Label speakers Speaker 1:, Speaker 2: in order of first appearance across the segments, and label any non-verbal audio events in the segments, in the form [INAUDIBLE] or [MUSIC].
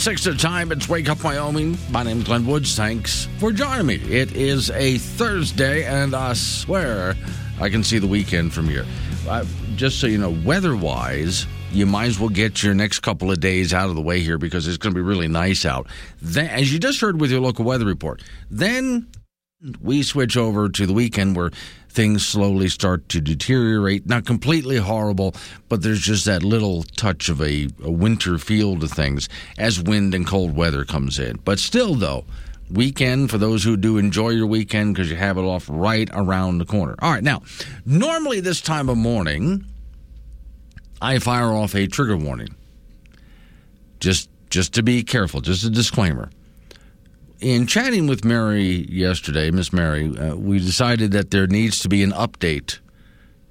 Speaker 1: Six oh six the time. It's Wake Up Wyoming. My name's Glenn Woods. Thanks for joining me. It is a Thursday, and I swear I can see the weekend from here. Uh, just so you know, weather-wise, you might as well get your next couple of days out of the way here because it's going to be really nice out. Then, as you just heard with your local weather report, then we switch over to the weekend where things slowly start to deteriorate. Not completely horrible, but there's just that little touch of a, a, winter feel to things as wind and cold weather comes in. But still, though, weekend for those who do enjoy your weekend because you have it off right around the corner. All right, now, normally this time of morning, I fire off a trigger warning. Just just to be careful, just a disclaimer in chatting with Mary yesterday, Miss Mary, uh, we decided that there needs to be an update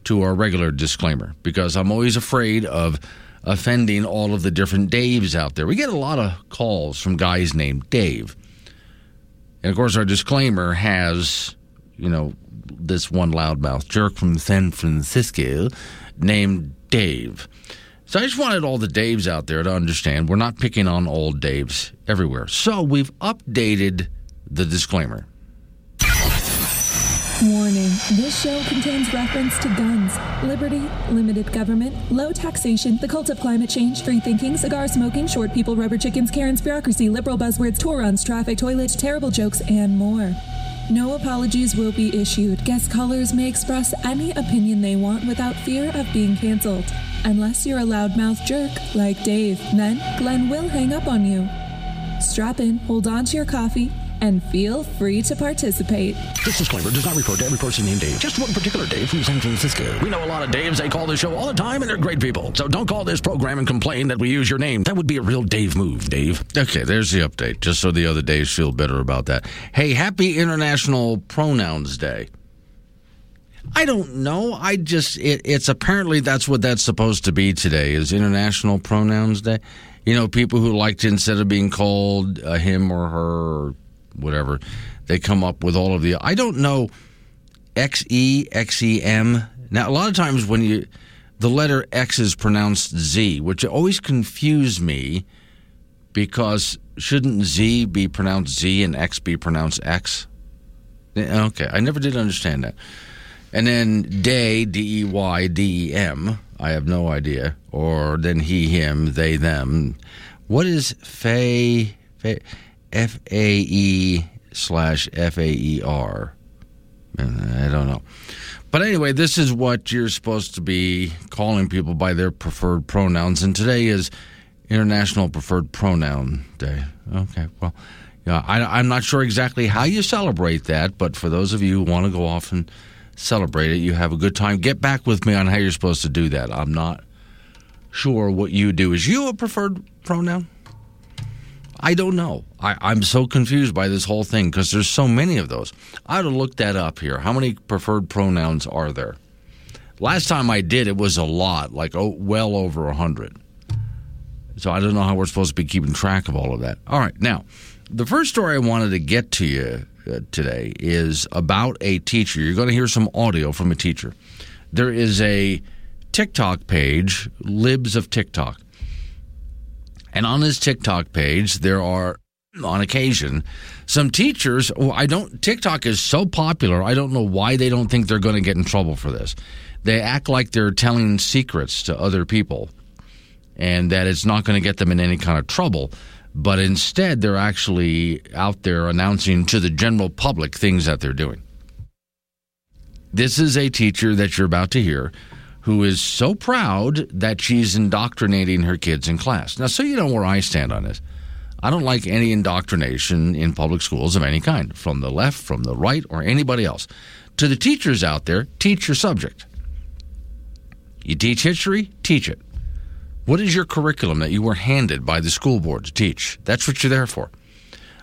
Speaker 1: to our regular disclaimer because I'm always afraid of offending all of the different Daves out there. We get a lot of calls from guys named Dave. And of course, our disclaimer has, you know, this one loudmouth jerk from San Francisco named Dave. So I just wanted all the Daves out there to understand we're not picking on old Daves everywhere. So we've updated the disclaimer.
Speaker 2: Warning this show contains reference to guns, liberty, limited government, low taxation, the cult of climate change, free thinking, cigar smoking, short people, rubber chickens, Karen's bureaucracy, liberal buzzwords, tour runs, traffic, toilets, terrible jokes, and more. No apologies will be issued. Guest callers may express any opinion they want without fear of being canceled. Unless you're a loudmouth jerk like Dave, then Glenn will hang up on you. Strap in, hold on to your coffee, and feel free to participate.
Speaker 1: This disclaimer does not refer to every person named Dave, just one particular Dave from San Francisco. We know a lot of Daves, they call this show all the time, and they're great people. So don't call this program and complain that we use your name. That would be a real Dave move, Dave. Okay, there's the update, just so the other Daves feel better about that. Hey, happy International Pronouns Day. I don't know. I just it, it's apparently that's what that's supposed to be today is International Pronouns Day. You know, people who like to instead of being called a him or her or whatever, they come up with all of the. I don't know. X E X E M. Now, a lot of times when you the letter X is pronounced Z, which always confused me because shouldn't Z be pronounced Z and X be pronounced X? Eh, okay, I never did understand that. And then day, D E Y D E M. I have no idea. Or then he, him, they, them. What is Fae, F A E slash F A E R? I don't know. But anyway, this is what you're supposed to be calling people by their preferred pronouns. And today is International Preferred Pronoun Day. Okay, well, yeah, I, I'm not sure exactly how you celebrate that, but for those of you who want to go off and celebrate it. You have a good time. Get back with me on how you're supposed to do that. I'm not sure what you do. Is you a preferred pronoun? I don't know. I, am so confused by this whole thing because there's so many of those. I ought to look that up here. How many preferred pronouns are there? Last time I did, it was a lot, like oh, well over a hundred. So I don't know how we're supposed to be keeping track of all of that. All right, now the first story I wanted to get to you uh, today is about a teacher. You're going to hear some audio from a teacher. There is a TikTok page, Libs of TikTok. And on his TikTok page, there are, on occasion, some teachers. I don't, TikTok is so popular, I don't know why they don't think they're going to get in trouble for this. They act like they're telling secrets to other people and that it's not going to get them in any kind of trouble but instead they're actually out there announcing to the general public things that they're doing. This is a teacher that you're about to hear who is so proud that she's indoctrinating her kids in class. Now, so you know where I stand on this. I don't like any indoctrination in public schools of any kind, from the left, from the right, or anybody else. To the teachers out there, teach your subject. You teach history, teach it. What is your curriculum that you were handed by the school board to teach? That's what you're there for.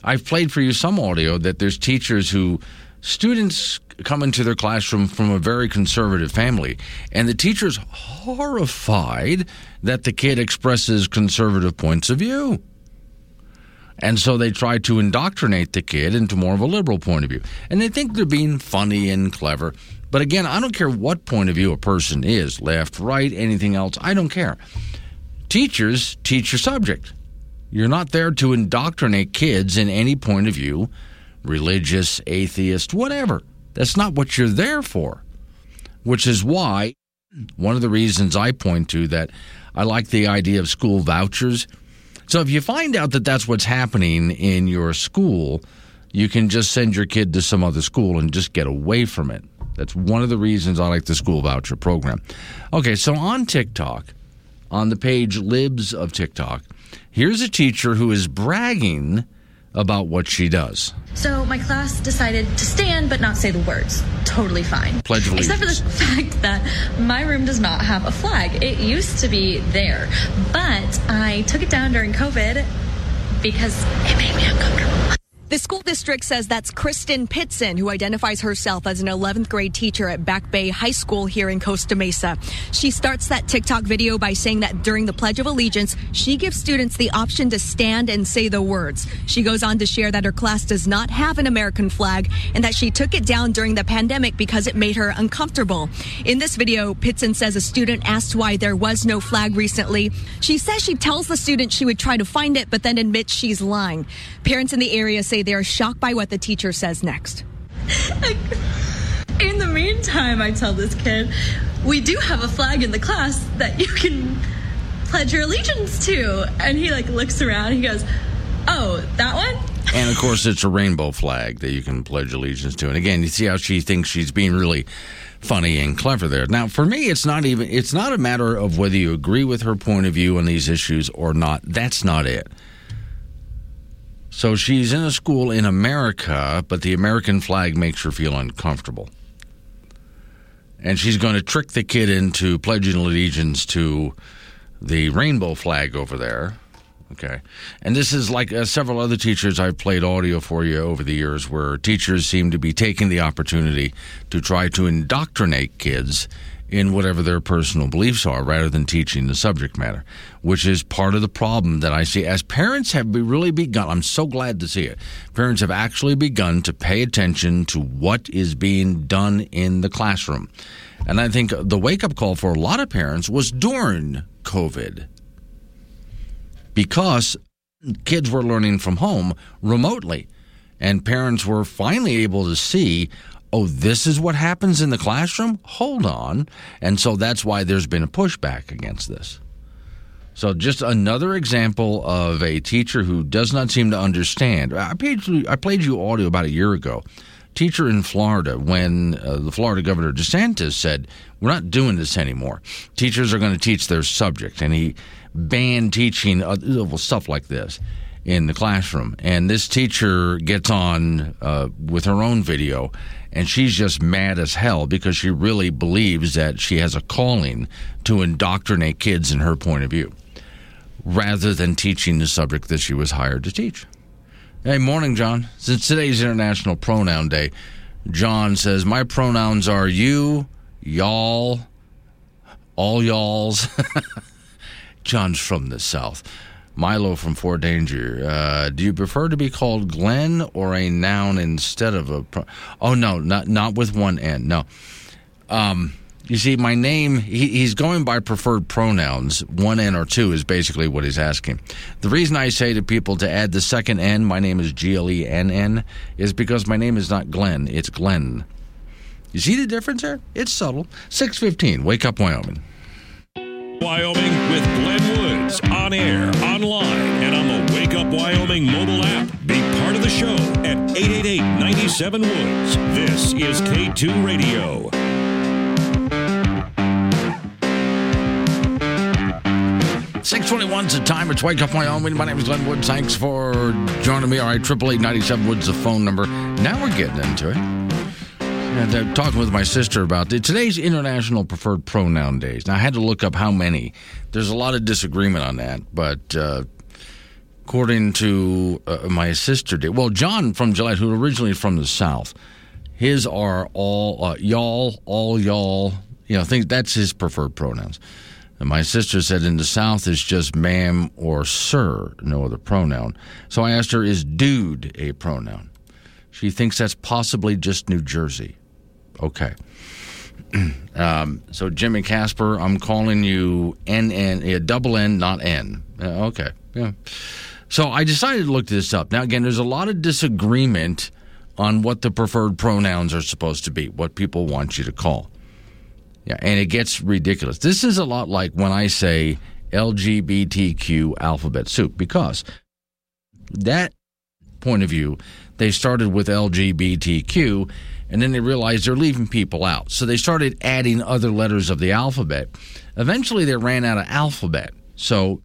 Speaker 1: I've played for you some audio that there's teachers who students come into their classroom from a very conservative family, and the teacher's horrified that the kid expresses conservative points of view. And so they try to indoctrinate the kid into more of a liberal point of view. And they think they're being funny and clever. But again, I don't care what point of view a person is left, right, anything else. I don't care. Teachers teach your subject. You're not there to indoctrinate kids in any point of view, religious, atheist, whatever. That's not what you're there for. Which is why one of the reasons I point to that I like the idea of school vouchers. So if you find out that that's what's happening in your school, you can just send your kid to some other school and just get away from it. That's one of the reasons I like the school voucher program. Okay, so on TikTok, on the page Libs of TikTok, here's a teacher who is bragging about what she does.
Speaker 3: So my class decided to stand but not say the words. Totally fine.
Speaker 1: Pledge of
Speaker 3: Except for the fact that my room does not have a flag. It used to be there, but I took it down during COVID because it made me uncomfortable.
Speaker 4: The school district says that's Kristen Pitzen, who identifies herself as an 11th grade teacher at Back Bay High School here in Costa Mesa. She starts that TikTok video by saying that during the Pledge of Allegiance, she gives students the option to stand and say the words. She goes on to share that her class does not have an American flag and that she took it down during the pandemic because it made her uncomfortable. In this video, Pitzen says a student asked why there was no flag recently. She says she tells the student she would try to find it, but then admits she's lying. Parents in the area say they are shocked by what the teacher says next.
Speaker 3: In the meantime, I tell this kid, we do have a flag in the class that you can pledge your allegiance to. And he like looks around, he goes, Oh, that one?
Speaker 1: And of course, it's a rainbow flag that you can pledge allegiance to. And again, you see how she thinks she's being really funny and clever there. Now, for me, it's not even it's not a matter of whether you agree with her point of view on these issues or not. That's not it. So she's in a school in America, but the American flag makes her feel uncomfortable. And she's going to trick the kid into pledging allegiance to the rainbow flag over there. Okay. And this is like uh, several other teachers I've played audio for you over the years where teachers seem to be taking the opportunity to try to indoctrinate kids in whatever their personal beliefs are rather than teaching the subject matter, which is part of the problem that I see. As parents have really begun, I'm so glad to see it. Parents have actually begun to pay attention to what is being done in the classroom. And I think the wake up call for a lot of parents was during COVID because kids were learning from home remotely. And parents were finally able to see, oh, this is what happens in the classroom? Hold on. And so that's why there's been a pushback against this. So, just another example of a teacher who does not seem to understand. I played you, I played you audio about a year ago. Teacher in Florida, when uh, the Florida Governor DeSantis said, We're not doing this anymore. Teachers are going to teach their subject. And he banned teaching uh, stuff like this in the classroom. And this teacher gets on uh, with her own video, and she's just mad as hell because she really believes that she has a calling to indoctrinate kids in her point of view rather than teaching the subject that she was hired to teach. Hey, morning, John. Since today's International Pronoun Day, John says, My pronouns are you, y'all, all y'alls. [LAUGHS] John's from the South. Milo from Fort Danger. Uh, do you prefer to be called Glenn or a noun instead of a? Pro- oh no, not not with one N. No. Um, you see, my name. He, he's going by preferred pronouns. One N or two is basically what he's asking. The reason I say to people to add the second N, my name is G L E N N, is because my name is not Glenn. It's Glenn. You see the difference there? It's subtle. Six fifteen. Wake up, Wyoming.
Speaker 5: Wyoming with Glenn Woods on air, online, and on the Wake Up Wyoming mobile app. Be part of the show at 888 97 Woods. This is K2 Radio.
Speaker 1: 621's the time. It's Wake Up Wyoming. My name is Glenn Woods. Thanks for joining me. All right, 888 Woods, the phone number. Now we're getting into it. And uh, talking with my sister about it. Today's International Preferred Pronoun Days. Now, I had to look up how many. There's a lot of disagreement on that, but uh, according to uh, my sister, did well, John from Gillette, who originally from the South, His are all uh, y'all, all y'all. You know, things that's his preferred pronouns. And my sister said in the South it's just ma'am or sir, no other pronoun. So I asked her, is dude a pronoun? She thinks that's possibly just New Jersey. Okay. [CLEARS THROAT] um, so Jimmy Casper, I'm calling you NN, yeah, double N, not N. Uh, okay. Yeah. So I decided to look this up. Now, again, there's a lot of disagreement on what the preferred pronouns are supposed to be, what people want you to call. Yeah, and it gets ridiculous. This is a lot like when I say LGBTQ alphabet soup because that point of view, they started with LGBTQ and then they realized they're leaving people out. So they started adding other letters of the alphabet. Eventually they ran out of alphabet. So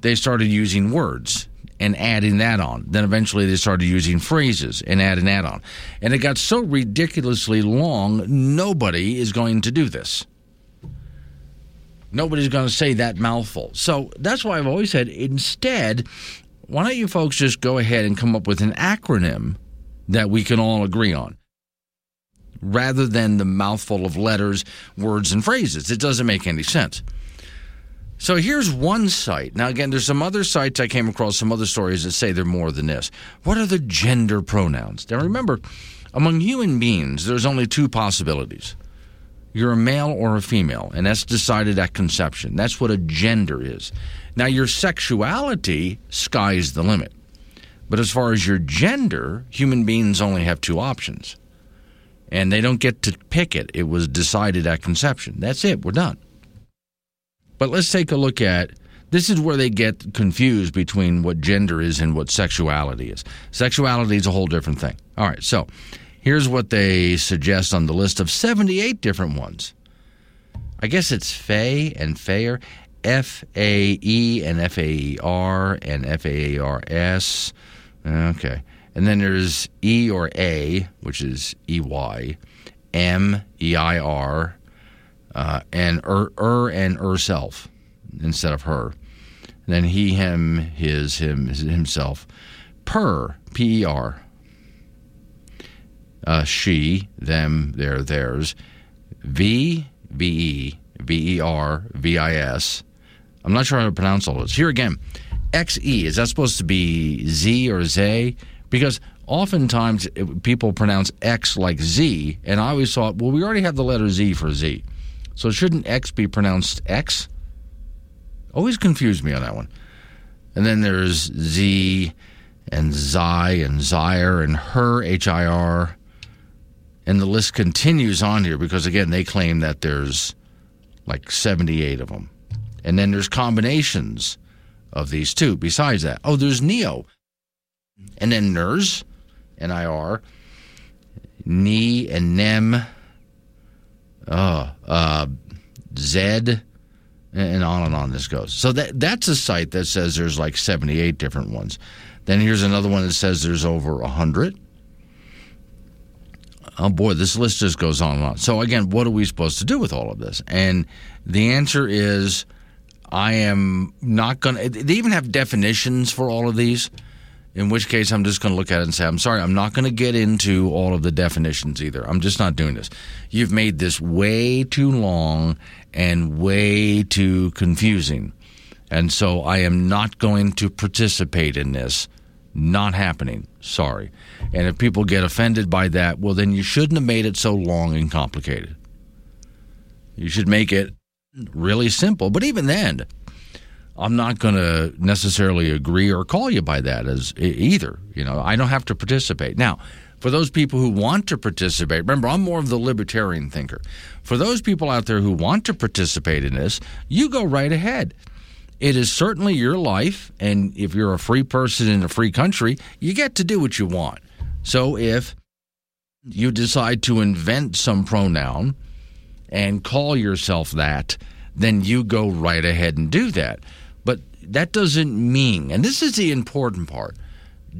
Speaker 1: they started using words and adding that on. Then eventually they started using phrases and adding that on. And it got so ridiculously long, nobody is going to do this. Nobody's going to say that mouthful. So that's why I've always said instead, why don't you folks just go ahead and come up with an acronym that we can all agree on? Rather than the mouthful of letters, words, and phrases. It doesn't make any sense. So here's one site. Now, again, there's some other sites I came across, some other stories that say they're more than this. What are the gender pronouns? Now, remember, among human beings, there's only two possibilities you're a male or a female, and that's decided at conception. That's what a gender is. Now, your sexuality, sky's the limit. But as far as your gender, human beings only have two options. And they don't get to pick it. It was decided at conception. That's it. We're done. But let's take a look at this is where they get confused between what gender is and what sexuality is. Sexuality is a whole different thing. All right, so here's what they suggest on the list of 78 different ones. I guess it's Fae and Fair, F A E and F A E R and F A A R S. Okay. And then there's E or A, which is E Y, M E I R, uh, and er, and er and instead of her. And then he, him, his, him, himself. Per, P E R. Uh, she, them, their, theirs. V, V E, V E R, V I S. I'm not sure how to pronounce all this. Here again, X E. Is that supposed to be Z or Z? Because oftentimes people pronounce X like Z, and I always thought, well, we already have the letter Z for Z. So shouldn't X be pronounced X? Always confused me on that one. And then there's Z and Zy and Zyre and her, H I R. And the list continues on here because, again, they claim that there's like 78 of them. And then there's combinations of these two besides that. Oh, there's Neo. And then NIRS, N I R, Ni and Nem uh, uh, Zed, and on and on this goes. So that that's a site that says there's like 78 different ones. Then here's another one that says there's over 100. Oh boy, this list just goes on and on. So again, what are we supposed to do with all of this? And the answer is I am not going to they even have definitions for all of these in which case I'm just going to look at it and say, I'm sorry, I'm not going to get into all of the definitions either. I'm just not doing this. You've made this way too long and way too confusing. And so I am not going to participate in this. Not happening. Sorry. And if people get offended by that, well, then you shouldn't have made it so long and complicated. You should make it really simple. But even then, I'm not going to necessarily agree or call you by that as either. You know, I don't have to participate. Now, for those people who want to participate, remember, I'm more of the libertarian thinker. For those people out there who want to participate in this, you go right ahead. It is certainly your life, and if you're a free person in a free country, you get to do what you want. So if you decide to invent some pronoun and call yourself that, then you go right ahead and do that that doesn't mean, and this is the important part,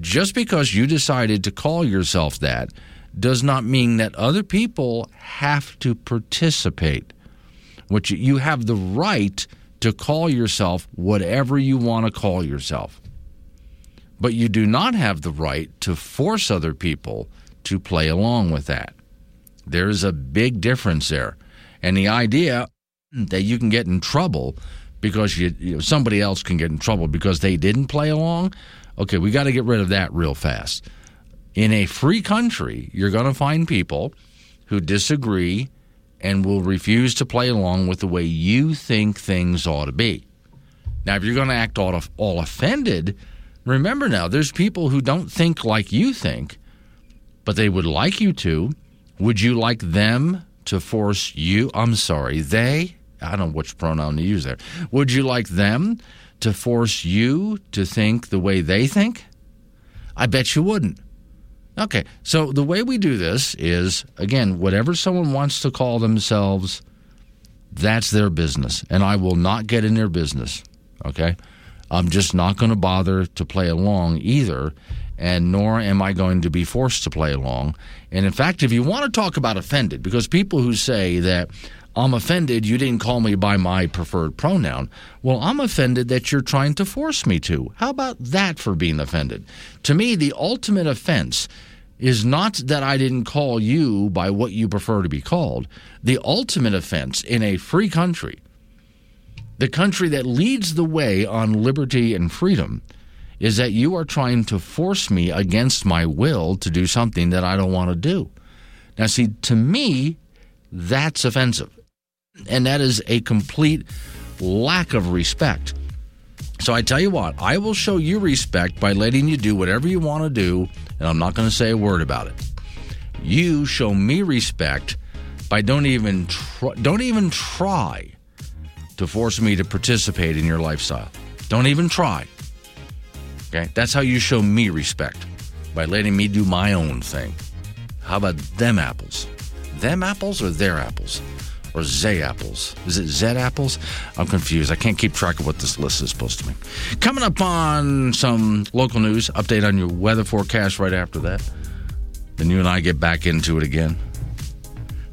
Speaker 1: just because you decided to call yourself that does not mean that other people have to participate. Which you have the right to call yourself whatever you want to call yourself. But you do not have the right to force other people to play along with that. There's a big difference there. And the idea that you can get in trouble because you, you know, somebody else can get in trouble because they didn't play along, okay, we got to get rid of that real fast. In a free country, you're going to find people who disagree and will refuse to play along with the way you think things ought to be. Now, if you're going to act all, all offended, remember now, there's people who don't think like you think, but they would like you to. Would you like them to force you? I'm sorry, they? I don't know which pronoun to use there. Would you like them to force you to think the way they think? I bet you wouldn't. Okay, so the way we do this is again, whatever someone wants to call themselves, that's their business, and I will not get in their business. Okay, I'm just not going to bother to play along either, and nor am I going to be forced to play along. And in fact, if you want to talk about offended, because people who say that I'm offended you didn't call me by my preferred pronoun. Well, I'm offended that you're trying to force me to. How about that for being offended? To me, the ultimate offense is not that I didn't call you by what you prefer to be called. The ultimate offense in a free country, the country that leads the way on liberty and freedom, is that you are trying to force me against my will to do something that I don't want to do. Now, see, to me, that's offensive. And that is a complete lack of respect. So I tell you what, I will show you respect by letting you do whatever you want to do, and I'm not going to say a word about it. You show me respect by don't even try, don't even try to force me to participate in your lifestyle. Don't even try. Okay? That's how you show me respect by letting me do my own thing. How about them apples? Them apples or their apples? Or Z apples. Is it Z apples? I'm confused. I can't keep track of what this list is supposed to mean. Coming up on some local news, update on your weather forecast right after that. Then you and I get back into it again.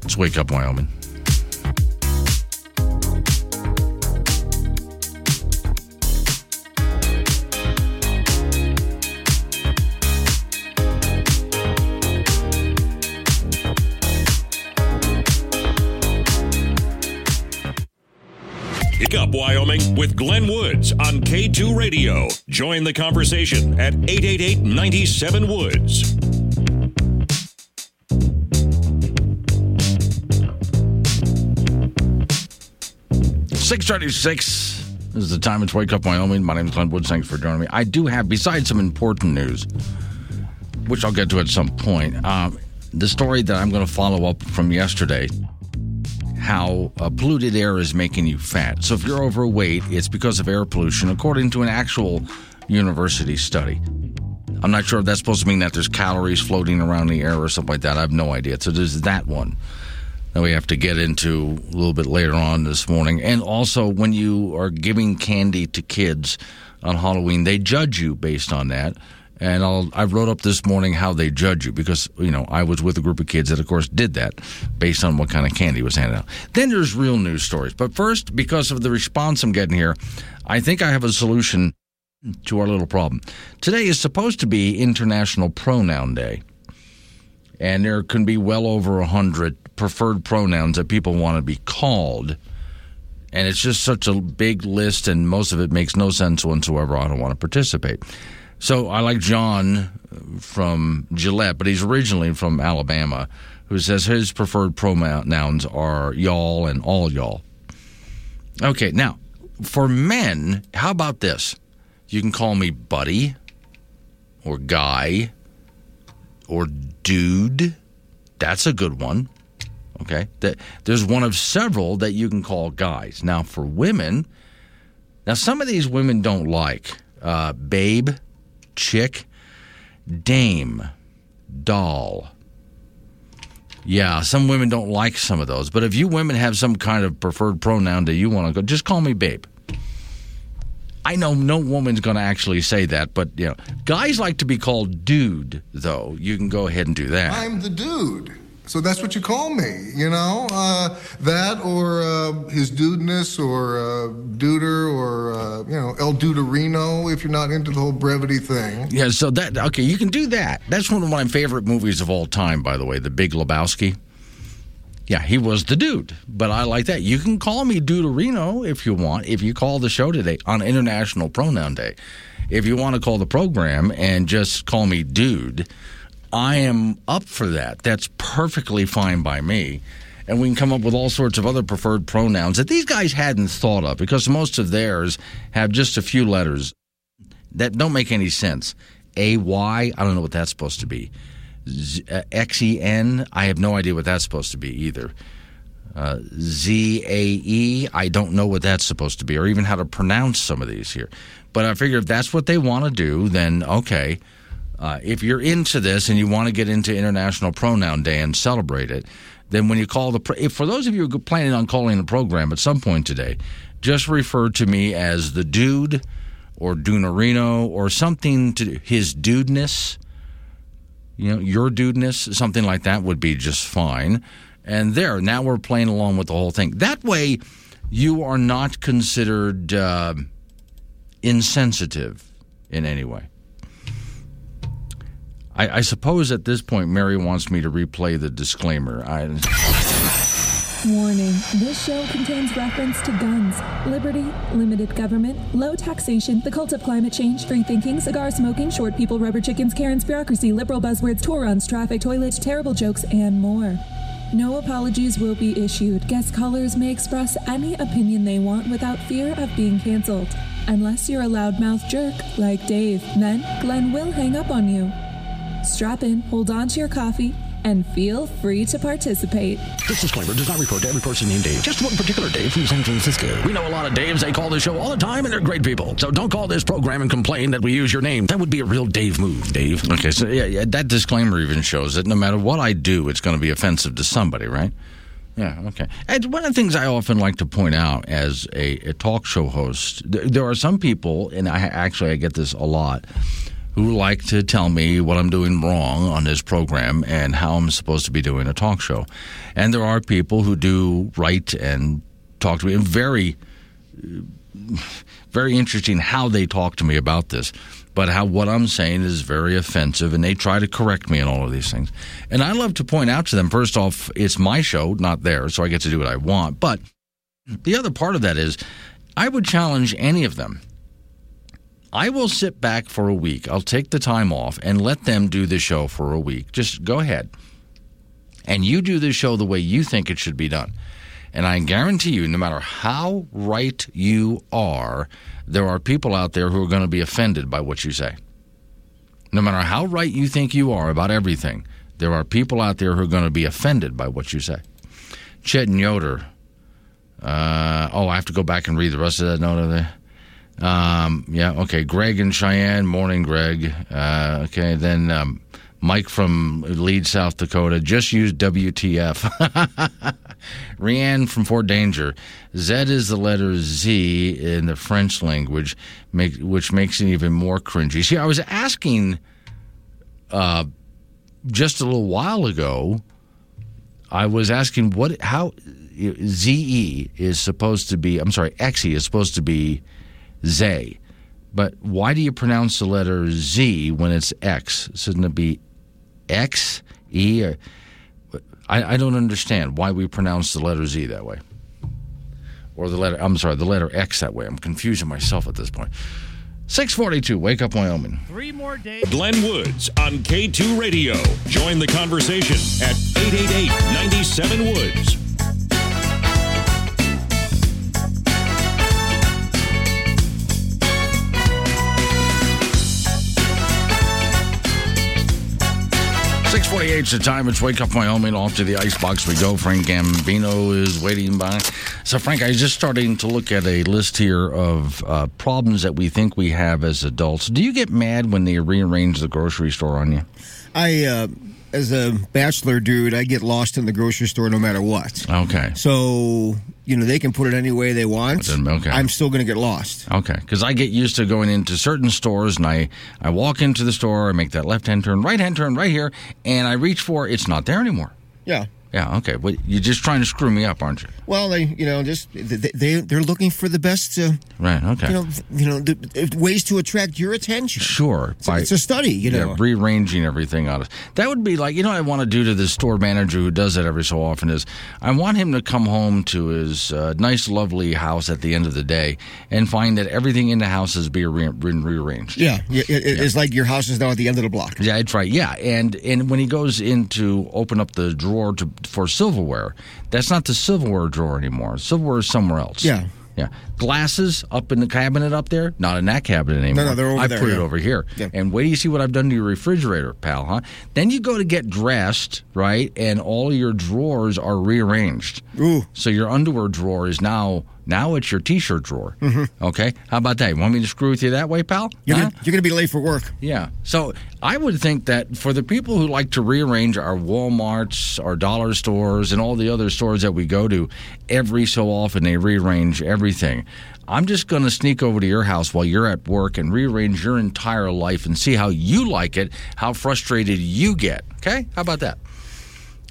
Speaker 1: Let's wake up, Wyoming.
Speaker 5: Up Wyoming with Glenn Woods on K2 Radio. Join the conversation at 888 97 Woods.
Speaker 1: Six thirty-six is the time. It's Wake Up Wyoming. My name is Glenn Woods. Thanks for joining me. I do have, besides some important news, which I'll get to at some point, um, the story that I'm going to follow up from yesterday how uh, polluted air is making you fat. So if you're overweight, it's because of air pollution, according to an actual university study. I'm not sure if that's supposed to mean that there's calories floating around the air or something like that. I have no idea. So there's that one that we have to get into a little bit later on this morning. And also, when you are giving candy to kids on Halloween, they judge you based on that and I'll, I wrote up this morning how they judge you because you know I was with a group of kids that, of course, did that based on what kind of candy was handed out. Then there's real news stories, but first, because of the response I'm getting here, I think I have a solution to our little problem. Today is supposed to be International Pronoun Day, and there can be well over a hundred preferred pronouns that people want to be called. And it's just such a big list, and most of it makes no sense whatsoever. I don't want to participate. So I like John from Gillette, but he's originally from Alabama, who says his preferred pronouns are y'all and all y'all. Okay, now for men, how about this? You can call me buddy or guy or dude. That's a good one. Okay, that there's one of several that you can call guys. Now for women, now some of these women don't like uh, babe chick, dame, doll. Yeah, some women don't like some of those, but if you women have some kind of preferred pronoun that you want to go, just call me babe. I know no woman's going to actually say that, but you know, guys like to be called dude. Though you can go ahead and do that.
Speaker 6: I'm the dude. So that's what you call me, you know? Uh, that or uh, his dudeness or uh, Duder or, uh, you know, El Duderino if you're not into the whole brevity thing.
Speaker 1: Yeah, so that, okay, you can do that. That's one of my favorite movies of all time, by the way, The Big Lebowski. Yeah, he was the dude, but I like that. You can call me Duderino if you want, if you call the show today on International Pronoun Day. If you want to call the program and just call me dude, I am up for that. That's perfectly fine by me. And we can come up with all sorts of other preferred pronouns that these guys hadn't thought of because most of theirs have just a few letters that don't make any sense. A Y, I don't know what that's supposed to be. Z- uh, X-E-N, I have no idea what that's supposed to be either. Uh, Z-A-E, I don't know what that's supposed to be or even how to pronounce some of these here. But I figure if that's what they want to do, then okay. Uh, if you're into this and you want to get into International Pronoun Day and celebrate it, then when you call the, pro- if for those of you who are planning on calling the program at some point today, just refer to me as the dude or Duderino or something to his dudeness you know, your dudeness, something like that would be just fine. And there, now we're playing along with the whole thing. That way, you are not considered uh, insensitive in any way. I, I, suppose at this point, Mary wants me to replay the disclaimer. I,
Speaker 2: Warning this show contains reference to guns, liberty, limited government, low taxation, the cult of climate change, free thinking, cigar smoking, short people, rubber chickens, Karen's bureaucracy, liberal buzzwords, tour runs, traffic, toilets, terrible jokes, and more. No apologies will be issued. Guest callers may express any opinion they want without fear of being canceled. Unless you're a loudmouth jerk like Dave, then Glenn will hang up on you. Strap in, hold on to your coffee, and feel free to participate.
Speaker 1: This disclaimer does not refer to every person named Dave, just one particular Dave from San Francisco. We know a lot of Daves. They call this show all the time, and they're great people. So don't call this program and complain that we use your name. That would be a real Dave move, Dave. Okay, so yeah, yeah that disclaimer even shows that no matter what I do, it's going to be offensive to somebody, right? Yeah, okay. And one of the things I often like to point out as a, a talk show host, there are some people, and I actually I get this a lot who like to tell me what I'm doing wrong on this program and how I'm supposed to be doing a talk show. And there are people who do write and talk to me, and very, uh, very interesting how they talk to me about this. But how what I'm saying is very offensive, and they try to correct me on all of these things. And I love to point out to them first off, it's my show, not theirs, so I get to do what I want. But the other part of that is, I would challenge any of them I will sit back for a week. I'll take the time off and let them do the show for a week. Just go ahead. And you do the show the way you think it should be done. And I guarantee you, no matter how right you are, there are people out there who are going to be offended by what you say. No matter how right you think you are about everything, there are people out there who are going to be offended by what you say. Chet and Yoder. Uh, oh, I have to go back and read the rest of that note of there. Um, yeah, okay. Greg and Cheyenne. Morning, Greg. Uh, okay, then um, Mike from Leeds, South Dakota. Just use WTF. [LAUGHS] Rianne from Fort Danger. Z is the letter Z in the French language, make, which makes it even more cringy. See, I was asking uh, just a little while ago. I was asking what how ZE is supposed to be. I'm sorry, XE is supposed to be Zay. But why do you pronounce the letter Z when it's X? Shouldn't it be X, E? Or, I, I don't understand why we pronounce the letter Z that way. Or the letter, I'm sorry, the letter X that way. I'm confusing myself at this point. 642, Wake Up Wyoming.
Speaker 5: Three more days. Glenn Woods on K2 Radio. Join the conversation at 888 97 Woods.
Speaker 1: 648 is the time. It's Wake Up Wyoming. Off to the icebox we go. Frank Gambino is waiting by. So, Frank, I was just starting to look at a list here of uh, problems that we think we have as adults. Do you get mad when they rearrange the grocery store on you?
Speaker 7: I, uh, as a bachelor dude, I get lost in the grocery store no matter what.
Speaker 1: Okay.
Speaker 7: So you know they can put it any way they want.
Speaker 1: Okay.
Speaker 7: I'm still going to get lost.
Speaker 1: Okay, because I get used to going into certain stores and I I walk into the store, I make that left hand turn, right hand turn right here, and I reach for it's not there anymore.
Speaker 7: Yeah.
Speaker 1: Yeah, okay. Well, you're just trying to screw me up, aren't you?
Speaker 7: Well, they, you know, just they, they they're looking for the best, uh,
Speaker 1: Right, okay.
Speaker 7: you know, you know, the, ways to attract your attention.
Speaker 1: Sure.
Speaker 7: It's, a- it's a study, you know.
Speaker 1: Yeah, rearranging everything on us. That would be like, you know, what I want to do to the store manager who does that every so often is I want him to come home to his uh, nice, lovely house at the end of the day and find that everything in the house has been re- re- rearranged.
Speaker 7: yeah, yeah, it, it's like your house is now at the end of the block.
Speaker 1: Yeah, that's right. Yeah, and and when he goes in to open up the drawer to for silverware, that's not the silverware drawer anymore. Silverware is somewhere else.
Speaker 7: Yeah.
Speaker 1: Yeah, glasses up in the cabinet up there, not in that cabinet anymore.
Speaker 7: no, they're over
Speaker 1: I
Speaker 7: there,
Speaker 1: put it over here.
Speaker 7: Yeah.
Speaker 1: And wait till you see what I've done to your refrigerator, pal. Huh? Then you go to get dressed, right? And all your drawers are rearranged.
Speaker 7: Ooh.
Speaker 1: So your underwear drawer is now now it's your t-shirt drawer. Mm-hmm. Okay, how about that? You want me to screw with you that way, pal?
Speaker 7: You're
Speaker 1: Huh?
Speaker 7: gonna, you're gonna be late for work.
Speaker 1: Yeah. So I would think that for the people who like to rearrange our Walmarts, our dollar stores, and all the other stores that we go to, every so often they rearrange everything. I'm just going to sneak over to your house while you're at work and rearrange your entire life and see how you like it, how frustrated you get. Okay? How about that?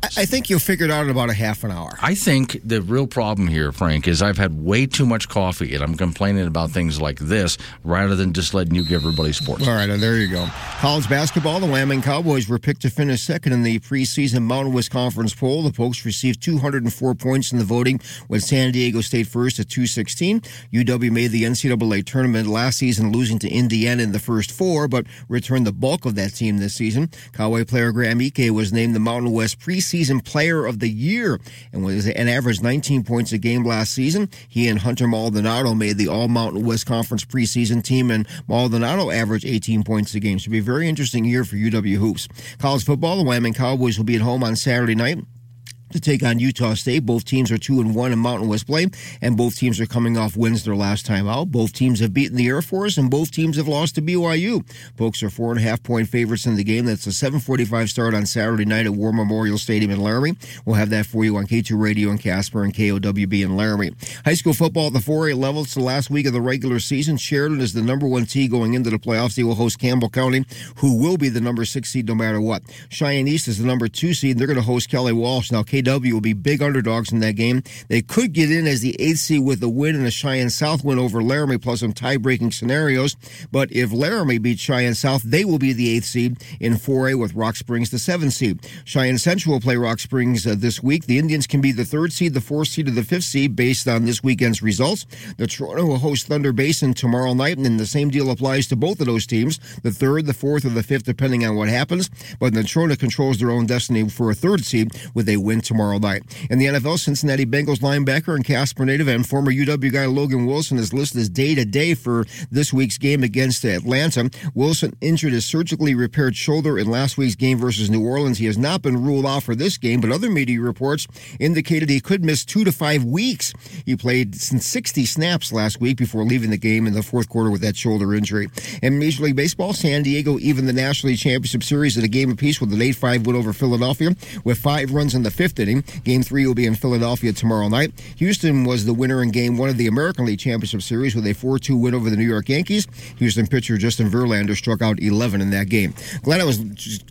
Speaker 7: I, think you'll figure it out in about a half an hour.
Speaker 1: I think the real problem here, Frank, is I've had way too much coffee and I'm complaining about things like this rather than just letting you give everybody sports.
Speaker 7: All right, uh, there you go. College basketball, the Wyoming Cowboys were picked to finish second in the preseason Mountain West Conference poll. The Pokes received 204 points in the voting, with San Diego State first at 216. UW made the NCAA tournament last season, losing to Indiana in the first four, but returned the bulk of that team this season. Cowboy player Graham Ike was named the Mountain West preseason player of the year and was an average 19 points a game last season. He and Hunter Maldonado made the All Mountain West Conference preseason team, and Maldonado averaged 18 points a game. Should be a very interesting year for UW hoops. College football, the Wyoming Cowboys will be at home on Saturday night to take on Utah State. Both teams are two and one in Mountain West play, and both teams are coming off wins their last time out. Both teams have beaten the Air Force, and both teams have lost to BYU. Pokes are four and a half point favorites in the game. That's a 7:45 start on Saturday night at War Memorial Stadium in Laramie. We'll have that for you on K2 Radio in Casper and KOWB in Laramie. High school football at the 4A level. It's the last week of the regular season. Sheridan is the number one tee going into the playoffs. They will host Campbell County, who will be the number six seed no matter what. Cheyenne East is the number two seed. They're going to host Kelly Walsh. Now KW will be big underdogs in that game. They could get in as the eighth seed with a win and a Cheyenne South win over Laramie, plus some tie-breaking scenarios. But if Laramie beats Cheyenne South, they will be the eighth seed in 4A with Rock Springs the seventh seed. Cheyenne Central will play Rock Springs uh, this week. The Indians can be the third seed, the fourth seed, or the fifth seed based on this weekend's results. Natrona will host Thunder Basin tomorrow night, and the same deal applies to both of those teams, the third, the fourth, or the fifth, depending on what happens. But Natrona controls their own destiny for a third seed with a win tomorrow night. In the NFL, Cincinnati Bengals linebacker and Casper native and former UW guy Logan Wilson is listed as day to day for this week's game against Atlanta. Wilson injured his surgically repaired shoulder in last week's game versus New Orleans. He has not been ruled out for this game, but other media reports indicated he could miss two to five weeks. He played 60 snaps last week before leaving the game in the fourth quarter with that shoulder injury. In Major League Baseball, San Diego even the National League Championship Series at a game apiece with an 8-5 win over Philadelphia with five runs in the fifth inning. Game three will be in Philadelphia tomorrow night. Houston was the winner in game one of the American League Championship Series with a 4-2 win over the New York Yankees. Houston pitcher Justin Verlander struck out 11 in that game. Glenn, I was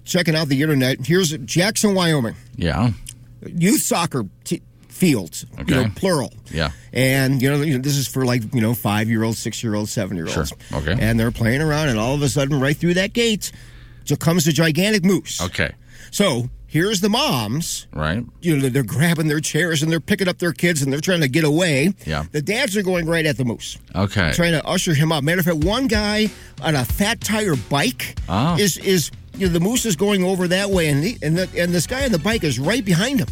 Speaker 7: checking out the internet. Here's Jackson, Wyoming.
Speaker 1: Yeah.
Speaker 7: Youth soccer t- fields, you know, plural.
Speaker 1: Yeah.
Speaker 7: And you know, you know, this is for like you know five year olds, six year olds, seven year olds.
Speaker 1: Sure. Okay.
Speaker 7: And they're playing around, and all of a sudden, right through that gate, so comes a gigantic moose.
Speaker 1: Okay.
Speaker 7: So here's the moms.
Speaker 1: Right.
Speaker 7: You know, they're grabbing their chairs and they're picking up their kids and they're trying to get away.
Speaker 1: Yeah.
Speaker 7: The dads are going right at the moose,
Speaker 1: Okay.
Speaker 7: trying to usher him out. Matter of fact, one guy on a fat tire bike
Speaker 1: Oh.
Speaker 7: is is you know the moose is going over that way, and the, and the, and this guy on the bike is right behind him.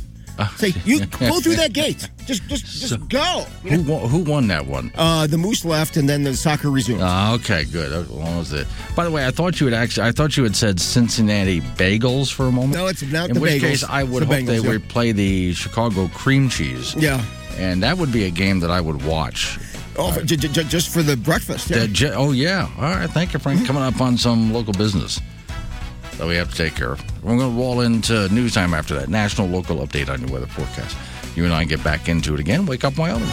Speaker 7: Say, you go through that gate. Just just just go.
Speaker 1: Who won, who won that one?
Speaker 7: Uh, the moose left, and then the soccer resumed.
Speaker 1: Ah, okay, good. As long as it. By the way, I thought you had actually. I thought you had said Cincinnati Bagels for a moment.
Speaker 7: No, it's not
Speaker 1: In
Speaker 7: the
Speaker 1: which
Speaker 7: Bagels.
Speaker 1: case, I would
Speaker 7: the
Speaker 1: hope they
Speaker 7: yeah.
Speaker 1: would play the Chicago Cream Cheese.
Speaker 7: yeah.
Speaker 1: And that would be a game that I would watch.
Speaker 7: Oh, j- j- j- just for the breakfast. Yeah.
Speaker 1: That je- oh yeah. All right. Thank you, Frank. Coming up on some local business that we have to take care of. We're going to roll into news time after that. National local update on your weather forecast. You and I get back into it again. Wake up, Wyoming.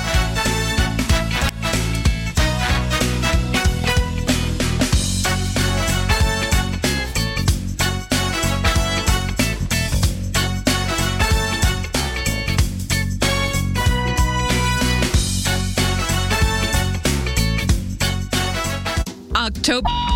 Speaker 1: October.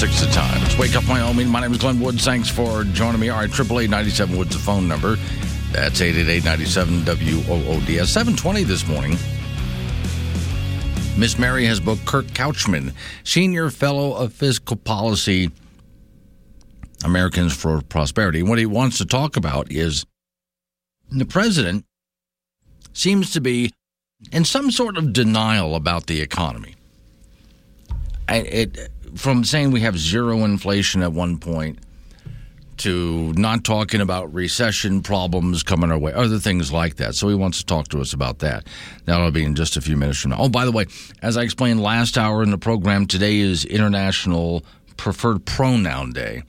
Speaker 1: Six the time. It's Wake Up Wyoming. My name is Glenn Woods. Thanks for joining me. All right, 888 Woods, the phone number. That's 888 97 WOODS. 720 this morning. Miss Mary has booked Kirk Couchman, Senior Fellow of Fiscal Policy, Americans for Prosperity. What he wants to talk about is the president seems to be in some sort of denial about the economy. It, from saying we have zero inflation at one point to not talking about recession problems coming our way, other things like that. So he wants to talk to us about that. That'll be in just a few minutes from now. Oh, by the way, as I explained last hour in the program, today is International Preferred Pronoun Day.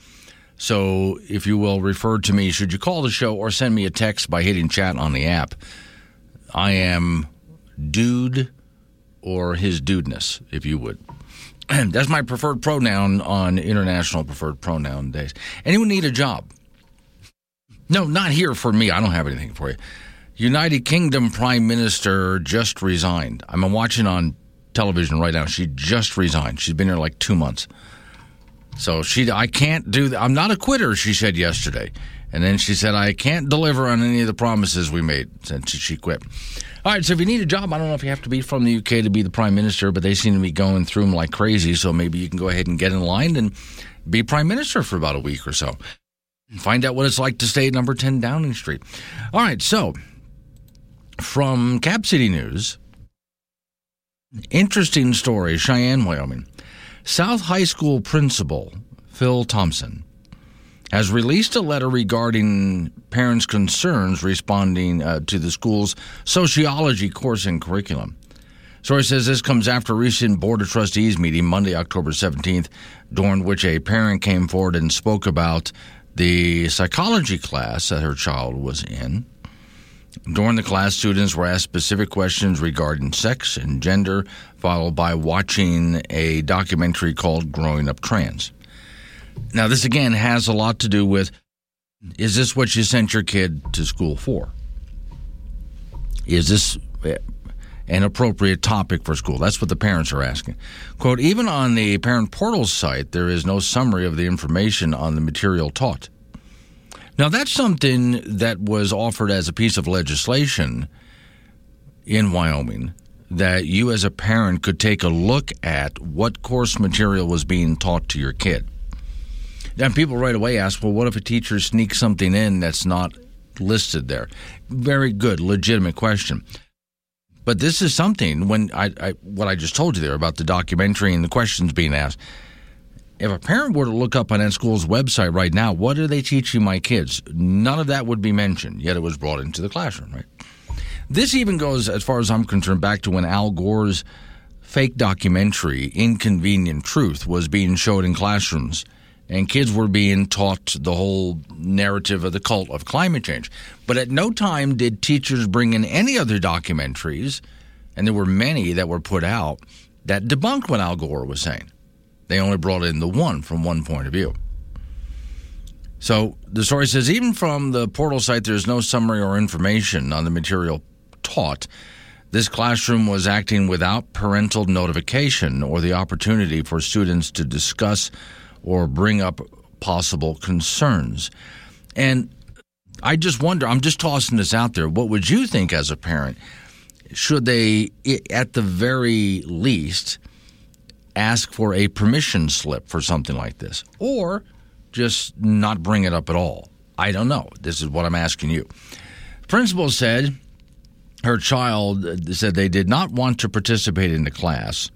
Speaker 1: So if you will refer to me, should you call the show or send me a text by hitting chat on the app, I am dude or his dudeness, if you would. [CLEARS THROAT] That's my preferred pronoun on International Preferred Pronoun Days. Anyone need a job? No, not here for me. I don't have anything for you. United Kingdom Prime Minister just resigned. I'm watching on television right now. She just resigned. She's been here like two months. So she, I can't do. I'm not a quitter, she said yesterday. And then she said, I can't deliver on any of the promises we made since she quit. All right, so if you need a job, I don't know if you have to be from the UK to be the prime minister, but they seem to be going through them like crazy. So maybe you can go ahead and get in line and be prime minister for about a week or so. Find out what it's like to stay at number 10 Downing Street. All right, so from Cap City News, interesting story Cheyenne, Wyoming. South High School principal Phil Thompson has released a letter regarding parents' concerns responding uh, to the school's sociology course and curriculum. Story says this comes after a recent Board of Trustees meeting Monday, October 17th, during which a parent came forward and spoke about the psychology class that her child was in. During the class, students were asked specific questions regarding sex and gender, followed by watching a documentary called Growing Up Trans. Now, this again has a lot to do with is this what you sent your kid to school for? Is this eh, an appropriate topic for school? That's what the parents are asking. Quote, even on the parent portal site, there is no summary of the information on the material taught. Now, that's something that was offered as a piece of legislation in Wyoming that you as a parent could take a look at what course material was being taught to your kid. And people right away ask, well, what if a teacher sneaks something in that's not listed there? Very good, legitimate question. But this is something when I, I what I just told you there about the documentary and the questions being asked. If a parent were to look up on that school's website right now, what are they teaching my kids? None of that would be mentioned, yet it was brought into the classroom, right? This even goes, as far as I'm concerned, back to when Al Gore's fake documentary, Inconvenient Truth, was being showed in classrooms and kids were being taught the whole narrative of the cult of climate change. But at no time did teachers bring in any other documentaries, and there were many that were put out that debunked what Al Gore was saying. They only brought in the one from one point of view. So the story says even from the portal site, there's no summary or information on the material taught. This classroom was acting without parental notification or the opportunity for students to discuss or bring up possible concerns. And I just wonder, I'm just tossing this out there. What would you think as a parent? Should they, at the very least, ask for a permission slip for something like this? Or just not bring it up at all? I don't know. This is what I'm asking you. Principal said her child uh, said they did not want to participate in the class,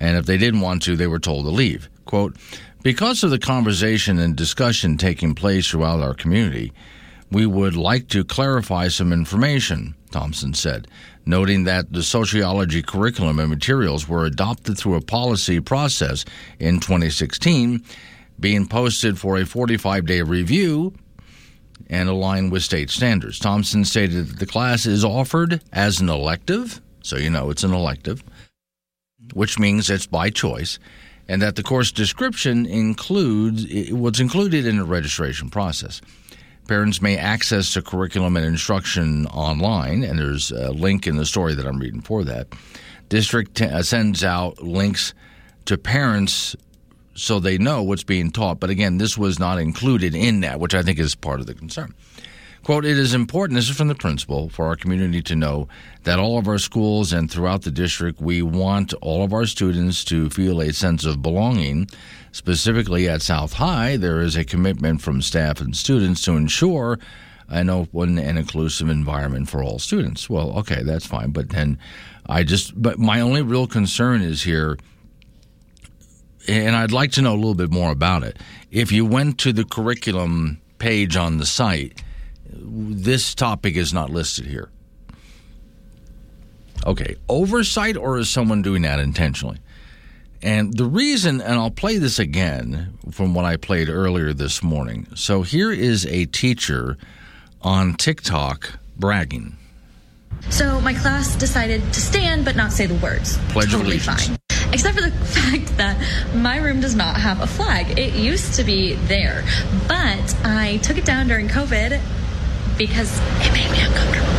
Speaker 1: and if they didn't want to, they were told to leave. Quote, because of the conversation and discussion taking place throughout our community, we would like to clarify some information, Thompson said, noting that the sociology curriculum and materials were adopted through a policy process in 2016, being posted for a 45 day review and aligned with state standards. Thompson stated that the class is offered as an elective, so you know it's an elective, which means it's by choice and that the course description includes what's included in the registration process. Parents may access the curriculum and instruction online, and there's a link in the story that I'm reading for that. District t- uh, sends out links to parents so they know what's being taught. But again, this was not included in that, which I think is part of the concern. Quote, it is important, this is from the principal, for our community to know that all of our schools and throughout the district, we want all of our students to feel a sense of belonging. Specifically at South High, there is a commitment from staff and students to ensure an open and inclusive environment for all students. Well, okay, that's fine. But then I just, but my only real concern is here, and I'd like to know a little bit more about it. If you went to the curriculum page on the site, this topic is not listed here. Okay, oversight or is someone doing that intentionally? And the reason, and I'll play this again from what I played earlier this morning. So here is a teacher on TikTok bragging.
Speaker 3: So my class decided to stand but not say the words.
Speaker 1: Pledge of
Speaker 3: totally
Speaker 1: Allegiance.
Speaker 3: fine. Except for the [LAUGHS] fact that my room does not have a flag. It used to be there, but I took it down during COVID because it made me uncomfortable.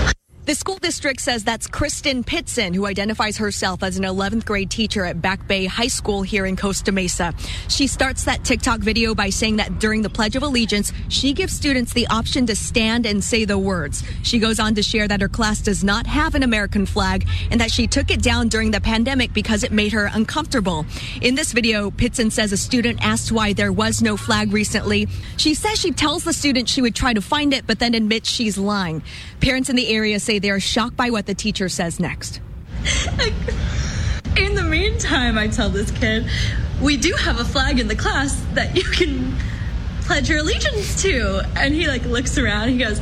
Speaker 4: The school district says that's Kristen Pitzen, who identifies herself as an 11th grade teacher at Back Bay High School here in Costa Mesa. She starts that TikTok video by saying that during the Pledge of Allegiance, she gives students the option to stand and say the words. She goes on to share that her class does not have an American flag and that she took it down during the pandemic because it made her uncomfortable. In this video, Pitzen says a student asked why there was no flag recently. She says she tells the student she would try to find it, but then admits she's lying. Parents in the area say they are shocked by what the teacher says next.
Speaker 3: In the meantime, I tell this kid, we do have a flag in the class that you can pledge your allegiance to. And he like looks around, he goes,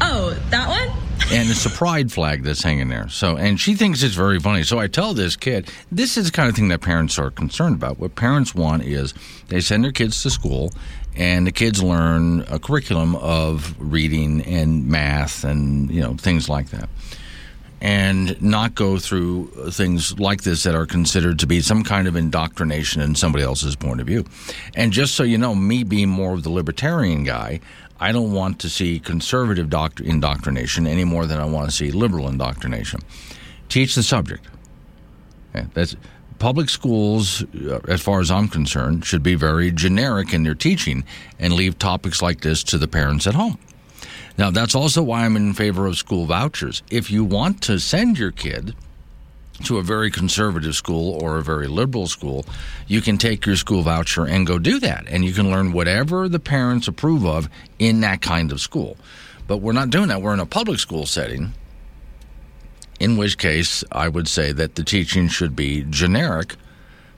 Speaker 3: Oh, that one?
Speaker 1: and it's a pride flag that's hanging there. So, and she thinks it's very funny. So I tell this kid, this is the kind of thing that parents are concerned about. What parents want is they send their kids to school, and the kids learn a curriculum of reading and math and you know things like that. And not go through things like this that are considered to be some kind of indoctrination in somebody else's point of view. And just so you know, me being more of the libertarian guy, I don't want to see conservative doct- indoctrination any more than I want to see liberal indoctrination. Teach the subject. That's public schools, uh, as far as I'm concerned, should be very generic in their teaching and leave topics like this to the parents at home. Now, that's also why I'm in favor of school vouchers. If you want to send your kid to a very conservative school or a very liberal school, you can take your school voucher and go do that. And you can learn whatever the parents approve of in that kind of school. But we're not doing that. We're in a public school setting, in which case I would say that the teaching should be generic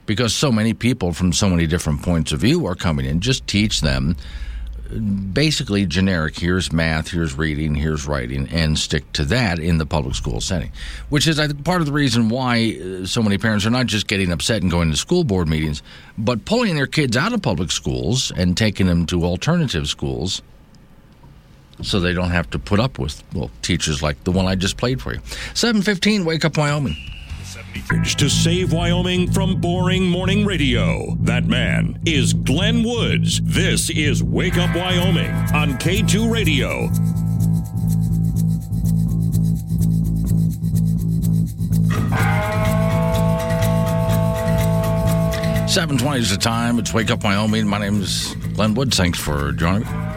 Speaker 1: because so many people from so many different points of view are coming in. Just teach them basically generic here's math here's reading here's writing and stick to that in the public school setting which is i think part of the reason why uh, so many parents are not just getting upset and going to school board meetings but pulling their kids out of public schools and taking them to alternative schools so they don't have to put up with well teachers like the one i just played for you 715 wake up wyoming
Speaker 5: to save Wyoming from boring morning radio. That man is Glenn Woods. This is Wake Up Wyoming on K2 Radio.
Speaker 1: Seven twenty is the time. It's Wake Up Wyoming. My name is Glenn Woods. Thanks for joining me.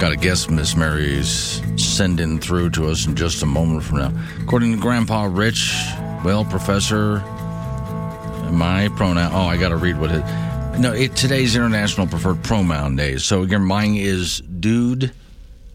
Speaker 1: Got a guest Miss Mary's sending through to us in just a moment from now. According to Grandpa Rich, well, Professor, my pronoun. Oh, I got to read what it. No, it today's International Preferred Pronoun Day. So again, mine is dude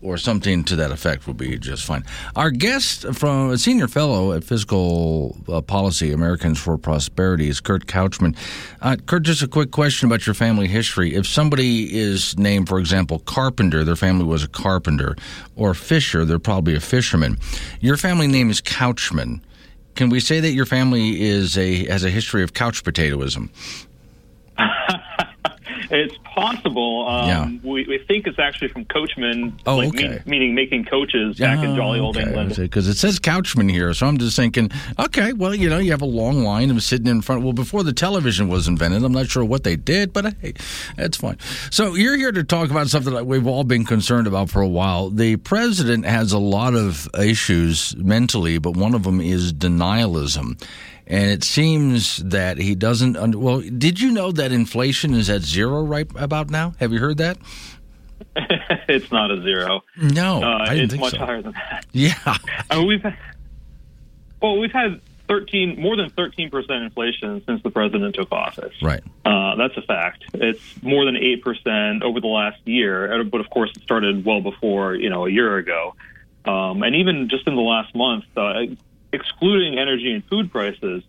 Speaker 1: or something to that effect would be just fine. Our guest from a senior fellow at Fiscal uh, Policy Americans for Prosperity is Kurt Couchman. Uh, Kurt, just a quick question about your family history. If somebody is named, for example, Carpenter, their family was a carpenter, or Fisher, they're probably a fisherman. Your family name is Couchman. Can we say that your family is a has a history of couch potatoism?
Speaker 8: It's possible. Um,
Speaker 1: Yeah.
Speaker 8: we, we think it's actually from coachman,
Speaker 1: Oh,
Speaker 8: like
Speaker 1: okay.
Speaker 8: mean- meaning making coaches back in jolly old England.
Speaker 1: Because it says Couchman here, so I'm just thinking, okay, well, you know, you have a long line of sitting in front. Well, before the television was invented, I'm not sure what they did, but hey, that's fine. So you're here to talk about something that we've all been concerned about for a while. The president has a lot of issues mentally, but one of them is denialism. And it seems that he doesn't. Under, well, did you know that inflation is at zero right about now? Have you heard that? [LAUGHS]
Speaker 8: it's not a zero.
Speaker 1: No,
Speaker 8: uh,
Speaker 1: it's
Speaker 8: much
Speaker 1: so.
Speaker 8: higher than that. [LAUGHS]
Speaker 1: Yeah,
Speaker 8: I mean, we've had, well, we've had thirteen more than thirteen percent inflation since the president took office.
Speaker 1: right.
Speaker 8: Uh, that's a fact. It's more than eight percent over the last year, but of course, it started well before you know a year ago, um, and even just in the last month, uh, excluding energy and food prices,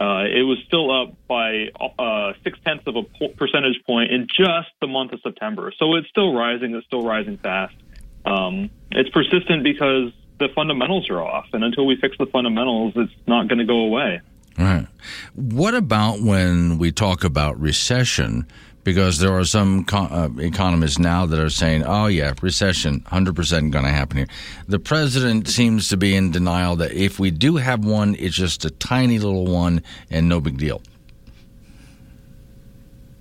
Speaker 8: uh, it was still up by uh, six tenths of a percentage point in just the month of September. So it's still rising. It's still rising fast. Um, it's persistent because the fundamentals are off, and until we fix the fundamentals, it's not going to go away.
Speaker 1: Right. What about when we talk about recession? Because there are some co- uh, economists now that are saying, oh, yeah, recession, 100% going to happen here. The president seems to be in denial that if we do have one, it's just a tiny little one and no big deal.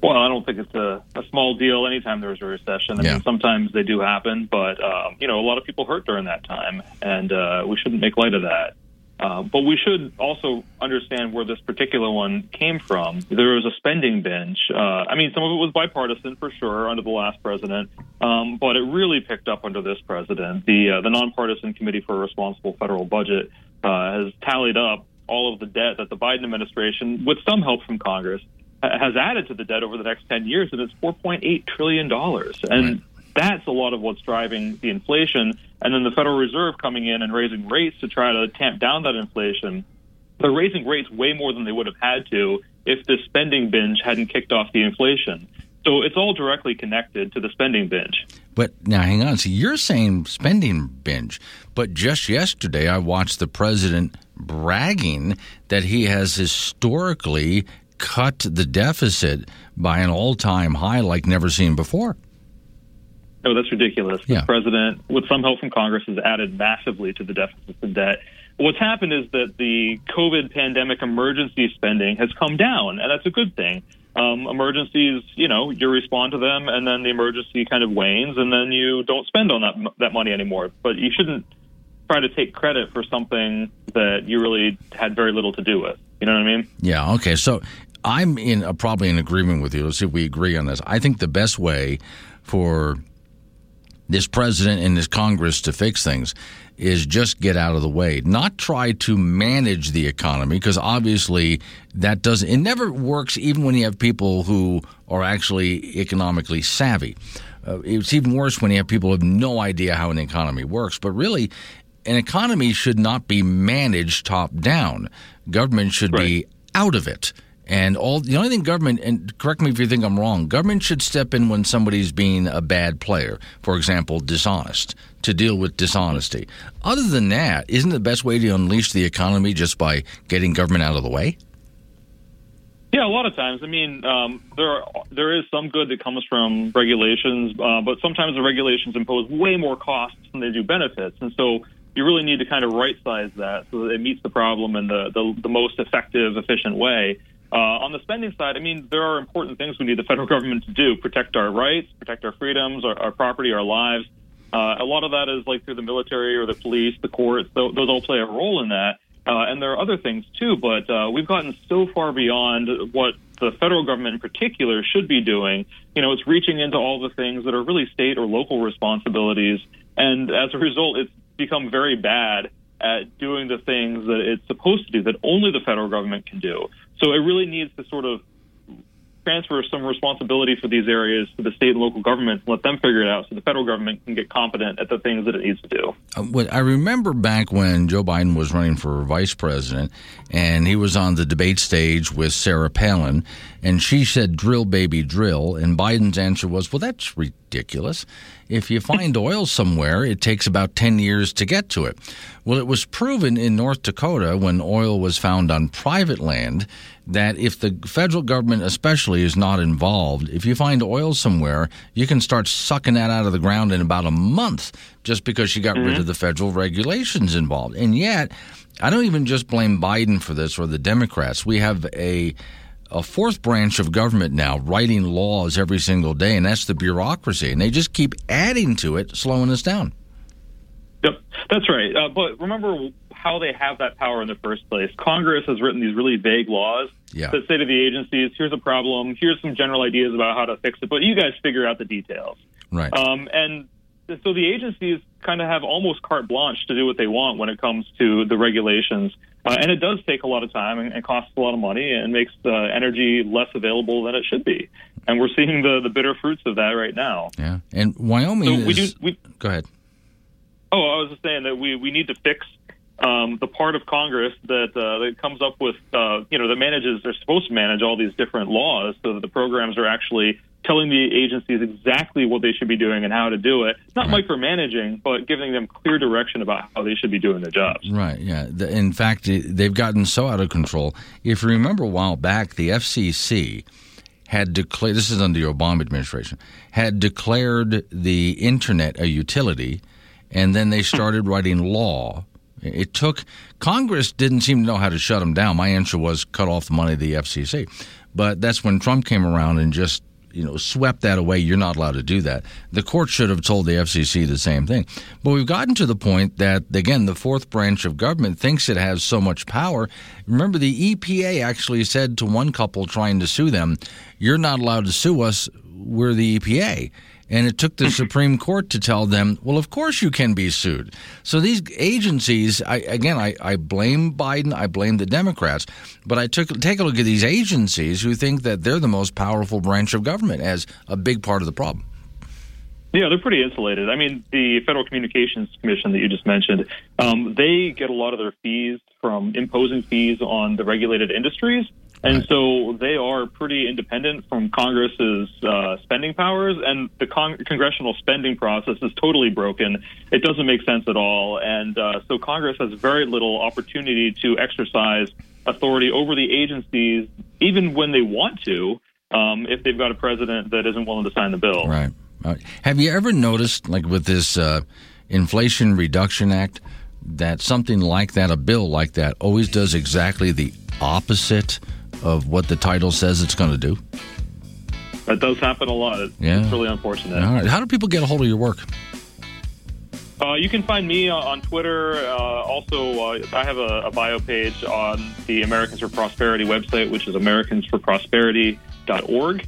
Speaker 8: Well, I don't think it's a, a small deal anytime there's a recession. I
Speaker 1: Yeah.
Speaker 8: mean, sometimes they do happen, but, um, you know, a lot of people hurt during that time, and uh, we shouldn't make light of that. Uh, but we should also understand where this particular one came from. There was a spending binge. Uh, I mean, some of it was bipartisan for sure under the last president, um, but it really picked up under this president. The uh, the nonpartisan Committee for a Responsible Federal Budget uh, has tallied up all of the debt that the Biden administration, with some help from Congress, ha- has added to the debt over the next 10 years, and it's $4.8 trillion. And that's a lot of what's driving the inflation. And then the Federal Reserve coming in and raising rates to try to tamp down that inflation. They're raising rates way more than they would have had to if the spending binge hadn't kicked off the inflation. So it's all directly connected to the spending binge.
Speaker 1: But now, hang on. So you're saying spending binge, but just yesterday I watched the president bragging that he has historically cut the deficit by an all-time high like never seen before.
Speaker 8: No, that's ridiculous.
Speaker 1: Yeah.
Speaker 8: The president, with some help from Congress, has added massively to the deficits and debt. What's happened is that the COVID pandemic emergency spending has come down, and that's a good thing. Um, emergencies, you know, you respond to them, and then the emergency kind of wanes, and then you don't spend on that that money anymore. But you shouldn't try to take credit for something that you really had very little to do with. You know what I mean?
Speaker 1: Yeah. Okay. So I'm in uh, probably in agreement with you. Let's see if we agree on this. I think the best way for this president and this Congress to fix things is just get out of the way, not try to manage the economy, because obviously that doesn't, it never works even when you have people who are actually economically savvy. Uh, it's even worse when you have people who have no idea how an economy works. But really, an economy should not be managed top down. Government should be out of it. And all the only thing government and correct me if you think I'm wrong, government should step in when somebody's being a bad player, for example, dishonest, to deal with dishonesty. Other than that, isn't the best way to unleash the economy just by getting government out of the way?
Speaker 8: Yeah, a lot of times. I mean, um, there are, there is some good that comes from regulations, uh, but sometimes the regulations impose way more costs than they do benefits, and so you really need to kind of right size that so that it meets the problem in the the, the most effective, efficient way. Uh, on the spending side, I mean, there are important things we need the federal [LAUGHS] government to do: protect our rights, protect our freedoms, our, our property, our lives. Uh, a lot of that is like through the military or the police, the courts. Those, those all play a role in that. Uh, and there are other things too, but uh, we've gotten so far beyond what the federal government in particular should be doing. You know, it's reaching into all the things that are really state or local responsibilities, and as a result, it's become very bad at doing the things that it's supposed to do that only the federal government can do. So it really needs to sort of transfer some responsibility for these areas to the state and local governments let them figure it out so the federal government can get competent at the things that it needs to do.
Speaker 1: Uh, I remember back when Joe Biden was running for vice president, and he was on the debate stage with Sarah Palin, and she said, "Drill, baby, drill," and Biden's answer was, "Well, that's ridiculous. If you find oil somewhere, it takes about ten years to get to it." Well, it was proven in North Dakota when oil was found on private land that if the federal government, especially, is not involved, if you find oil somewhere, you can start sucking that out of the ground in about a month just because you got rid mm-hmm. of the federal regulations involved. And yet, I don't even just blame Biden for this or the Democrats. We have a a fourth branch of government now writing laws every single day, and that's the bureaucracy. And they just keep adding to it, slowing us down.
Speaker 8: Yep, that's right. Uh, but remember how they have that power in the first place. Congress has written these really vague laws
Speaker 1: Yeah.
Speaker 8: that say to the agencies, "Here's a problem. Here's some general ideas about how to fix it, but you guys figure out the details."
Speaker 1: Right.
Speaker 8: Um, and so the agencies kind of have almost carte blanche to do what they want when it comes to the regulations. Uh, and it does take a lot of time and, and costs a lot of money and makes uh, energy less available than it should be. And we're seeing the, the bitter fruits of that right now.
Speaker 1: yeah. And Wyoming
Speaker 8: So we
Speaker 1: is.
Speaker 8: do- we-
Speaker 1: Go ahead.
Speaker 8: Oh, I was just saying that we, we need to fix um, the part of Congress that uh, that comes up with uh, you know that manages they're supposed to manage all these different laws so that the programs are actually telling the agencies exactly what they should be doing and how to do it. Not micromanaging, but giving them clear direction about how they should be doing their jobs.
Speaker 1: Right. Yeah. In fact, they've gotten so out of control. If you remember a while back, the FCC had declared this is under the Obama administration had declared the internet a utility, and then they started [LAUGHS] writing law. It took Congress didn't seem to know how to shut them down. My answer was cut off the money of the FCC, but that's when Trump came around and just you know swept that away. You're not allowed to do that. The court should have told the FCC the same thing. But we've gotten to the point that again, the fourth branch of government thinks it has so much power. Remember, the EPA actually said to one couple trying to sue them, "You're not allowed to sue us. We're the EPA." And it took the [LAUGHS] Supreme Court to tell them, well, of course you can be sued. So these agencies, I, again, I, I blame Biden, I blame the Democrats, but I took take a look at these agencies who think that they're the most powerful branch of government as a big part of the problem.
Speaker 8: Yeah, they're pretty insulated. I mean, the Federal Communications Commission that you just mentioned, um, they get a lot of their fees from imposing fees on the regulated industries. And so they are pretty independent from Congress's uh, spending powers, and the con- congressional spending process is totally broken. It doesn't make sense at all, and uh, so Congress has very little opportunity to exercise authority over the agencies, even when they want to, um, if they've got a president that isn't willing to sign the bill.
Speaker 1: Right. Uh, have you ever noticed, like with this uh, Inflation Reduction Act, that something like that, a bill like that, always does exactly the opposite of what the title says it's going to do?
Speaker 8: That does happen a lot. It's,
Speaker 1: Yeah.
Speaker 8: it's really unfortunate.
Speaker 1: All right. How do people get a hold of your work?
Speaker 8: Uh, you can find me on, on Twitter. Uh, also, uh, I have a, a bio page on the Americans for Prosperity website, which is americansforprosperity.org.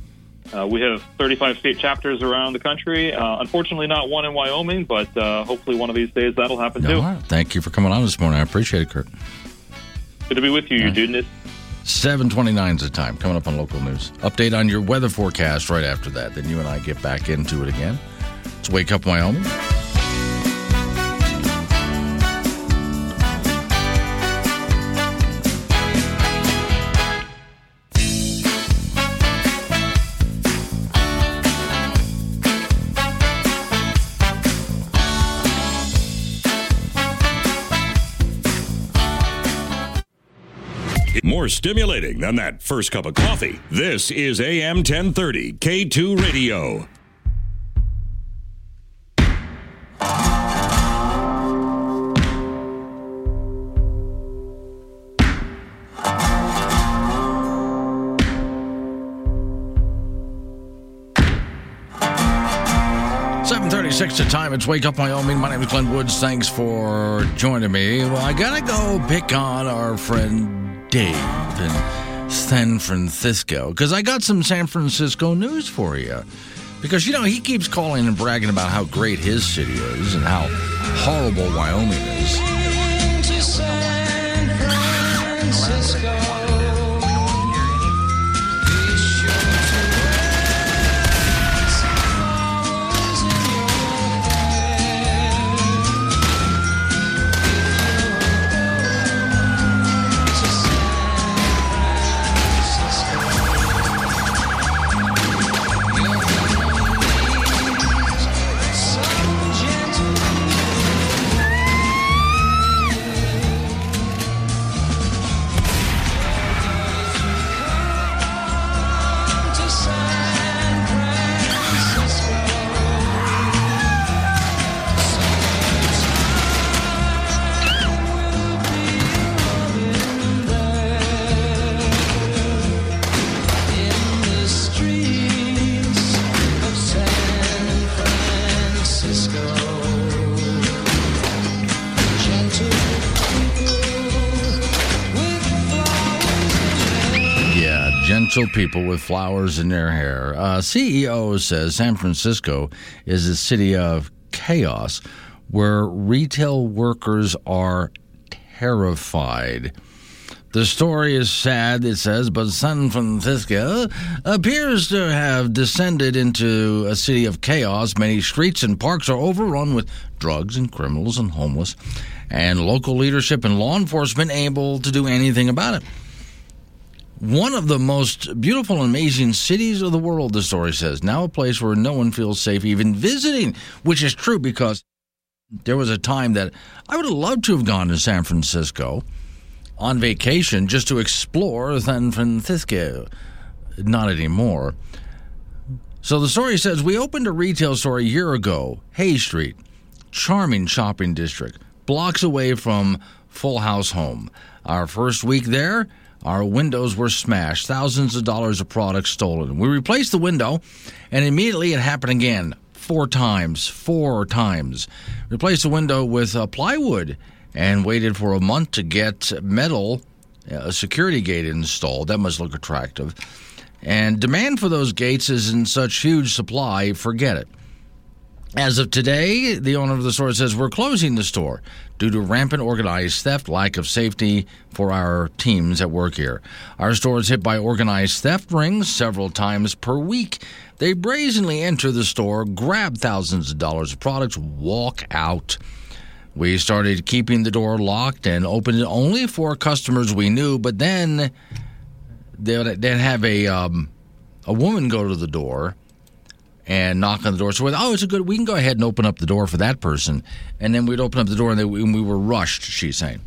Speaker 8: Uh, we have 35 state chapters around the country. Uh, unfortunately, not one in Wyoming, but uh, hopefully one of these days that'll happen too.
Speaker 1: All right. Thank you for coming on this morning. I appreciate it, Kurt.
Speaker 8: Good to be with you, you dudeness.
Speaker 1: 729 is the time. Coming up on local news. Update on your weather forecast right after that. Then you and I get back into it again. It's Wake Up Wyoming.
Speaker 5: More stimulating than that first cup of coffee. This is AM 1030 K2 Radio.
Speaker 1: Thirty-six the time. It's Wake Up Wyoming. My name is Glenn Woods. Thanks for joining me. Well, I gotta go pick on our friend Dave in San Francisco because I got some San Francisco news for you. Because you know he keeps calling and bragging about how great his city is and how horrible Wyoming is. Residential people with flowers in their hair. Uh, CEO says San Francisco is a city of chaos where retail workers are terrified. The story is sad, it says, but San Francisco appears to have descended into a city of chaos. Many streets and parks are overrun with drugs and criminals and homeless, and local leadership and law enforcement able to do anything about it. One of the most beautiful and amazing cities of the world, the story says, now a place where no one feels safe even visiting, which is true because there was a time that I would have loved to have gone to San Francisco on vacation just to explore San Francisco. Not anymore. So the story says we opened a retail store a year ago, Hayes Street, charming shopping district, blocks away from Full House Home. Our first week there, our windows were smashed, thousands of dollars of products stolen. We replaced the window, and immediately it happened again, four times, four times. Replaced the window with uh, plywood and waited for a month to get metal, uh, security gate installed. That must look attractive. And demand for those gates is in such huge supply, forget it. As of today, the owner of the store says we're closing the store due to rampant organized theft, lack of safety for our teams at work here. Our store is hit by organized theft rings several times per week. They brazenly enter the store, grab thousands of dollars of products, walk out. We started keeping the door locked and opened it only for customers we knew, but then they'd, have a, um, a woman go to the door and knock on the door. So, we're, oh, it's a good. We can go ahead and open up the door for that person, and then we'd open up the door, and, they, and we were rushed. She's saying,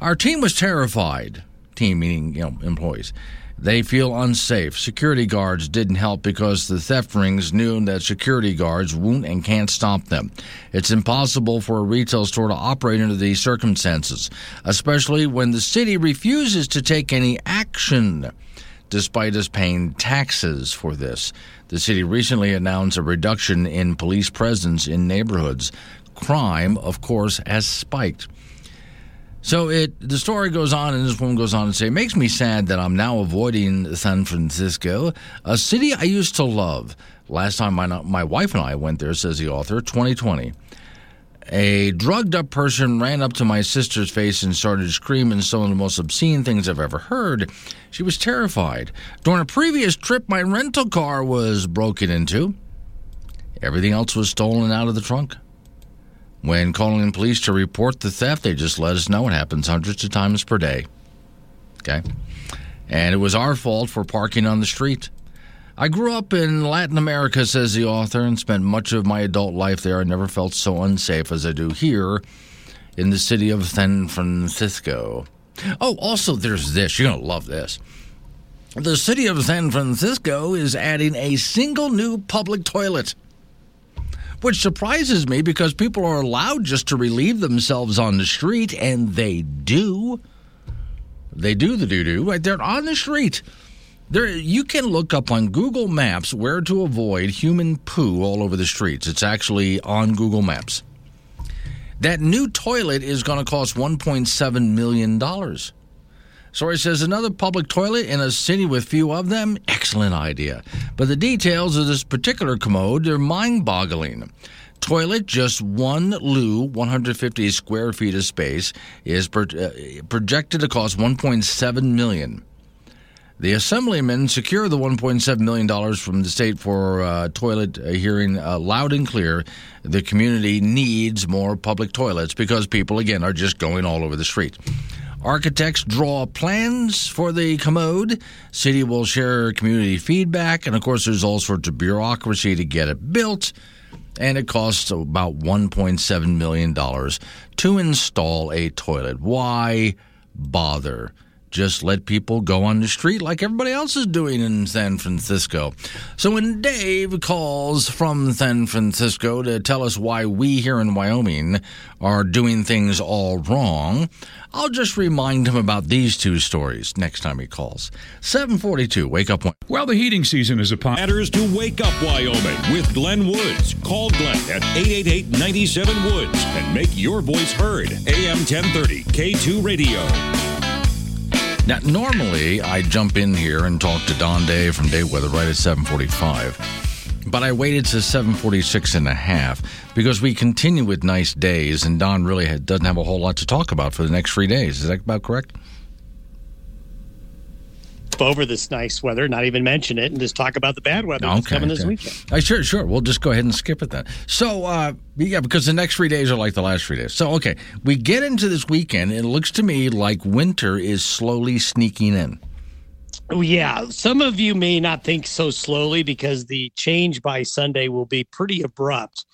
Speaker 1: our team was terrified. Team meaning you know employees. They feel unsafe. Security guards didn't help because the theft rings knew that security guards won't and can't stop them. It's impossible for a retail store to operate under these circumstances, especially when the city refuses to take any action despite us paying taxes for this. The city recently announced a reduction in police presence in neighborhoods. Crime, of course, has spiked. So it the story goes on, and this woman goes on to say, "It makes me sad that I'm now avoiding San Francisco, a city I used to love. Last time my my wife and I went there," says the author, 2020. A drugged up person ran up to my sister's face and started screaming some of the most obscene things I've ever heard. She was terrified. During a previous trip, my rental car was broken into. Everything else was stolen out of the trunk. When calling in police to report the theft, they just let us know it happens hundreds of times per day. Okay? And it was our fault for parking on the street. I grew up in Latin America, says the author, and spent much of my adult life there. I never felt so unsafe as I do here in the city of San Francisco. Oh, also, there's this. You're going to love this. The city of San Francisco is adding a single new public toilet, which surprises me because people are allowed just to relieve themselves on the street, and they do. They do the doo doo. Right? They're on the street. There, you can look up on Google Maps where to avoid human poo all over the streets. It's actually on Google Maps. That new toilet is going to cost $1.7 million. Sorry says another public toilet in a city with few of them? Excellent idea. But the details of this particular commode are mind boggling. Toilet, just one loo, 150 square feet of space, is pro- uh, projected to cost 1.7 million. The assemblymen secure the $1.7 million from the state for uh, toilet uh, hearing uh, loud and clear. The community needs more public toilets because people, again, are just going all over the street. Architects draw plans for the commode. City will share community feedback. And of course, there's all sorts of bureaucracy to get it built. And it costs about $1.7 million to install a toilet. Why bother? Just let people go on the street like everybody else is doing in San Francisco. So when Dave calls from San Francisco to tell us why we here in Wyoming are doing things all wrong, I'll just remind him about these two stories next time he calls. 742, wake up. Wyoming.
Speaker 5: Well, the heating season is upon. Matters to Wake Up Wyoming with Glenn Woods. Call Glenn at 888 97 Woods and make your voice heard. AM 1030, K2 Radio.
Speaker 1: Now, normally I jump in here and talk to Don Day from Day Weather right at 745. But I waited to 746 and a half because we continue with nice days and Don really doesn't have a whole lot to talk about for the next three days. Is that about correct?
Speaker 9: Over this nice weather, not even mention it, and just talk about the bad weather that's coming this
Speaker 1: okay.
Speaker 9: weekend.
Speaker 1: Uh, sure, sure. We'll just go ahead and skip it then. So, uh, yeah, because the next three days are like the last three days. So, okay, we get into this weekend. It looks to me like winter is slowly sneaking in.
Speaker 9: Oh, yeah, some of you may not think so slowly because the change by Sunday will be pretty abrupt.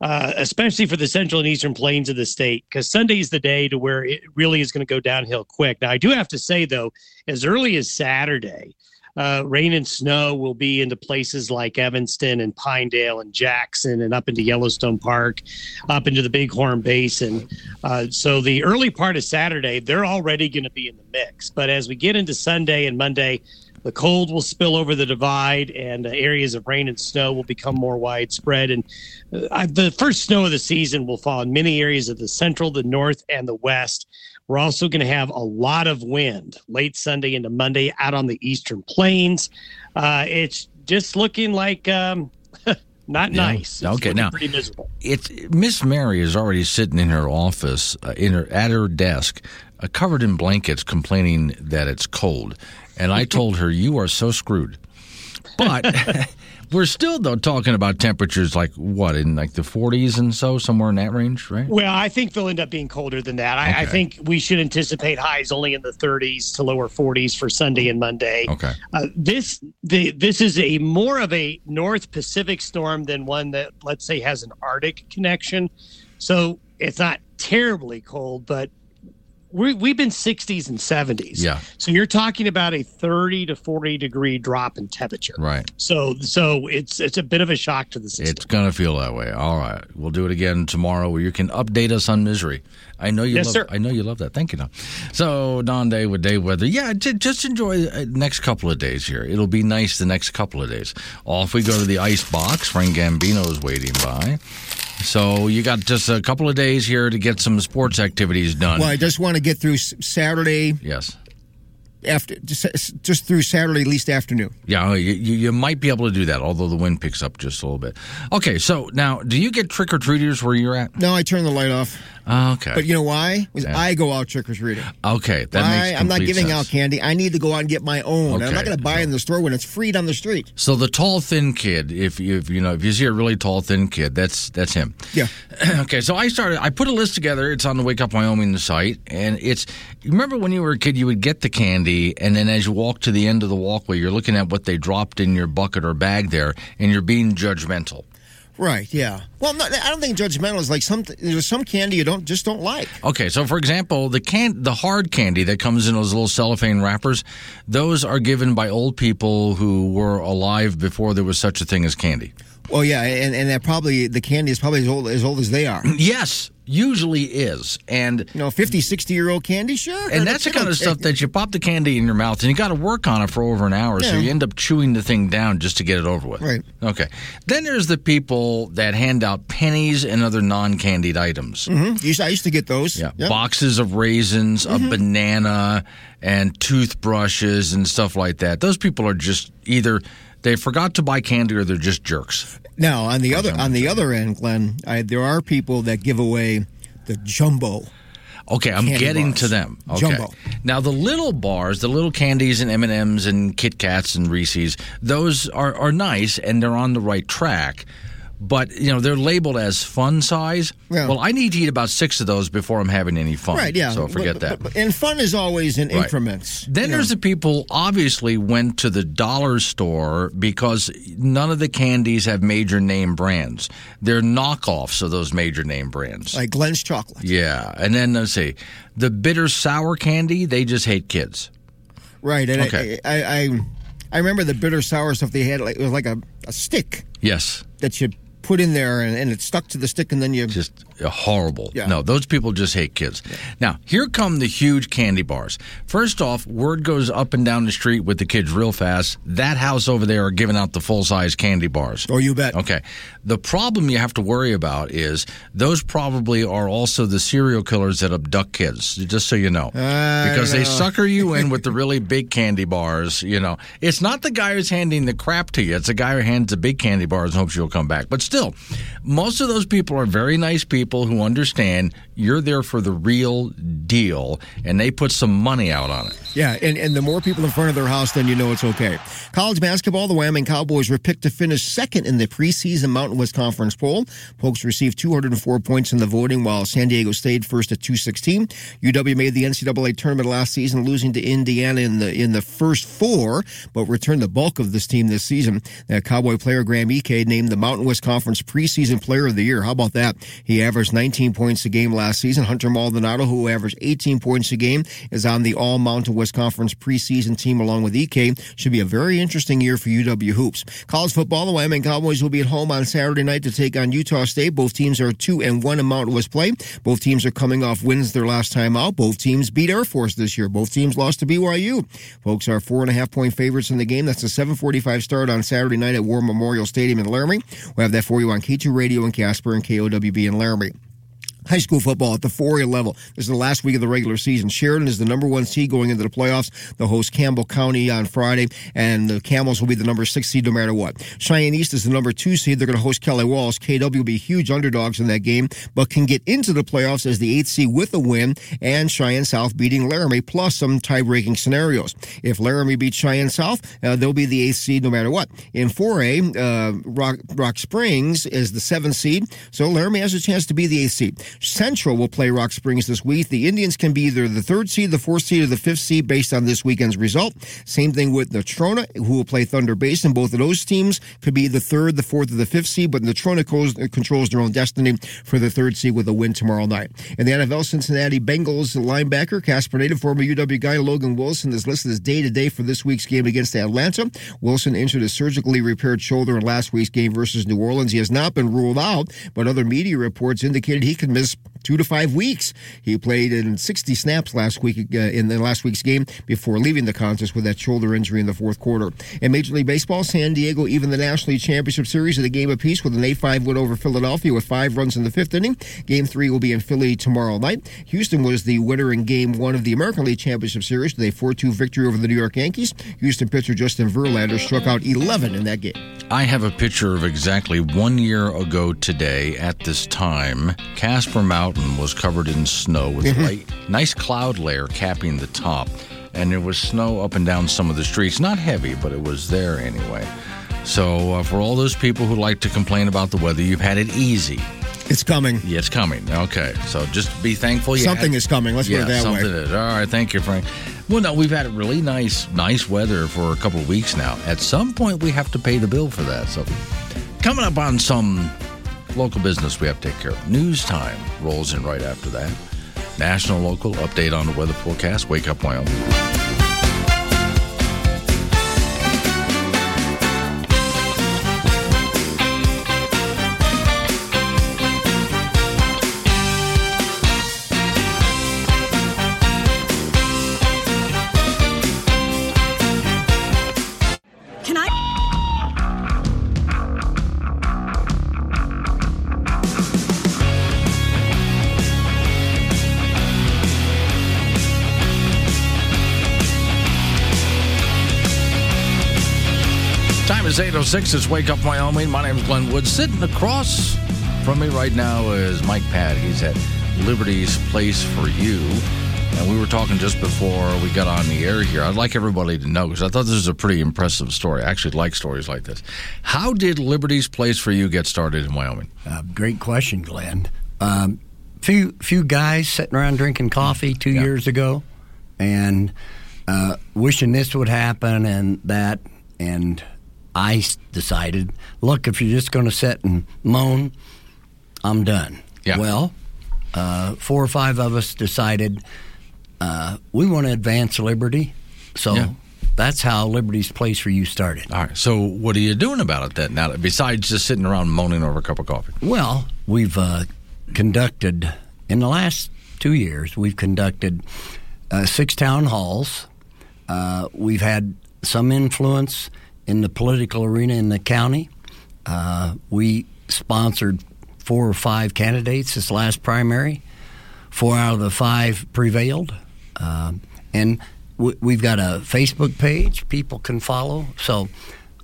Speaker 9: Uh, especially for the central and eastern plains of the state, because Sunday is the day to where it really is going to go downhill quick. Now, I do have to say, though, as early as Saturday, uh, rain and snow will be into places like Evanston and Pinedale and Jackson and up into Yellowstone Park, up into the Bighorn Basin. Uh, so the early part of Saturday, they're already going to be in the mix. But as we get into Sunday and Monday, the cold will spill over the divide and uh, areas of rain and snow will become more widespread. And uh, I, the first snow of the season will fall in many areas of the central the north and the west. We're also going to have a lot of wind late sunday into monday out on the eastern plains. Uh, it's just looking like um, [LAUGHS] not nice. It's
Speaker 1: Okay, now-
Speaker 9: pretty miserable.
Speaker 1: It's Miss Mary is already sitting in her office, uh, in her at her desk, uh, covered in blankets, complaining that it's cold. And I told her, "You are so screwed." But [LAUGHS] we're still though talking about temperatures like what in like the 40s and so, somewhere in that range, right?
Speaker 9: Well, I think they'll end up being colder than that. I, I think we should anticipate highs only in the 30s to lower 40s for Sunday and Monday.
Speaker 1: Okay.
Speaker 9: Uh, this the this is a more of a North Pacific storm than one that let's say has an Arctic connection. So it's not terribly cold, but we we've been 60s and 70s.
Speaker 1: Yeah.
Speaker 9: So you're talking about a 30 to 40 degree drop in temperature.
Speaker 1: Right.
Speaker 9: So so it's it's a bit of a shock to the system.
Speaker 1: It's gonna feel that way. All right, we'll do it again tomorrow, where you can update us on misery. I know you
Speaker 9: Yes,
Speaker 1: love.
Speaker 9: sir.
Speaker 1: I know you love that. Thank you, Don. So Don Day with Day Weather. Yeah, j- just enjoy the uh, next couple of days here. It'll be nice the next couple of days. Off we go to the ice box. Frank Gambino is waiting by. So you got just a couple of days here to get some sports activities done.
Speaker 7: Well, I just want to get through Saturday
Speaker 1: yes.
Speaker 7: after just, just through Saturday at least afternoon.
Speaker 1: Yeah, you, you you might be able to do that, although the wind picks up just a little bit. Okay, so now, do you get trick or treaters where you're at?
Speaker 7: No, I turn the light off.
Speaker 1: Oh, okay.
Speaker 7: But you know why? Because
Speaker 1: Yeah.
Speaker 7: I go out trick or treating.
Speaker 1: okay, that
Speaker 7: Why?
Speaker 1: makes
Speaker 7: I'm not giving
Speaker 1: sense.
Speaker 7: out candy. I need to go out and get my own. I'm not going to buy in the store when it's free on the street.
Speaker 1: So the tall, thin kid, if you, if you know, if you see a really tall, thin kid, that's that's him.
Speaker 7: Yeah. [CLEARS THROAT]
Speaker 1: okay, so I started. I put a list together. It's on the Wake Up Wyoming site, and it's. You remember when you were a kid, you would get the candy, and then as you walk to the end of the walkway, you're looking at what they dropped in your bucket or bag there, and you're being judgmental.
Speaker 7: Right. Yeah. Well, no, I don't think judgmental is like some. There's some candy you don't just don't like.
Speaker 1: Okay, so for example, the can the hard candy that comes in those little cellophane wrappers, those are given by old people who were alive before there was such a thing as candy.
Speaker 7: Well, yeah, and and that probably the candy is probably as old as old as they are.
Speaker 1: Yes, usually is, and
Speaker 7: You know, 50, 60 year old candy, sure.
Speaker 1: and that's the kind of stuff that you pop the candy in your mouth and you got to work on it for over an hour, so you end up chewing the thing down just to get it over with.
Speaker 7: Right.
Speaker 1: Okay. Then there's the people that hand out pennies and other non-candied items.
Speaker 7: Mhm. I used to get those.
Speaker 1: Yeah,
Speaker 7: Yep.
Speaker 1: boxes of raisins, a banana, and toothbrushes and stuff like that. Those people are just either they forgot to buy candy or they're just jerks.
Speaker 7: Now on the other on the other end, Glenn, I, there are people that give away the jumbo.
Speaker 1: Okay, I'm getting
Speaker 7: bars.
Speaker 1: to them. Okay.
Speaker 7: Jumbo.
Speaker 1: Now the little bars, the little candies and M and M's and Kit Kats and Reese's, those are are nice and they're on the right track. But you know they're labeled as fun size.
Speaker 7: Yeah.
Speaker 1: Well, I need to eat about six of those before I'm having any fun.
Speaker 7: Right. Yeah.
Speaker 1: So forget
Speaker 7: But-
Speaker 1: that.
Speaker 7: but- but- and fun is always in
Speaker 1: Right.
Speaker 7: increments.
Speaker 1: Then there's
Speaker 7: know.
Speaker 1: the people obviously went to the dollar store because none of the candies have major name brands. They're knockoffs of those major name brands.
Speaker 7: like Glenn's chocolate.
Speaker 1: yeah, and then let's see, the bitter sour candy. They just hate kids.
Speaker 7: Right. And
Speaker 1: Okay.
Speaker 7: I, I, I I remember the bitter sour stuff they had. Like, it was like a, a stick
Speaker 1: Yes.
Speaker 7: that you put in there and, and it's stuck to the stick, and then you
Speaker 1: just Uh, horrible.
Speaker 7: Yeah.
Speaker 1: No, those people just hate kids. Now, here come the huge candy bars. First off, word goes up and down the street with the kids real fast. That house over there are giving out the full size candy bars.
Speaker 7: Oh, you bet.
Speaker 1: Okay. The problem you have to worry about is those probably are also the serial killers that abduct kids, just so you know. Because they
Speaker 7: know.
Speaker 1: sucker you in with the [LAUGHS] really big candy bars, you know. It's not the guy who's handing the crap to you, it's the guy who hands the big candy bars and hopes you'll come back. But still, most of those people are very nice people who understand you're there for the real deal and they put some money out on it.
Speaker 7: Yeah, and, and the more people in front of their house, then you know it's okay. College basketball, the Wyoming Cowboys were picked to finish second in the preseason Mountain West Conference poll. Pokes received 204 points in the voting, while San Diego stayed first at 216. UW made the NCAA tournament last season, losing to Indiana in the in the first four, but returned the bulk of this team this season. That Cowboy player Graham Ike named the Mountain West Conference preseason player of the year. How about that? He averaged 19 points a game last season. Hunter Maldonado, who averaged 18 points a game, is on the All Mountain West Conference preseason team along with Ike. Should be a very interesting year for UW hoops. College football, the Wyoming Cowboys will be at home on Saturday night to take on Utah State. Both teams are two and one in Mountain West play. Both teams are coming off wins their last time out. Both teams beat Air Force this year. Both teams lost to BYU. Folks are four and a half point favorites in the game. That's a 7:45 start on Saturday night at War Memorial Stadium in Laramie. We'll have that for you on K2 Radio in Casper and KOWB in Laramie. High school football at the 4A level. This is the last week of the regular season. Sheridan is the number one seed going into the playoffs. They'll host Campbell County on Friday, and the Camels will be the number six seed no matter what. Cheyenne East is the number two seed. They're going to host Kelly Walsh. KW will be huge underdogs in that game, but can get into the playoffs as the eighth seed with a win, and Cheyenne South beating Laramie, plus some tie-breaking scenarios. If Laramie beats Cheyenne South, uh, they'll be the eighth seed no matter what. In 4A, uh, Rock, Rock Springs is the seventh seed, so Laramie has a chance to be the eighth seed. Central will play Rock Springs this week. The Indians can be either the third seed, the fourth seed, or the fifth seed based on this weekend's result. Same thing with Natrona, who will play Thunder Basin. Both of those teams could be the third, the fourth, or the fifth seed, but Natrona controls their own destiny for the third seed with a win tomorrow night. In the NFL, Cincinnati Bengals linebacker, Casper native, former UW guy Logan Wilson is listed as day to day for this week's game against Atlanta. Wilson injured a surgically repaired shoulder in last week's game versus New Orleans. He has not been ruled out, but other media reports indicated he could miss is two to five weeks. He played in 60 snaps last week uh, in the last week's game before leaving the contest with that shoulder injury in the fourth quarter. In Major League Baseball, San Diego even the National League Championship Series at a game apiece with an 8-5 win over Philadelphia with five runs in the fifth inning. Game three will be in Philly tomorrow night. Houston was the winner in game one of the American League Championship Series with a 4-2 victory over the New York Yankees. Houston pitcher Justin Verlander struck out 11 in that game.
Speaker 1: I have a picture of exactly one year ago today at this time. Casper Mountain was covered in snow with light, nice cloud layer capping the top, and there was snow up and down some of the streets. Not heavy, but it was there anyway. So, uh, for all those people who like to complain about the weather, you've had it easy.
Speaker 7: It's coming.
Speaker 1: Yeah, it's coming. Okay, so just be thankful. You
Speaker 7: Something
Speaker 1: had-
Speaker 7: is coming. Let's
Speaker 1: yeah,
Speaker 7: put it that
Speaker 1: something
Speaker 7: way.
Speaker 1: is. All right, thank you, Frank. Well, no, we've had really nice, nice weather for a couple of weeks now. At some point, we have to pay the bill for that. So, coming up on some local business we have to take care of. News time rolls in right after that. National, local update on the weather forecast. Wake up, Wyoming. Six is Wake Up Wyoming. My name is Glenn Wood. Sitting across from me right now is Mike Pat. He's at Liberty's Place for You. And we were talking just before we got on the air here. I'd like everybody to know because I thought this was a pretty impressive story. I actually like stories like this. How did Liberty's Place for You get started in Wyoming?
Speaker 10: Uh, great question, Glenn. Um, few few guys sitting around drinking coffee two yeah. years ago, and uh, wishing this would happen and that, and I decided, look, if you're just going to sit and moan, I'm done.
Speaker 1: Yeah.
Speaker 10: Well, uh, four or five of us decided uh, we want to advance liberty, so
Speaker 1: Yeah.
Speaker 10: that's how Liberty's Place for You started.
Speaker 1: All right. So what are you doing about it then? Now, besides just sitting around moaning over a cup of coffee.
Speaker 10: Well, we've uh, conducted in the last two years. We've conducted uh, six town halls. Uh, we've had some influence in the political arena in the county. Uh, we sponsored four or five candidates this last primary. Four out of the five prevailed. Uh, and w- we've got a Facebook page people can follow. So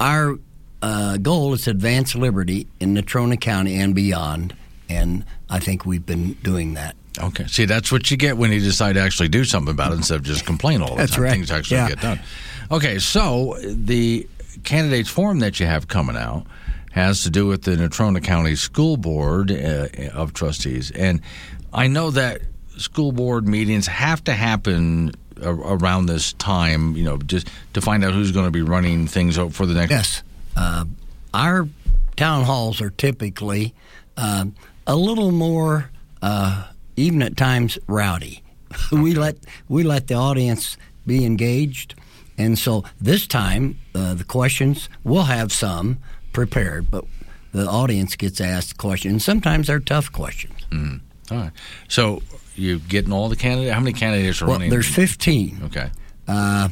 Speaker 10: our uh, goal is to advance liberty in Natrona County and beyond. And I think we've been doing that.
Speaker 1: Okay. See, that's what you get when you decide to actually do something about it instead of just complain all the
Speaker 10: That's
Speaker 1: time.
Speaker 10: right.
Speaker 1: Things actually
Speaker 10: Yeah.
Speaker 1: get done. Okay. So the candidates forum that you have coming out has to do with the Natrona County School Board uh, of Trustees, and I know that school board meetings have to happen a- around this time. You know, just to find out who's going to be running things for the next.
Speaker 10: Yes. Uh, our town halls are typically uh, a little more, uh, even at times, rowdy. [LAUGHS] we let we let the audience be engaged, and so this time uh, the questions we'll have some prepared, but the audience gets asked questions. Sometimes they're tough questions.
Speaker 1: Mm. All right. So you're getting all the candidates? How many candidates are
Speaker 10: Well,
Speaker 1: running?
Speaker 10: there's 15.
Speaker 1: Okay.
Speaker 10: Uh,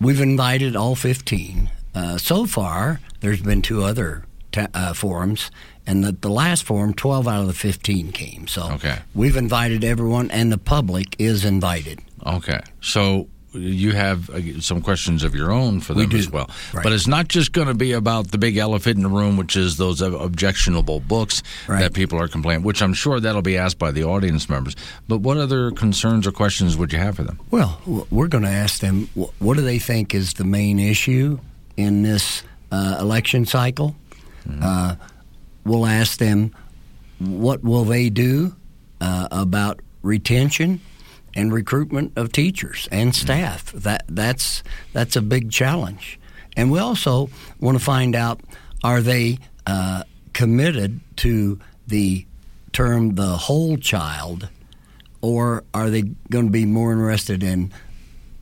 Speaker 10: we've invited all 15. Uh, so far, there's been two other ta- uh, forums, and the, the last forum, 12 out of the 15 came. So
Speaker 1: Okay.
Speaker 10: we've invited everyone, and the public is invited.
Speaker 1: Okay. So you have uh, some questions of your own for
Speaker 10: We
Speaker 1: them
Speaker 10: do.
Speaker 1: as well.
Speaker 10: Right.
Speaker 1: But it's not just going to be about the big elephant in the room, which is those objectionable books
Speaker 10: Right.
Speaker 1: that people are complaining, which I'm sure that'll be asked by the audience members. But what other concerns or questions would you have for them?
Speaker 10: Well, we're going to ask them what do they think is the main issue in this uh, election cycle. Uh, we'll ask them what will they do uh, about retention and recruitment of teachers and staff. That that's that's a big challenge. And we also want to find out are they uh, committed to the term the whole child or are they going to be more interested in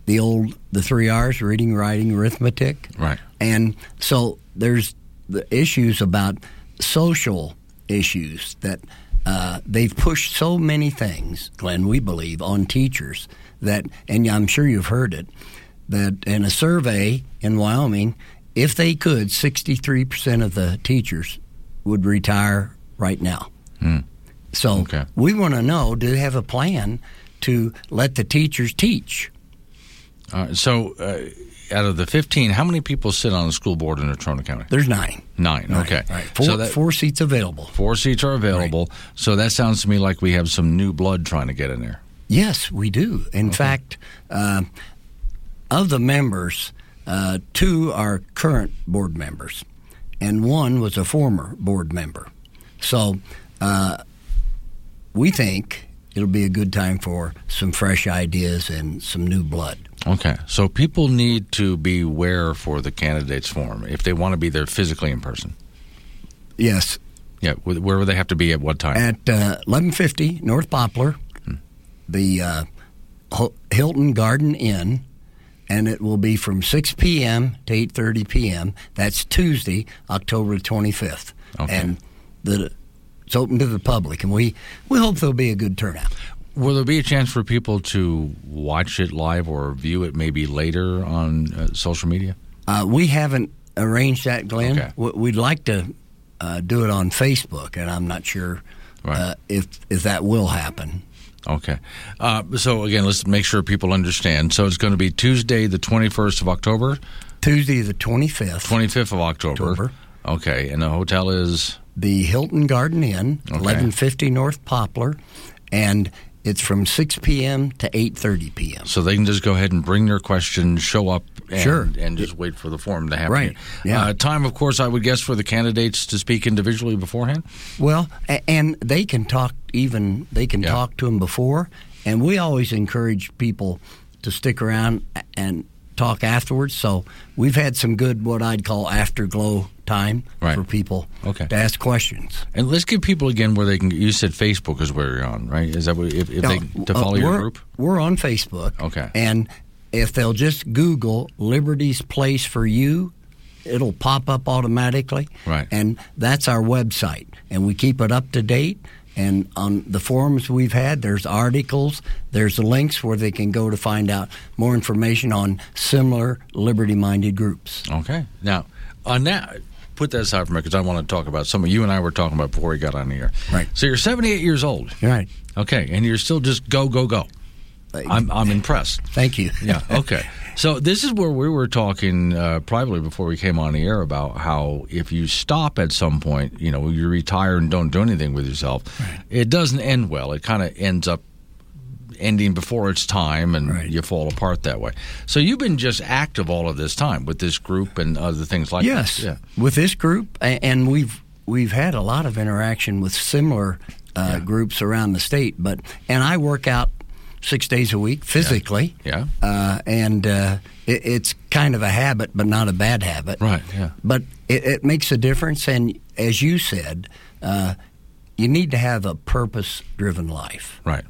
Speaker 10: the old the three R's reading, writing, arithmetic?
Speaker 1: Right.
Speaker 10: And so there's the issues about social issues that uh, they've pushed so many things, Glenn, we believe, on teachers that, and I'm sure you've heard it, that in a survey in Wyoming, if they could, 63% of the teachers would retire right now.
Speaker 1: Hmm.
Speaker 10: So we want to know do they have a plan to let the teachers teach?
Speaker 1: Uh, so, uh, out of the 15, how many people sit on the school board in Natrona County?
Speaker 10: There's nine.
Speaker 1: Nine.
Speaker 10: Nine,
Speaker 1: Okay.
Speaker 10: right. Four,
Speaker 1: so that,
Speaker 10: four seats available.
Speaker 1: four seats are available. So that sounds to me like we have some new blood trying to get in there.
Speaker 10: Yes, we do. In fact, uh, of the members, uh, two are current board members, and one was a former board member. So uh, we think it'll be a good time for some fresh ideas and some new blood.
Speaker 1: Okay. So people need to be beware for the candidates form if they want to be there physically in person.
Speaker 10: Yes,
Speaker 1: Yeah. Where would they have to be at what time?
Speaker 10: at uh, 1150 North Poplar, the uh, Hilton Garden Inn, and it will be from 6 p.m. to 8:30 p.m. That's Tuesday, October 25th,
Speaker 1: Okay.
Speaker 10: and the it's open to the public, and we we hope there'll be a good turnout.
Speaker 1: Will there be a chance for people to watch it live or view it maybe later on uh, social media?
Speaker 10: Uh, we haven't arranged that, Glenn.
Speaker 1: Okay.
Speaker 10: We'd like to uh, do it on Facebook, and I'm not sure uh, if if that will happen.
Speaker 1: Okay. Uh, so again, let's make sure people understand. So it's going to be Tuesday, the twenty-first of October,
Speaker 10: Tuesday, the 25th.
Speaker 1: twenty-fifth of October.
Speaker 10: October.
Speaker 1: Okay, and the hotel is
Speaker 10: the Hilton Garden Inn,
Speaker 1: Okay.
Speaker 10: 1150 North Poplar, and it's from 6 p.m. to 8:30 p.m.
Speaker 1: so they can just go ahead and bring their questions, show up, and,
Speaker 10: Sure.
Speaker 1: and just wait for the forum to happen.
Speaker 10: Right. Yeah.
Speaker 1: Uh, time, of course, I would guess for the candidates to speak individually beforehand.
Speaker 10: Well, and they can talk even they can
Speaker 1: Yeah.
Speaker 10: talk to them before, and we always encourage people to stick around and talk afterwards. So we've had some good what I'd call afterglow time
Speaker 1: Right.
Speaker 10: for people
Speaker 1: Okay.
Speaker 10: to ask questions.
Speaker 1: And let's give people again where they can. You said Facebook is where you're on, right? Is that what, if, if they to
Speaker 10: Uh,
Speaker 1: follow your group?
Speaker 10: We're on Facebook.
Speaker 1: Okay.
Speaker 10: And if they'll just Google Liberty's Place for You, it'll pop up automatically.
Speaker 1: Right.
Speaker 10: And that's our website. And we keep it up to date. And on the forums we've had, there's articles, there's links where they can go to find out more information on similar liberty minded groups.
Speaker 1: Okay. Now, on that, put that aside for a minute because I want to talk about something you and I were talking about before we got on the air.
Speaker 10: Right.
Speaker 1: So you're 78 years old.
Speaker 10: Right.
Speaker 1: Okay. And you're still just go, go, go. I'm, I'm impressed.
Speaker 10: Thank you.
Speaker 1: Yeah. Okay. So this is where we were talking uh, privately before we came on the air about how if you stop at some point, you know, you retire and don't do anything with yourself, it doesn't end well. It kind of ends up ending before its time, and you fall apart that way. So you've been just active all of this time with this group and other things like
Speaker 10: yes,
Speaker 1: this. Yeah.
Speaker 10: with this group, and we've we've had a lot of interaction with similar uh, groups around the state. But and I work out six days a week physically.
Speaker 1: Yeah.
Speaker 10: Uh, and uh, it, it's kind of a habit, but not a bad habit.
Speaker 1: Right. Yeah.
Speaker 10: But it, it makes a difference, and as you said, uh, you need to have a purpose-driven life.
Speaker 1: Right.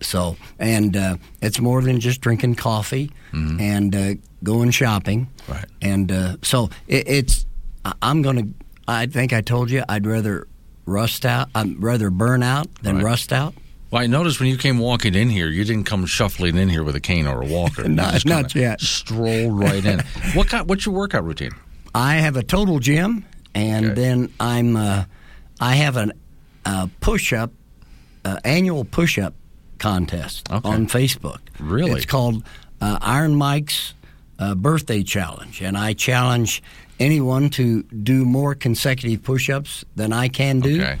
Speaker 10: So, and uh, it's more than just drinking coffee and uh, going shopping.
Speaker 1: Mm-hmm. Right.
Speaker 10: And uh, so it, it's. I'm going to. I think I told you I'd rather rust out. I'd rather burn out than
Speaker 1: Right.
Speaker 10: rust out.
Speaker 1: Well, I noticed when you came walking in here, you didn't come shuffling in here with a cane or a walker. [LAUGHS]
Speaker 10: Not-
Speaker 1: just
Speaker 10: not yet.
Speaker 1: Strolled right in. [LAUGHS] what kind? What's your workout routine?
Speaker 10: I have a total gym, and
Speaker 1: Okay.
Speaker 10: then I'm. Uh, I have an uh, push-up uh, annual push-up contest
Speaker 1: Okay.
Speaker 10: on Facebook.
Speaker 1: Really?
Speaker 10: it's called uh, Iron Mike's uh, Birthday Challenge, and I challenge anyone to do more consecutive push-ups than I can do.
Speaker 1: Okay.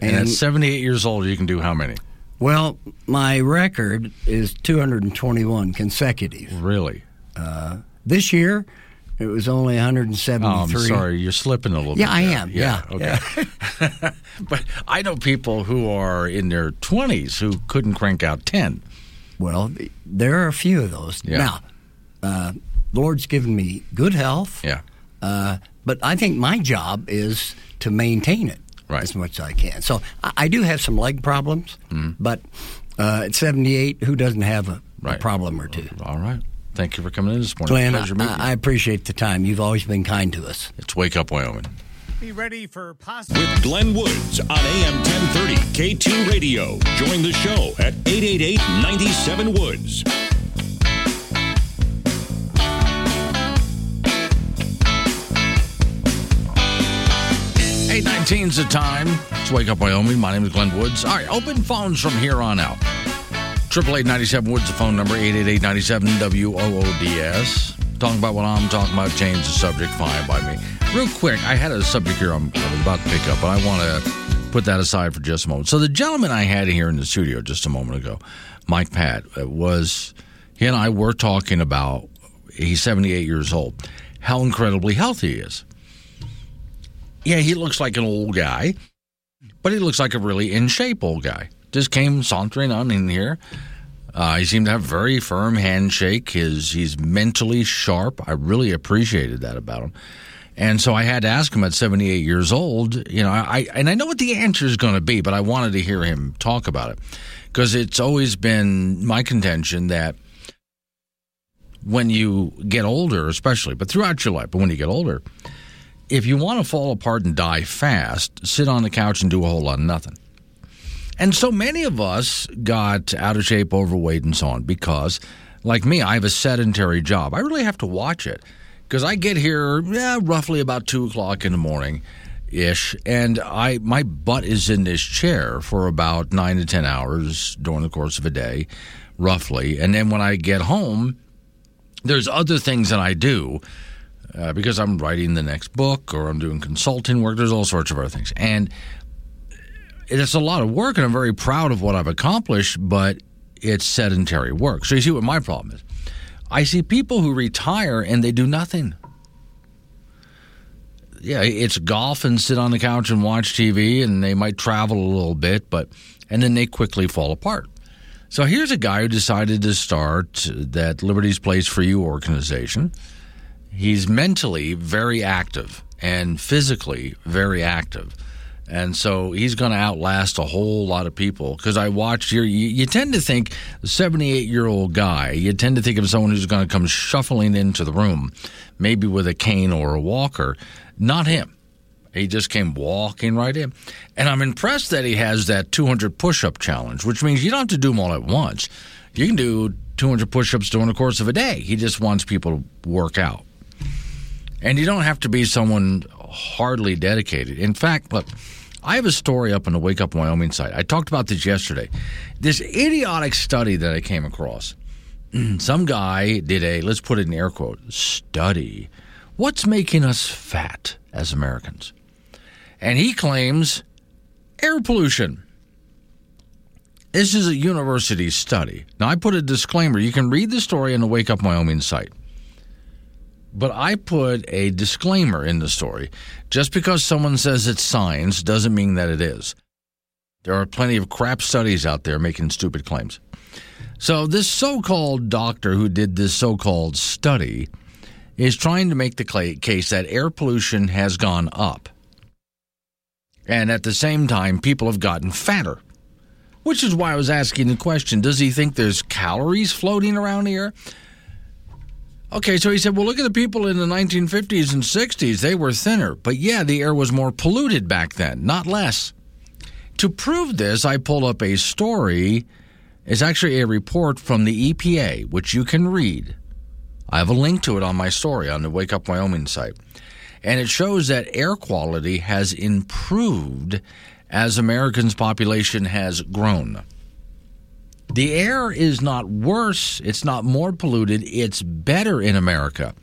Speaker 1: And, at 78 years old, you can do how many?
Speaker 10: Well, my record is 221 consecutive.
Speaker 1: Really?
Speaker 10: This year, it was only 173.
Speaker 1: Oh, I'm sorry, you're slipping a little
Speaker 10: Yeah,
Speaker 1: bit.
Speaker 10: I
Speaker 1: there.
Speaker 10: am. Yeah,
Speaker 1: Okay. [LAUGHS] but I know people who are in their 20s who couldn't crank out 10.
Speaker 10: Well, there are a few of those.
Speaker 1: Yeah.
Speaker 10: Now, uh, Lord's given me good health,
Speaker 1: Yeah.
Speaker 10: uh, but I think my job is to maintain it
Speaker 1: Right.
Speaker 10: as much as I can. So I, I do have some leg problems, but uh, at 78, who doesn't have a, a
Speaker 1: Mm-hmm.
Speaker 10: Problem or two?
Speaker 1: All right. Thank you for coming in this morning.
Speaker 10: Glenn,
Speaker 1: Pleasure meeting
Speaker 10: I, I appreciate the time. You've always been kind to us.
Speaker 1: It's Wake Up Wyoming.
Speaker 11: Be ready for possible.
Speaker 5: With Glenn Woods on AM 1030 K2 Radio. Join the show at 888 97 Woods.
Speaker 1: Eight nineteen's the time. It's Wake Up Wyoming. My name is Glenn Woods. All right, open phones from here on out. Triple eight ninety seven Woods, the phone number eight eight eight ninety seven W O O D S. Talking about what I'm talking about. Change the subject. Fine by me. Real quick, I had a subject here I'm, I was about to pick up, but I want to put that aside for just a moment. So the gentleman I had here in the studio just a moment ago, Mike Pat, uh, was he and I were talking about. He's 78 years old. How incredibly healthy he is. Yeah, he looks like an old guy, but he looks like a really in shape old guy. Just came sauntering on in here. Uh, he seemed to have very firm handshake. His he's mentally sharp. I really appreciated that about him. And so I had to ask him at 78 years old, you know, I and I know what the answer is going to be, but I wanted to hear him talk about it because it's always been my contention that when you get older, especially, but throughout your life, but when you get older, if you want to fall apart and die fast, sit on the couch and do a whole lot of nothing. And so many of us got out of shape, overweight, and so on because, like me, I have a sedentary job. I really have to watch it because I get here yeah, roughly about two o'clock in the morning ish, and I my butt is in this chair for about nine to ten hours during the course of a day, roughly. And then when I get home, there's other things that I do uh, because I'm writing the next book or I'm doing consulting work. There's all sorts of other things, and it's a lot of work, and I'm very proud of what I've accomplished. But it's sedentary work. So you see what my problem is. I see people who retire and they do nothing. Yeah, it's golf and sit on the couch and watch TV, and they might travel a little bit, but and then they quickly fall apart. So here's a guy who decided to start that Liberty's Place for You organization. He's mentally very active and physically very active. And so he's going to outlast a whole lot of people. Because I watched here, you, you tend to think 78 year old guy, you tend to think of someone who's going to come shuffling into the room, maybe with a cane or a walker. Not him. He just came walking right in. And I'm impressed that he has that 200 push up challenge, which means you don't have to do them all at once. You can do 200 push ups during the course of a day. He just wants people to work out. And you don't have to be someone hardly dedicated. In fact, look, I have a story up on the Wake Up Wyoming site. I talked about this yesterday. This idiotic study that I came across. [CLEARS THROAT] Some guy did a, let's put it in air quote, study. What's making us fat as Americans? And he claims air pollution. This is a university study. Now, I put a disclaimer. You can read the story on the Wake Up Wyoming site. But I put a disclaimer in the story. Just because someone says it's science doesn't mean that it is. There are plenty of crap studies out there making stupid claims. So, this so called doctor who did this so called study is trying to make the case that air pollution has gone up. And at the same time, people have gotten fatter. Which is why I was asking the question does he think there's calories floating around here? Okay, so he said, well, look at the people in the 1950s and 60s. They were thinner. But yeah, the air was more polluted back then, not less. To prove this, I pulled up a story. It's actually a report from the EPA, which you can read. I have a link to it on my story on the Wake Up Wyoming site. And it shows that air quality has improved as Americans' population has grown. The air is not worse, it's not more polluted, it's better in America.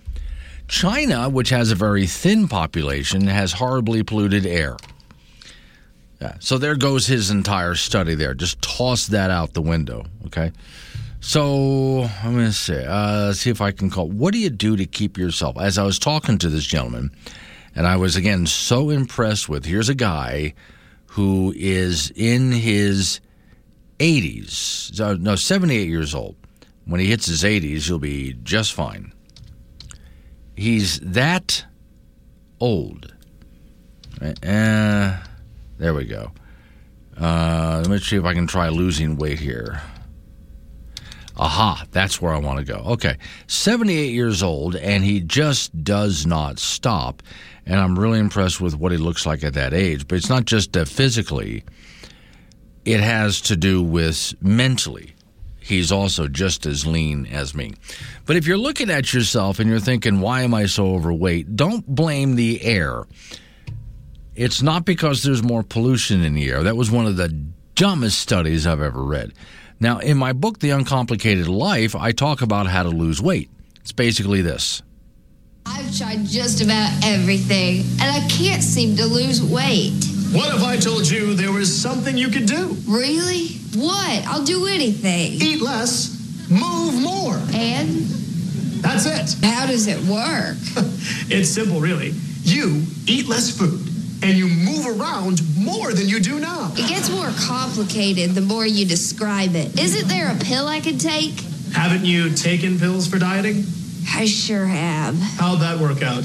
Speaker 1: China, which has a very thin population, has horribly polluted air. Yeah, so there goes his entire study there. Just toss that out the window, okay? So I'm going to say, uh, see if I can call. What do you do to keep yourself? As I was talking to this gentleman, and I was again so impressed with. Here's a guy who is in his 80s, no, 78 years old. When he hits his 80s, he'll be just fine. He's that old. Uh, there we go. Uh, let me see if I can try losing weight here. Aha, that's where I want to go. Okay, 78 years old, and he just does not stop. And I'm really impressed with what he looks like at that age. But it's not just uh, physically, it has to do with mentally. He's also just as lean as me. But if you're looking at yourself and you're thinking, why am I so overweight? Don't blame the air. It's not because there's more pollution in the air. That was one of the dumbest studies I've ever read. Now, in my book, The Uncomplicated Life, I talk about how to lose weight. It's basically this
Speaker 12: I've tried just about everything, and I can't seem to lose weight.
Speaker 13: What if I told you there was something you could do?
Speaker 12: Really? What? I'll do anything.
Speaker 13: Eat less, move more.
Speaker 12: And?
Speaker 13: That's it.
Speaker 12: How does it work? [LAUGHS]
Speaker 13: it's simple, really. You eat less food and you move around more than you do now.
Speaker 12: It gets more complicated the more you describe it. Isn't there a pill I could take?
Speaker 13: Haven't you taken pills for dieting?
Speaker 12: I sure have.
Speaker 13: How'd that work out?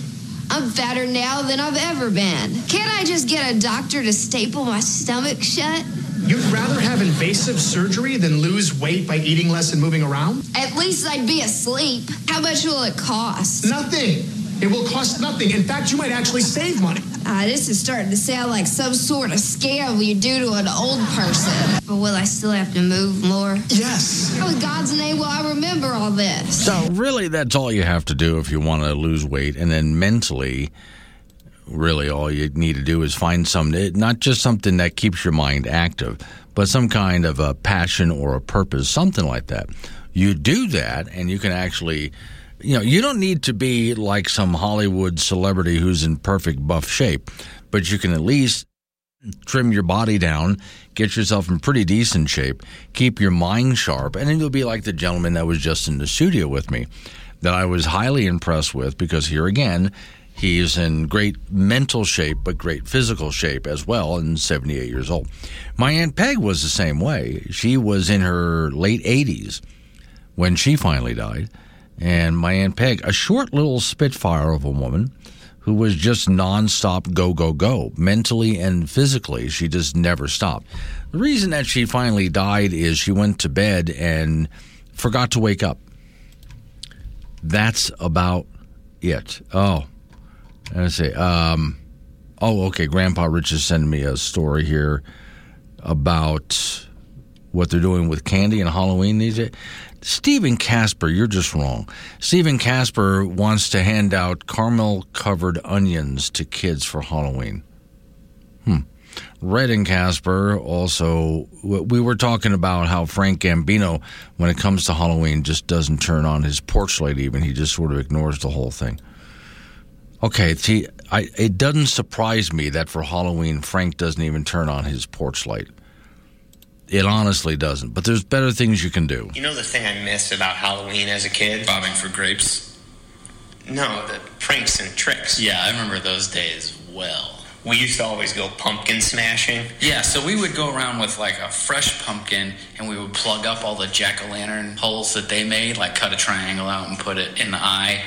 Speaker 12: I'm fatter now than I've ever been. Can't I just get a doctor to staple my stomach shut?
Speaker 13: You'd rather have invasive surgery than lose weight by eating less and moving around?
Speaker 12: At least I'd be asleep. How much will it cost?
Speaker 13: Nothing. It will cost nothing. In fact, you might actually save money.
Speaker 12: Ah, this is starting to sound like some sort of scam you do to an old person. But will I still have to move more?
Speaker 13: Yes.
Speaker 12: How in God's name will I remember all this?
Speaker 1: So, really, that's all you have to do if you want to lose weight. And then mentally, really, all you need to do is find some, not just something that keeps your mind active, but some kind of a passion or a purpose, something like that. You do that, and you can actually you know, you don't need to be like some Hollywood celebrity who's in perfect buff shape, but you can at least trim your body down, get yourself in pretty decent shape, keep your mind sharp, and then you'll be like the gentleman that was just in the studio with me that I was highly impressed with because here again, he's in great mental shape but great physical shape as well and 78 years old. My aunt Peg was the same way. She was in her late 80s when she finally died and my Aunt Peg, a short little spitfire of a woman who was just nonstop go, go, go. Mentally and physically, she just never stopped. The reason that she finally died is she went to bed and forgot to wake up. That's about it. Oh, let's see. Um, oh, okay. Grandpa Rich is sending me a story here about what they're doing with candy and Halloween these days. Stephen Casper, you're just wrong. Stephen Casper wants to hand out caramel covered onions to kids for Halloween. Hmm. Red and Casper also, we were talking about how Frank Gambino, when it comes to Halloween, just doesn't turn on his porch light even. He just sort of ignores the whole thing. Okay, see, I, it doesn't surprise me that for Halloween, Frank doesn't even turn on his porch light. It honestly doesn't. But there's better things you can do.
Speaker 14: You know the thing I missed about Halloween as a kid?
Speaker 15: Bobbing for grapes?
Speaker 14: No, the pranks and tricks.
Speaker 15: Yeah, I remember those days well.
Speaker 14: We used to always go pumpkin smashing.
Speaker 15: Yeah, so we would go around with like a fresh pumpkin and we would plug up all the jack o' lantern holes that they made, like cut a triangle out and put it in the eye.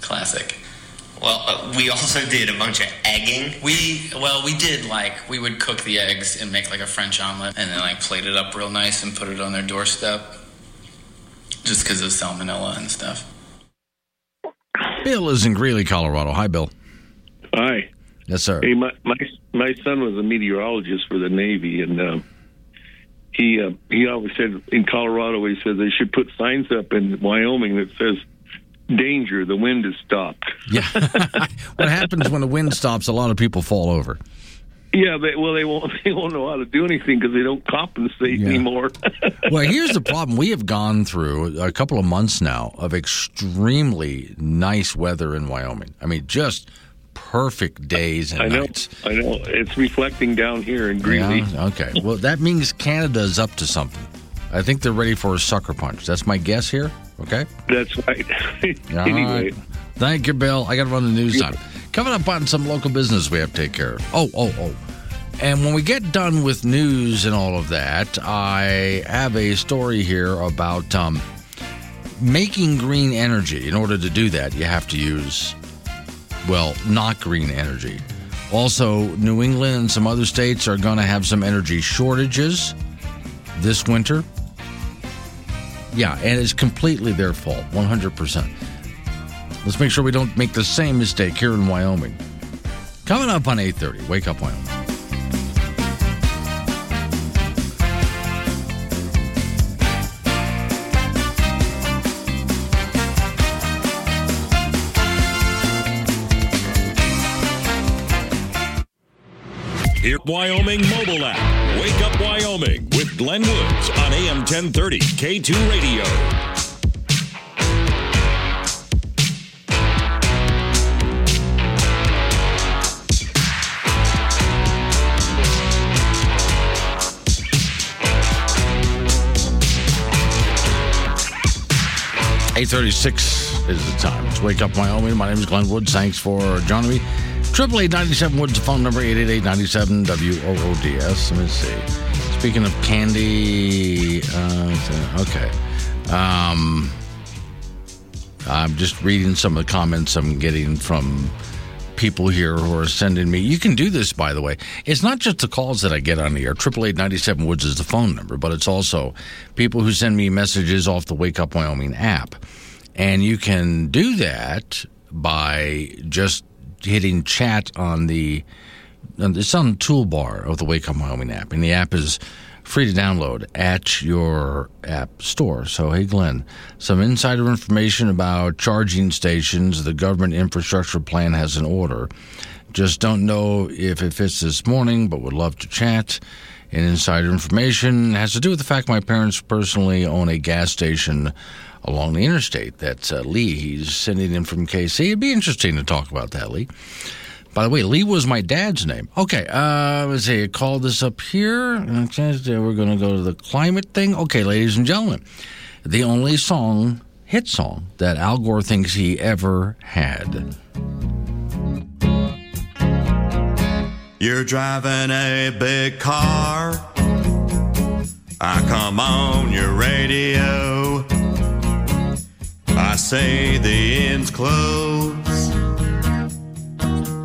Speaker 15: Classic.
Speaker 14: Well, uh, we also [LAUGHS] did a bunch of egging.
Speaker 15: We well, we did like we would cook the eggs and make like a French omelet, and then like plate it up real nice and put it on their doorstep, just because of salmonella and stuff.
Speaker 1: Bill is in Greeley, Colorado. Hi, Bill.
Speaker 16: Hi.
Speaker 1: Yes, sir.
Speaker 16: Hey, my my, my son was a meteorologist for the Navy, and uh, he uh, he always said in Colorado he said they should put signs up in Wyoming that says danger, the wind has stopped.
Speaker 1: Yeah. [LAUGHS] what happens when the wind stops? A lot of people fall over.
Speaker 16: Yeah, they, well, they won't. [LAUGHS] They won't know how to do anything because they don't compensate
Speaker 1: Yeah.
Speaker 16: anymore. [LAUGHS]
Speaker 1: well, here's the problem. We have gone through a couple of months now of extremely nice weather in Wyoming. I mean, just perfect days and
Speaker 16: I know.
Speaker 1: nights.
Speaker 16: I know. It's reflecting down here in Greeley.
Speaker 1: Yeah? Okay. Well, that means Canada's up to something. I think they're ready for a sucker punch. That's my guess here. Okay.
Speaker 16: That's right. [LAUGHS] Anyway,
Speaker 1: right. Thank you, Bill. I got to run the news on. Coming up on some local business we have to take care of. Oh, oh, oh. And when we get done with news and all of that, I have a story here about um, making green energy. In order to do that, you have to use, well, not green energy. Also, New England and some other states are going to have some energy shortages this winter. Yeah, and it's completely their fault, 100%. Let's make sure we don't make the same mistake here in Wyoming. Coming up on 8:30, Wake Up Wyoming.
Speaker 5: Here, Wyoming mobile app. Wake up Wyoming with Glenn Woods on AM 1030 K2 Radio.
Speaker 1: Eight thirty-six is the time. It's Wake Up Wyoming. My name is Glenn Woods. Thanks for joining me. Triple eight ninety seven Woods. The phone number eight eight eight ninety seven W O O D S. Let me see. Speaking of candy, uh, okay. Um, I'm just reading some of the comments I'm getting from people here who are sending me. You can do this, by the way. It's not just the calls that I get on the air. Triple eight ninety seven Woods is the phone number, but it's also people who send me messages off the Wake Up Wyoming app, and you can do that by just hitting chat on the. It's on the toolbar of the Wake Up Wyoming app, and the app is free to download at your app store. So, hey, Glenn, some insider information about charging stations. The government infrastructure plan has an order. Just don't know if it fits this morning, but would love to chat. And insider information has to do with the fact my parents personally own a gas station along the interstate. That's uh, Lee. He's sending in from KC. It'd be interesting to talk about that, Lee. By the way, Lee was my dad's name. Okay, uh, let's see. Call this up here. We're going to go to the climate thing. Okay, ladies and gentlemen, the only song, hit song, that Al Gore thinks he ever had.
Speaker 17: You're driving a big car. I come on your radio. I say the end's close.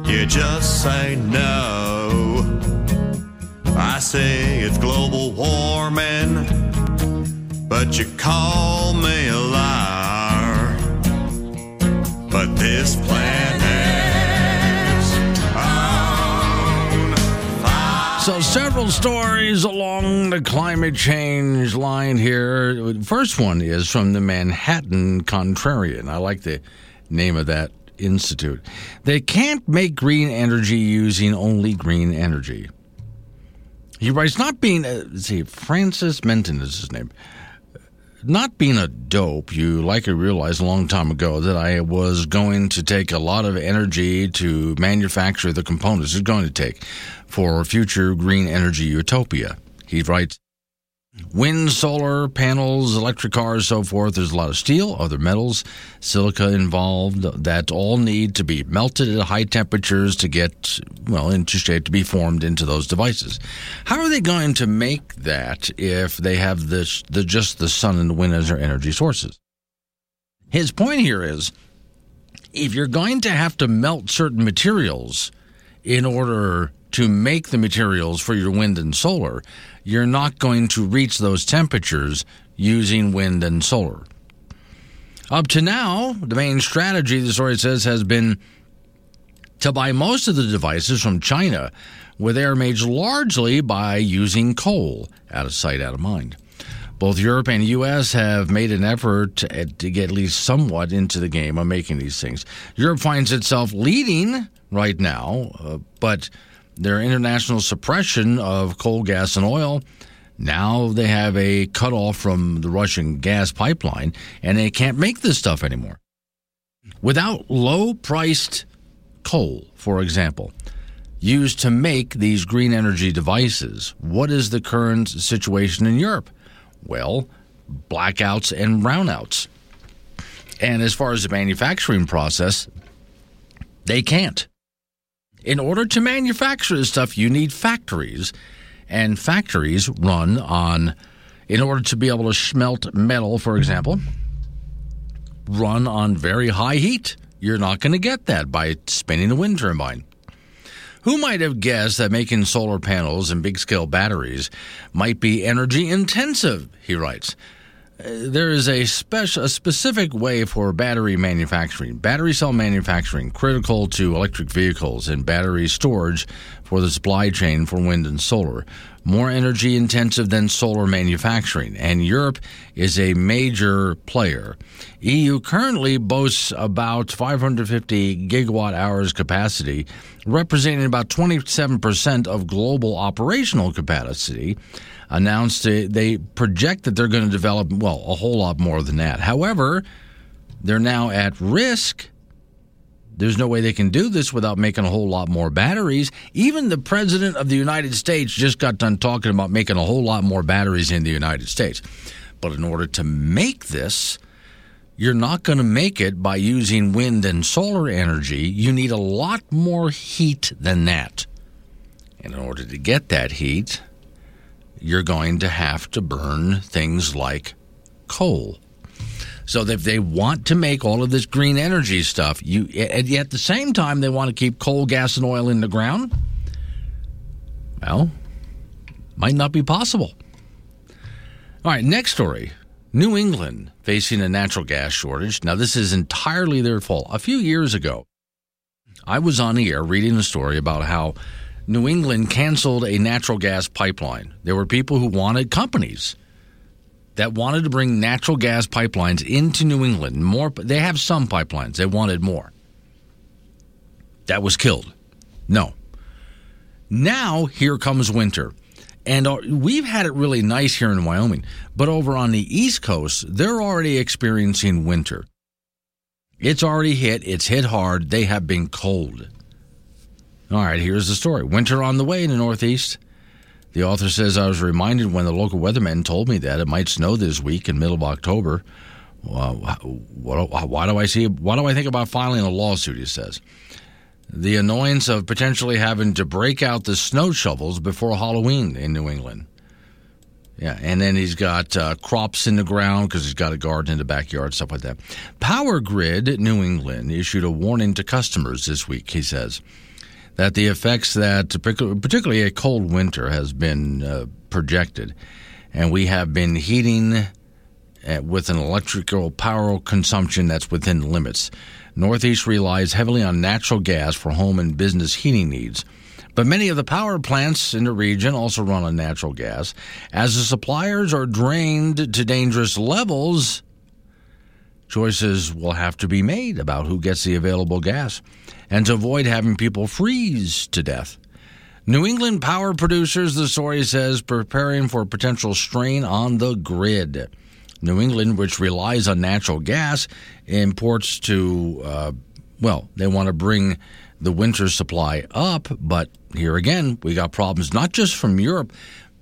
Speaker 17: you just say no? I say it's global warming, but you call me a liar. But this planet's
Speaker 1: So, several stories along the climate change line here. First one is from the Manhattan Contrarian. I like the name of that institute. They can't make green energy using only green energy. He writes, not being, uh, see, Francis Menton is his name. Not being a dope, you likely realized a long time ago that I was going to take a lot of energy to manufacture the components it's going to take for future green energy utopia. He writes, Wind, solar panels, electric cars, so forth. There's a lot of steel, other metals, silica involved that all need to be melted at high temperatures to get, well, into shape to be formed into those devices. How are they going to make that if they have this, the, just the sun and the wind as their energy sources? His point here is if you're going to have to melt certain materials in order to make the materials for your wind and solar, you're not going to reach those temperatures using wind and solar. Up to now, the main strategy, the story says, has been to buy most of the devices from China, where they are made largely by using coal, out of sight, out of mind. Both Europe and the U.S. have made an effort to, to get at least somewhat into the game of making these things. Europe finds itself leading right now, uh, but their international suppression of coal, gas, and oil. Now they have a cutoff from the Russian gas pipeline, and they can't make this stuff anymore. Without low priced coal, for example, used to make these green energy devices, what is the current situation in Europe? Well, blackouts and brownouts. And as far as the manufacturing process, they can't. In order to manufacture this stuff, you need factories, and factories run on, in order to be able to smelt metal, for example, run on very high heat. You're not going to get that by spinning a wind turbine. Who might have guessed that making solar panels and big scale batteries might be energy intensive? He writes there is a special, a specific way for battery manufacturing, battery cell manufacturing, critical to electric vehicles and battery storage for the supply chain for wind and solar. More energy intensive than solar manufacturing, and Europe is a major player. EU currently boasts about 550 gigawatt hours capacity, representing about 27% of global operational capacity announced they project that they're going to develop, well, a whole lot more than that. However, they're now at risk. There's no way they can do this without making a whole lot more batteries. Even the President of the United States just got done talking about making a whole lot more batteries in the United States. But in order to make this, you're not going to make it by using wind and solar energy. You need a lot more heat than that. And in order to get that heat, you're going to have to burn things like coal. So if they want to make all of this green energy stuff, you and at the same time they want to keep coal, gas, and oil in the ground. Well, might not be possible. All right, next story. New England facing a natural gas shortage. Now, this is entirely their fault. A few years ago, I was on the air reading a story about how New England canceled a natural gas pipeline. There were people who wanted companies that wanted to bring natural gas pipelines into New England. More, they have some pipelines. They wanted more. That was killed. No. Now here comes winter. And uh, we've had it really nice here in Wyoming, but over on the East Coast, they're already experiencing winter. It's already hit, it's hit hard. They have been cold. All right, here's the story. Winter on the way in the Northeast. The author says, I was reminded when the local weatherman told me that it might snow this week in middle of October. Why do I see? Why do I think about filing a lawsuit? He says, the annoyance of potentially having to break out the snow shovels before Halloween in New England. Yeah, and then he's got uh, crops in the ground because he's got a garden in the backyard, stuff like that. Power Grid New England issued a warning to customers this week. He says that the effects that particularly a cold winter has been uh, projected, and we have been heating uh, with an electrical power consumption that's within limits. Northeast relies heavily on natural gas for home and business heating needs. But many of the power plants in the region also run on natural gas. As the suppliers are drained to dangerous levels, choices will have to be made about who gets the available gas and to avoid having people freeze to death. New England power producers, the story says, preparing for potential strain on the grid. New England, which relies on natural gas, imports to, uh, well, they want to bring the winter supply up, but here again, we got problems not just from Europe,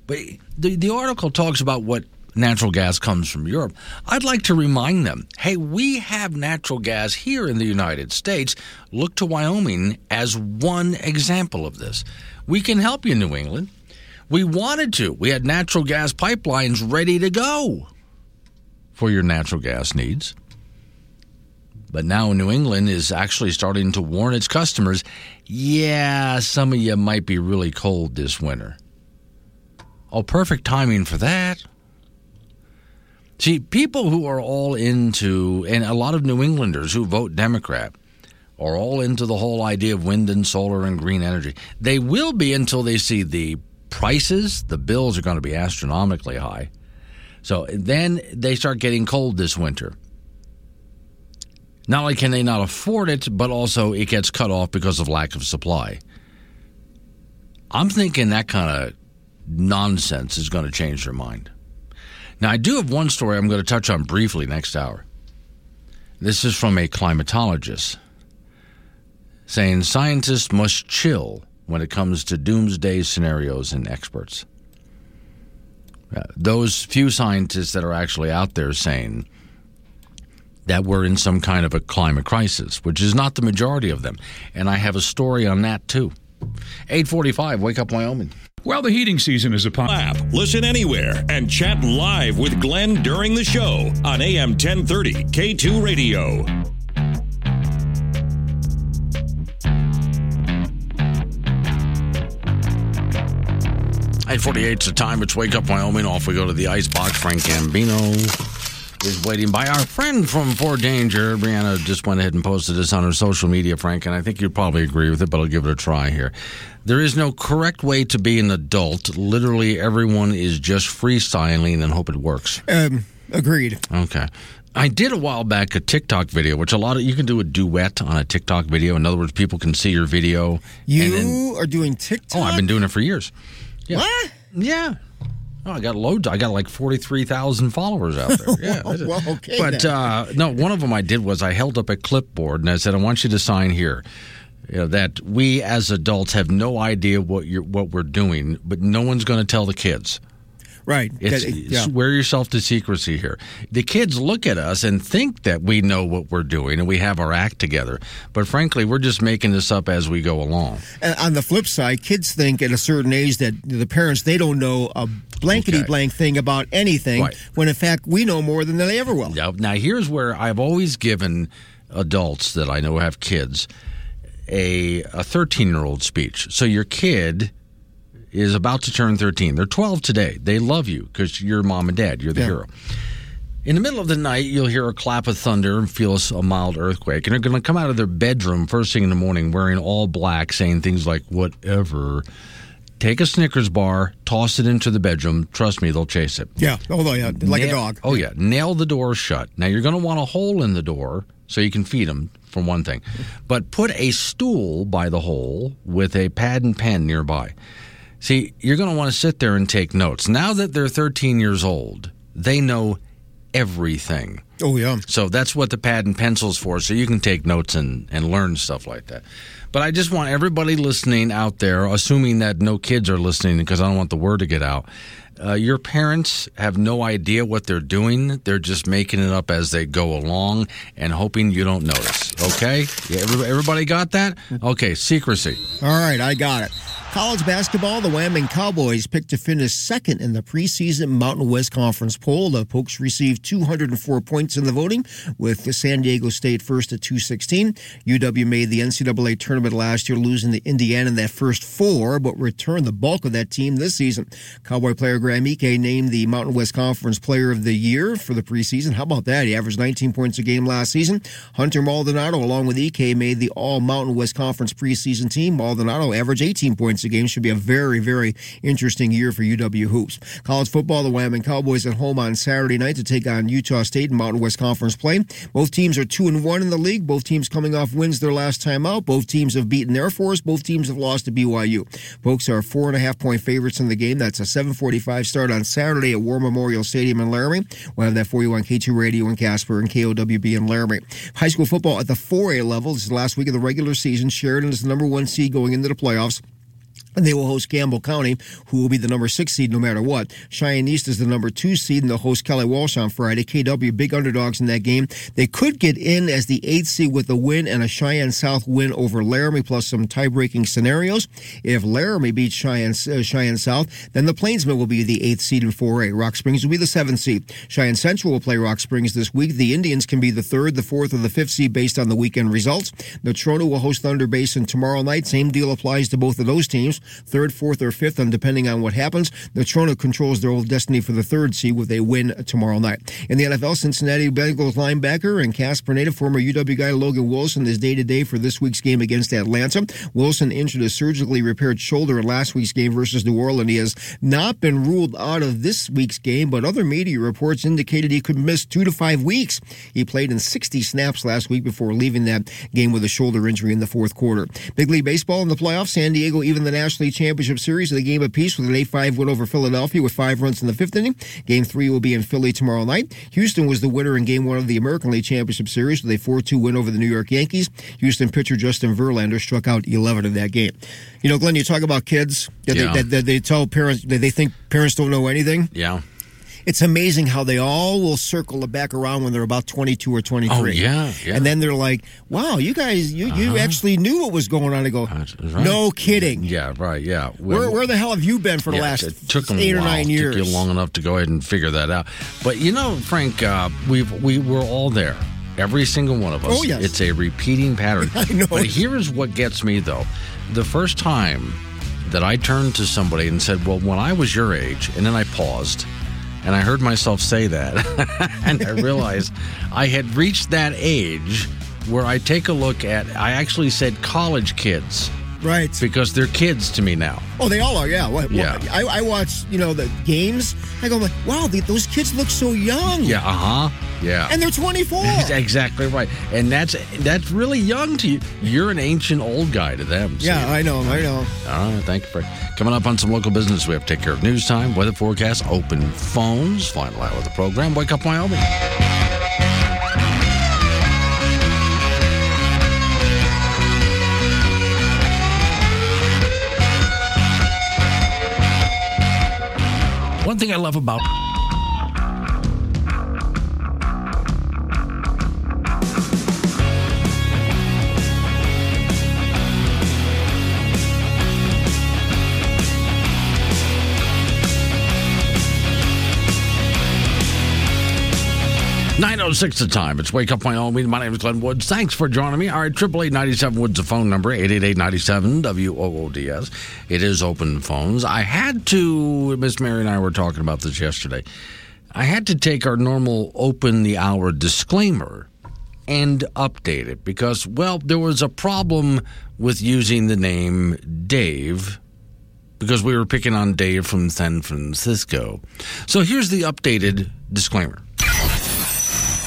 Speaker 1: but the, the article talks about what natural gas comes from Europe. I'd like to remind them hey, we have natural gas here in the United States. Look to Wyoming as one example of this. We can help you, New England. We wanted to. We had natural gas pipelines ready to go for your natural gas needs. But now New England is actually starting to warn its customers yeah, some of you might be really cold this winter. Oh, perfect timing for that. See, people who are all into, and a lot of New Englanders who vote Democrat, are all into the whole idea of wind and solar and green energy. They will be until they see the prices. The bills are going to be astronomically high. So then they start getting cold this winter. Not only can they not afford it, but also it gets cut off because of lack of supply. I'm thinking that kind of nonsense is going to change their mind. Now, I do have one story I'm going to touch on briefly next hour. This is from a climatologist saying scientists must chill when it comes to doomsday scenarios and experts. Uh, those few scientists that are actually out there saying that we're in some kind of a climate crisis, which is not the majority of them. And I have a story on that too. 845, Wake Up Wyoming.
Speaker 5: Well, the heating season is upon. App. Listen anywhere and chat live with Glenn during the show on AM 1030 K2 Radio.
Speaker 1: 848 is the time. It's Wake Up Wyoming. Off we go to the ice box. Frank Gambino is waiting by our friend from Fort Danger. Brianna just went ahead and posted this on her social media, Frank, and I think you'd probably agree with it, but I'll give it a try here. There is no correct way to be an adult. Literally, everyone is just freestyling and hope it works.
Speaker 7: Um, agreed.
Speaker 1: Okay. I did a while back a TikTok video, which a lot of you can do a duet on a TikTok video. In other words, people can see your video.
Speaker 7: You
Speaker 1: then,
Speaker 7: are doing TikTok?
Speaker 1: Oh, I've been doing it for years. Yeah.
Speaker 7: What?
Speaker 1: Yeah. Oh, I got loads. I got like forty three thousand followers out there. [LAUGHS] Yeah.
Speaker 7: well, okay.
Speaker 1: But uh, no, one of them I did was I held up a clipboard and I said, "I want you to sign here." You know, that we as adults have no idea what you're what we're doing, but no one's going to tell the kids.
Speaker 7: Right.
Speaker 1: It's,
Speaker 7: yeah.
Speaker 1: Swear yourself to secrecy here. The kids look at us and think that we know what we're doing and we have our act together. But frankly, we're just making this up as we go along.
Speaker 7: And on the flip side, kids think at a certain age that the parents they don't know a blankety blank thing about anything,
Speaker 1: Right.
Speaker 7: when in fact we know more than they ever will.
Speaker 1: Now, now here's where I've always given adults that I know have kids a a 13 year old speech. So your kid is about to turn 13. They're 12 today. They love you because you're mom and dad. You're the
Speaker 7: Yeah.
Speaker 1: hero. In the middle of the night, you'll hear a clap of thunder and feel a mild earthquake. And they're going to come out of their bedroom first thing in the morning wearing all black, saying things like, whatever. Take a Snickers bar, toss it into the bedroom. Trust me, they'll chase it.
Speaker 7: Yeah. Although, yeah, like a dog.
Speaker 1: Oh yeah, nail the door shut. Now you're going to want a hole in the door so you can feed them for one thing, but put a stool by the hole with a pad and pen nearby. See, you're going to want to sit there and take notes. Now that they're 13 years old, they know everything.
Speaker 7: Oh yeah.
Speaker 1: So that's what the pad and pencil's for, so you can take notes and, and learn stuff like that. But I just want everybody listening out there, assuming that no kids are listening because I don't want the word to get out. uh, your parents have no idea what they're doing. They're just making it up as they go along and hoping you don't notice. Okay? Yeah, everybody, everybody got that? Okay, secrecy.
Speaker 7: All right, I got it. College basketball, the Wyoming Cowboys picked to finish second in the preseason Mountain West Conference poll. The Pokes received 204 points in the voting, with San Diego State first at 216. UW made the NCAA tournament last year, losing to Indiana in that first four, but returned the bulk of that team this season. Cowboy player Graham Ike named the Mountain West Conference Player of the Year for the preseason. How about that? He averaged 19 points a game last season. Hunter Maldonado, along with Ike, made the All Mountain West Conference preseason team. Maldonado averaged 18 points a game. Should be a very, very interesting year for UW Hoops. College football, the Wyoming Cowboys at home on Saturday night to take on Utah State in Mountain West Conference play. Both teams are two and one in the league. Both teams coming off wins their last time out. Both teams have beaten Air Force. Both teams have lost to BYU. Pokes are four and a half point favorites in the game. That's a 7:45 start on Saturday at War Memorial Stadium in Laramie. We'll have that for you on K2 Radio in Casper and KOWB in Laramie. High school football at the 4A level. This is the last week of the regular season. Sheridan is the number one seed going into the playoffs. And they will host Campbell County, who will be the number six seed no matter what. Cheyenne East is the number two seed, and they'll host Kelly Walsh on Friday. KW, big underdogs in that game. They could get in as the eighth seed with a win and a Cheyenne South win over Laramie, plus some tie breaking scenarios. If Laramie beats Cheyenne, uh, Cheyenne South, then the Plainsmen will be the eighth seed in 4A. Rock Springs will be the seventh seed. Cheyenne Central will play Rock Springs this week. The Indians can be the third, the fourth, or the fifth seed based on the weekend results. Natrona will host Thunder Basin tomorrow night. Same deal applies to both of those teams third, fourth, or fifth, and depending on what happens, Natrona controls their old destiny for the third seed with a win tomorrow night. In the NFL, Cincinnati Bengals linebacker and Casper native former UW guy Logan Wilson is day to day for this week's game against Atlanta. Wilson injured a surgically repaired shoulder in last week's game versus New Orleans. He has not been ruled out of this week's game, but other media reports indicated he could miss two to five weeks. He played in 60 snaps last week before leaving that game with a shoulder injury in the fourth quarter. Big League Baseball in the playoffs, San Diego even the National League Championship Series of the game apiece with an 8-5 win over Philadelphia with five runs in the fifth inning. Game three will be in Philly tomorrow night. Houston was the winner in game one of the American League Championship Series with a 4-2 win over the New York Yankees. Houston pitcher Justin Verlander struck out 11 in that game. You know, Glenn, you talk about kids that,
Speaker 1: Yeah.
Speaker 7: they, that, that they tell parents that they think parents don't know anything.
Speaker 1: Yeah.
Speaker 7: It's amazing how they all will circle back around when they're about 22 or 23.
Speaker 1: Oh, yeah, yeah.
Speaker 7: And then they're like, wow, you guys, you, you
Speaker 1: Uh-huh.
Speaker 7: actually knew what was going on. I go,
Speaker 1: right.
Speaker 7: no kidding.
Speaker 1: Yeah, right. Yeah.
Speaker 7: Where, where the hell have you been for the
Speaker 1: Yeah,
Speaker 7: last
Speaker 1: it took them
Speaker 7: eight or nine years?
Speaker 1: Took you long enough to go ahead and figure that out. But you know, Frank, uh, we've we were all there. Every single one of us.
Speaker 7: Oh, yes.
Speaker 1: It's a repeating pattern. [LAUGHS]
Speaker 7: I know.
Speaker 1: But here's what gets me though. The first time that I turned to somebody and said, "Well, when I was your age," and then I paused. And I heard myself say that. [LAUGHS] and I realized I had reached that age where I take a look at, I actually said college kids.
Speaker 7: Right.
Speaker 1: Because they're kids to me now.
Speaker 7: Oh, they all are. Yeah. What,
Speaker 1: Yeah.
Speaker 7: I, I watch, you know, the games. I go like, wow, the, those kids look so young.
Speaker 1: Yeah, uh huh. Yeah.
Speaker 7: And they're 24.
Speaker 1: That's [LAUGHS] exactly right. And that's that's really young to you. You're an ancient old guy to them.
Speaker 7: Yeah,
Speaker 1: See?
Speaker 7: I know. I know.
Speaker 1: All right, thank you for coming up on some local business. We have to take care of news time, weather forecast, open phones, final hour of the program. Wake up, Wyoming. One thing I love about Nine oh six the time. It's wake up Wyoming. My name is Glenn Woods. Thanks for joining me. All right, triple eight ninety seven Woods the phone number eight eight eight ninety seven W O O D S. It is open phones. I had to. Miss Mary and I were talking about this yesterday. I had to take our normal open the hour disclaimer and update it because well there was a problem with using the name Dave because we were picking on Dave from San Francisco. So here's the updated disclaimer.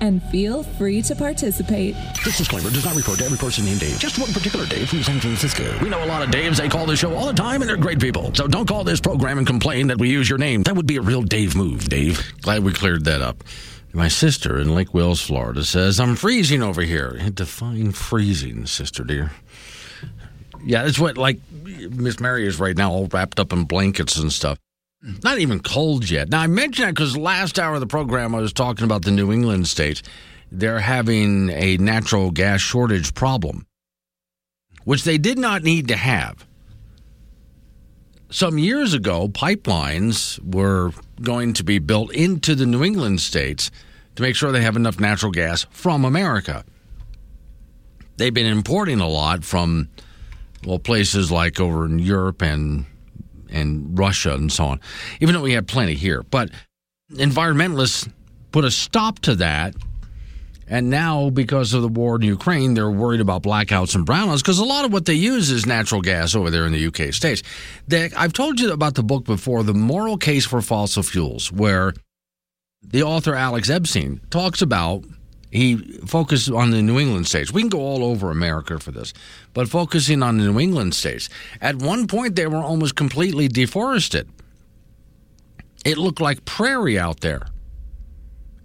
Speaker 2: and feel free to participate.
Speaker 1: This disclaimer does not refer to every person named Dave, just one particular Dave from San Francisco. We know a lot of Daves. They call this show all the time, and they're great people. So don't call this program and complain that we use your name. That would be a real Dave move, Dave. Glad we cleared that up. My sister in Lake Wales, Florida says, I'm freezing over here. Define freezing, sister dear. Yeah, it's what, like, Miss Mary is right now, all wrapped up in blankets and stuff. Not even cold yet. Now, I mentioned that because last hour of the program, I was talking about the New England states. They're having a natural gas shortage problem, which they did not need to have. Some years ago, pipelines were going to be built into the New England states to make sure they have enough natural gas from America. They've been importing a lot from, well, places like over in Europe and and Russia and so on, even though we had plenty here. But environmentalists put a stop to that. And now, because of the war in Ukraine, they're worried about blackouts and brownouts because a lot of what they use is natural gas over there in the UK states. They, I've told you about the book before, The Moral Case for Fossil Fuels, where the author Alex Epstein talks about he focused on the New England states. We can go all over America for this, but focusing on the New England states. At one point, they were almost completely deforested. It looked like prairie out there.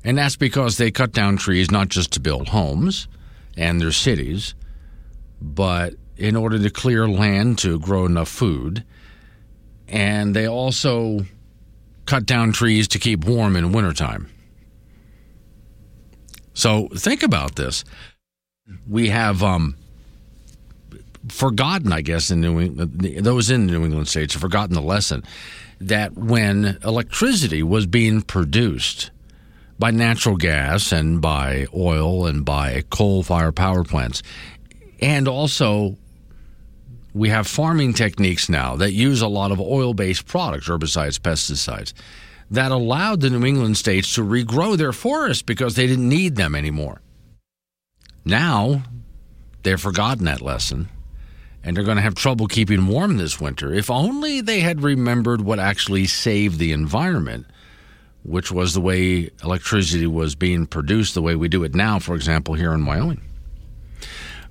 Speaker 1: And that's because they cut down trees not just to build homes and their cities, but in order to clear land to grow enough food. And they also cut down trees to keep warm in wintertime. So think about this. We have um, forgotten, I guess, in New England, those in the New England states have forgotten the lesson that when electricity was being produced by natural gas and by oil and by coal fired power plants, and also we have farming techniques now that use a lot of oil based products, herbicides, pesticides that allowed the New England states to regrow their forests because they didn't need them anymore. Now, they've forgotten that lesson and they're going to have trouble keeping warm this winter. If only they had remembered what actually saved the environment, which was the way electricity was being produced, the way we do it now, for example, here in Wyoming.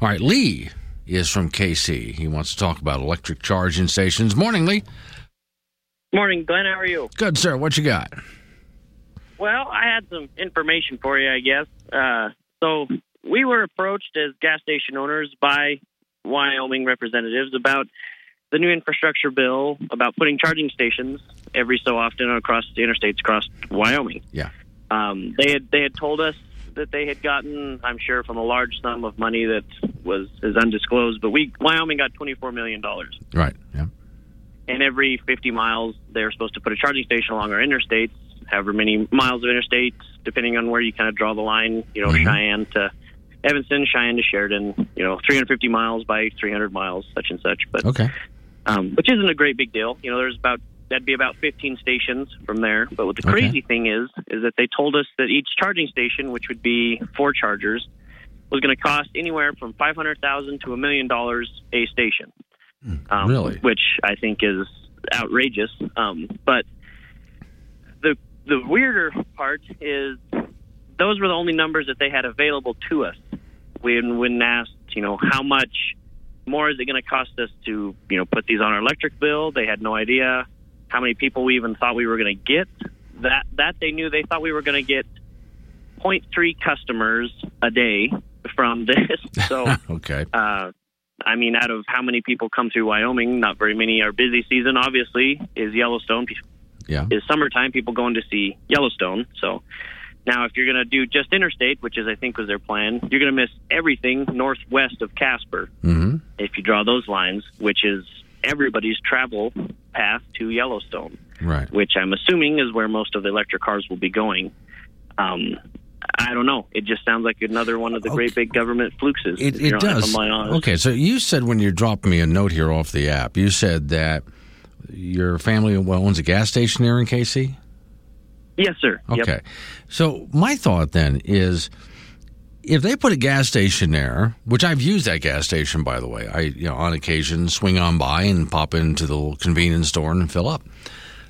Speaker 1: All right, Lee is from Kaycee. He wants to talk about electric charging stations. Morning, Lee.
Speaker 18: Morning, Glenn. How are you?
Speaker 1: Good, sir. What you got?
Speaker 18: Well, I had some information for you, I guess. Uh, so we were approached as gas station owners by Wyoming representatives about the new infrastructure bill about putting charging stations every so often across the interstates across Wyoming.
Speaker 1: Yeah.
Speaker 18: Um, they had they had told us that they had gotten, I'm sure, from a large sum of money that was is undisclosed, but we Wyoming got 24 million dollars.
Speaker 1: Right. Yeah
Speaker 18: and every 50 miles they're supposed to put a charging station along our interstates however many miles of interstates depending on where you kind of draw the line you know mm-hmm. cheyenne to evanston cheyenne to sheridan you know 350 miles by 300 miles such and such but
Speaker 1: okay.
Speaker 18: um, which isn't a great big deal. You know there's about that'd be about 15 stations from there but what the crazy thing is is that they told us that each charging station which would be four chargers was going to cost anywhere from 500000 to a million dollars a station
Speaker 1: um, really?
Speaker 18: Which I think is outrageous. Um, but the the weirder part is those were the only numbers that they had available to us when when asked, you know, how much more is it going to cost us to, you know, put these on our electric bill? They had no idea how many people we even thought we were going to get. That that they knew they thought we were going to get 0.3 customers a day from this. [LAUGHS] So
Speaker 1: okay.
Speaker 18: Uh, I mean, out of how many people come through Wyoming, not very many are busy season. Obviously, is Yellowstone.
Speaker 1: Yeah,
Speaker 18: is summertime. People going to see Yellowstone. So now, if you're going to do just interstate, which is I think was their plan, you're going to miss everything northwest of Casper.
Speaker 1: Mm-hmm.
Speaker 18: If you draw those lines, which is everybody's travel path to Yellowstone,
Speaker 1: right?
Speaker 18: Which I'm assuming is where most of the electric cars will be going. Um, I don't know. It just sounds like another one of the okay. great big government flukes.
Speaker 1: It, it does. Okay, so you said when you dropped me a note here off the app, you said that your family owns a gas station there in Kaycee.
Speaker 18: Yes, sir.
Speaker 1: Okay,
Speaker 18: yep.
Speaker 1: so my thought then is. If they put a gas station there, which I've used that gas station by the way, I you know on occasion swing on by and pop into the little convenience store and fill up.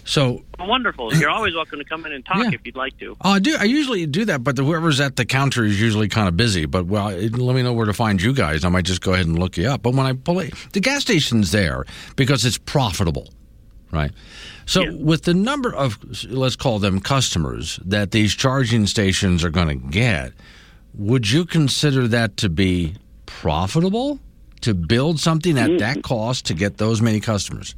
Speaker 1: So,
Speaker 18: Wonderful. You're [CLEARS THROAT] always welcome to come in and talk
Speaker 1: Yeah.
Speaker 18: if you'd like to.
Speaker 1: oh, I do. I usually do that, but whoever's at the counter is usually kind of busy. But well, it- let me know where to find you guys. I might just go ahead and look you up. But when I pull it, the gas station's there because it's profitable, right? So with the number of let's call them customers that these charging stations are going to get, would you consider that to be profitable to build something at mm. that cost to get those many customers?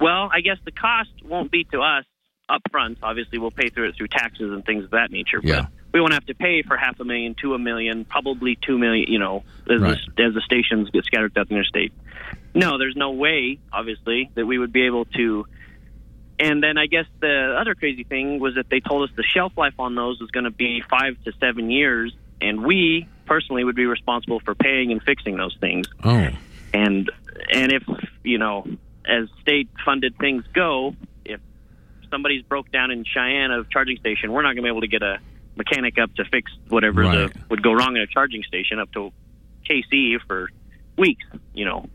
Speaker 18: Well, I guess the cost won't be to us up front. Obviously, we'll pay through it through taxes and things of that nature.
Speaker 1: Yeah.
Speaker 18: But we won't have to pay for half a million, to a million, probably two million. You know, as,
Speaker 1: Right.
Speaker 18: the, as the stations get scattered throughout the interstate. No, there's no way, obviously, that we would be able to. And then I guess the other crazy thing was that they told us the shelf life on those was going to be five to seven years, and we personally would be responsible for paying and fixing those things
Speaker 1: Oh,
Speaker 18: and and if you know as state funded things go if somebody's broke down in cheyenne of charging station we're not going to be able to get a mechanic up to fix whatever
Speaker 1: Right.
Speaker 18: the, would go wrong in a charging station up to kaycee for weeks you know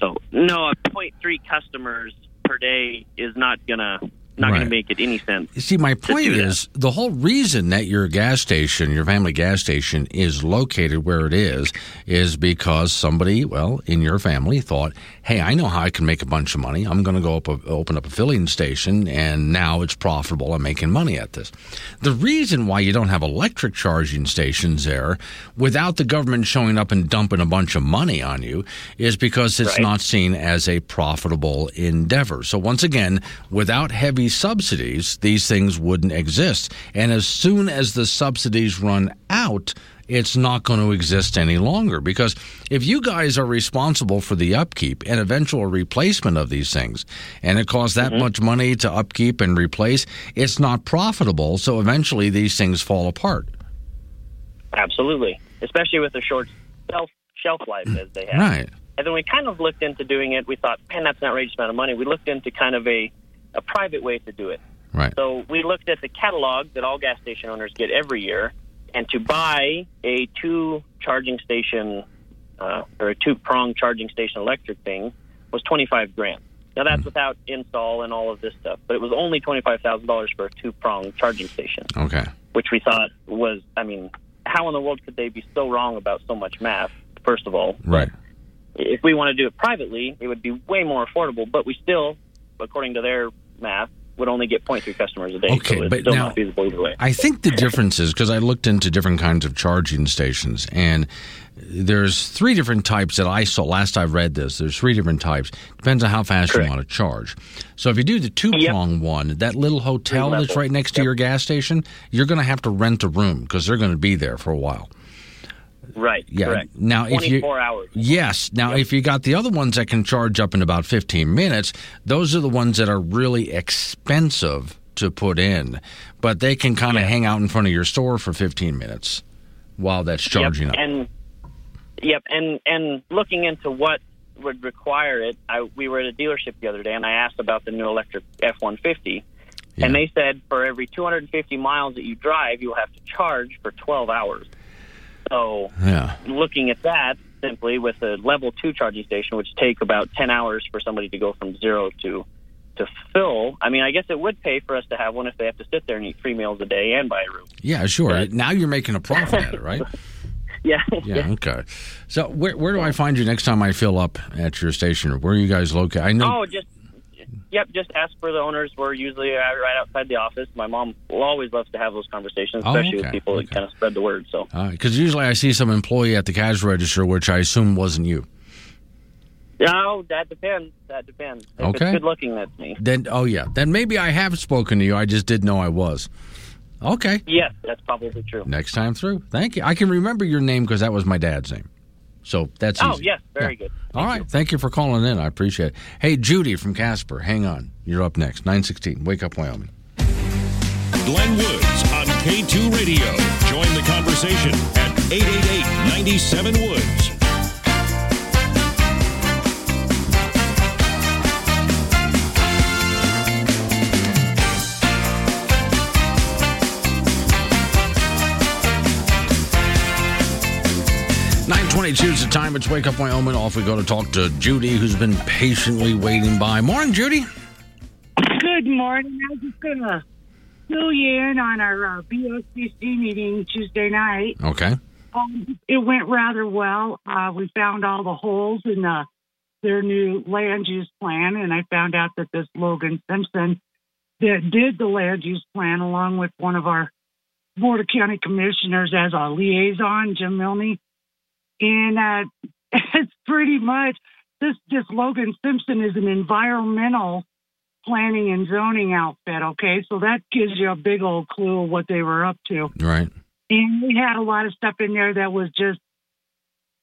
Speaker 18: so no a 0.3 customers per day is not gonna not
Speaker 1: Right.
Speaker 18: gonna make it any sense
Speaker 1: You see, my point is the whole reason that your gas station, your family gas station, is located where it is, is because somebody, well, in your family thought, hey, I know how I can make a bunch of money. I'm going to go up a, open up a filling station, and now it's profitable. I'm making money at this. The reason why you don't have electric charging stations there without the government showing up and dumping a bunch of money on you is because it's
Speaker 18: Right.
Speaker 1: not seen as a profitable endeavor. So once again, without heavy subsidies, these things wouldn't exist. And as soon as the subsidies run out, it's not going to exist any longer because if you guys are responsible for the upkeep and eventual replacement of these things and it costs that mm-hmm. much money to upkeep and replace it's not profitable so eventually these things fall apart
Speaker 18: Absolutely, especially with the short shelf shelf life as they have.
Speaker 1: right
Speaker 18: And then we kind of looked into doing it. We thought, man, that's an outrageous amount of money. We looked into kind of a a private way to do it.
Speaker 1: right
Speaker 18: So we looked at the catalog that all gas station owners get every year, and to buy a two charging station uh, or a two prong charging station electric thing was twenty five grand. Now that's without install and all of this stuff, but it was only twenty five thousand dollars for a two prong charging station
Speaker 1: okay
Speaker 18: which we thought was, I mean, how in the world could they be so wrong about so much math? First of all,
Speaker 1: right
Speaker 18: if we want to do it privately, it would be way more affordable. But we still, according to their math, would only get 0.3 customers a day.
Speaker 1: Okay,
Speaker 18: so
Speaker 1: but now-
Speaker 18: not feasible either way.
Speaker 1: I think the difference is because I looked into different kinds of charging stations, and there's three different types that I saw last I read this. There's three different types. Depends on how fast you want to charge. So if you do the two prong one, that little hotel that's right next to your gas station, you're going to have to rent a room because they're going to be there for a while.
Speaker 18: Right.
Speaker 1: Yeah.
Speaker 18: Correct.
Speaker 1: Now, if you
Speaker 18: 24 hours.
Speaker 1: yes, now if you got the other ones that can charge up in about 15 minutes, those are the ones that are really expensive to put in, but they can kind of hang out in front of your store for 15 minutes while that's charging
Speaker 18: yep.
Speaker 1: up.
Speaker 18: And yep, and and looking into what would require it, I, we were at a dealership the other day, and I asked about the new electric F one fifty, and they said for every 250 miles that you drive, you'll have to charge for 12 hours. So
Speaker 1: Yeah.
Speaker 18: looking at that simply with a level two charging station, which take about 10 hours for somebody to go from zero to to fill. I mean, I guess it would pay for us to have one if they have to sit there and eat three meals a day and buy a room.
Speaker 1: Yeah, sure. Now you're making a profit at it, right? [LAUGHS]
Speaker 18: Yeah.
Speaker 1: Yeah, okay. So where, where do I find you next time I fill up at your station? Or where are you guys located? I know.
Speaker 18: Oh, just yep. Just ask for the owners. We're usually uh, right outside the office. My mom always loves to have those conversations,
Speaker 1: Oh,
Speaker 18: especially
Speaker 1: okay,
Speaker 18: with people that kind of spread the word. So
Speaker 1: Because usually I see some employee at the cash register, which I assume wasn't you.
Speaker 18: no, that depends. That depends. If
Speaker 1: Okay.
Speaker 18: good looking, that's me.
Speaker 1: Then, oh yeah, then maybe I have spoken to you. I just didn't know I was. Okay.
Speaker 18: Yes, that's probably true.
Speaker 1: Next time through. Thank you. I can remember your name because that was my dad's name. So that's
Speaker 18: oh
Speaker 1: easy.
Speaker 18: yes, very good.
Speaker 1: All right. Thank you for calling in. I appreciate it. Hey, Judy from Casper, hang on. You're up next. 916. Wake up, Wyoming.
Speaker 5: Glenn Woods on K2 Radio. Join the conversation at 888 97 Woods.
Speaker 1: Twenty-two is the time. It's Wake Up Wyoming. Off we go to talk to Judy, who's been patiently waiting by. Morning, Judy.
Speaker 19: Good Good morning. I was just going to fill you in on our uh, BOCC meeting Tuesday night.
Speaker 1: Okay.
Speaker 19: Um, it went rather well. Uh, we found all the holes in the, their new land use plan, and I found out that this Logan Simpson that did the land use plan along with one of our Board of County Commissioners as a liaison, Jim Milne. And uh, [LAUGHS] it's pretty much this, this Logan Simpson is an environmental planning and zoning outfit, okay? So that gives you a big old clue of what they were up to.
Speaker 1: Right.
Speaker 19: And we had a lot of stuff in there that was just,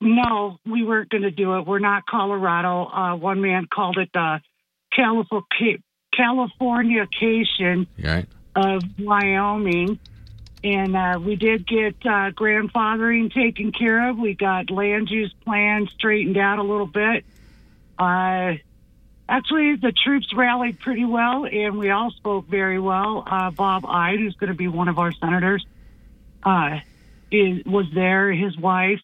Speaker 19: no, we weren't going to do it. We're not Colorado. Uh, one man called it the California Californication
Speaker 1: Right.
Speaker 19: of Wyoming. And uh, we did get uh, grandfathering taken care of. We got land use plans straightened out a little bit. Uh, actually, the troops rallied pretty well, and we all spoke very well. Uh, Bob Ide, who's going to be one of our senators, uh, is, was there, his wife,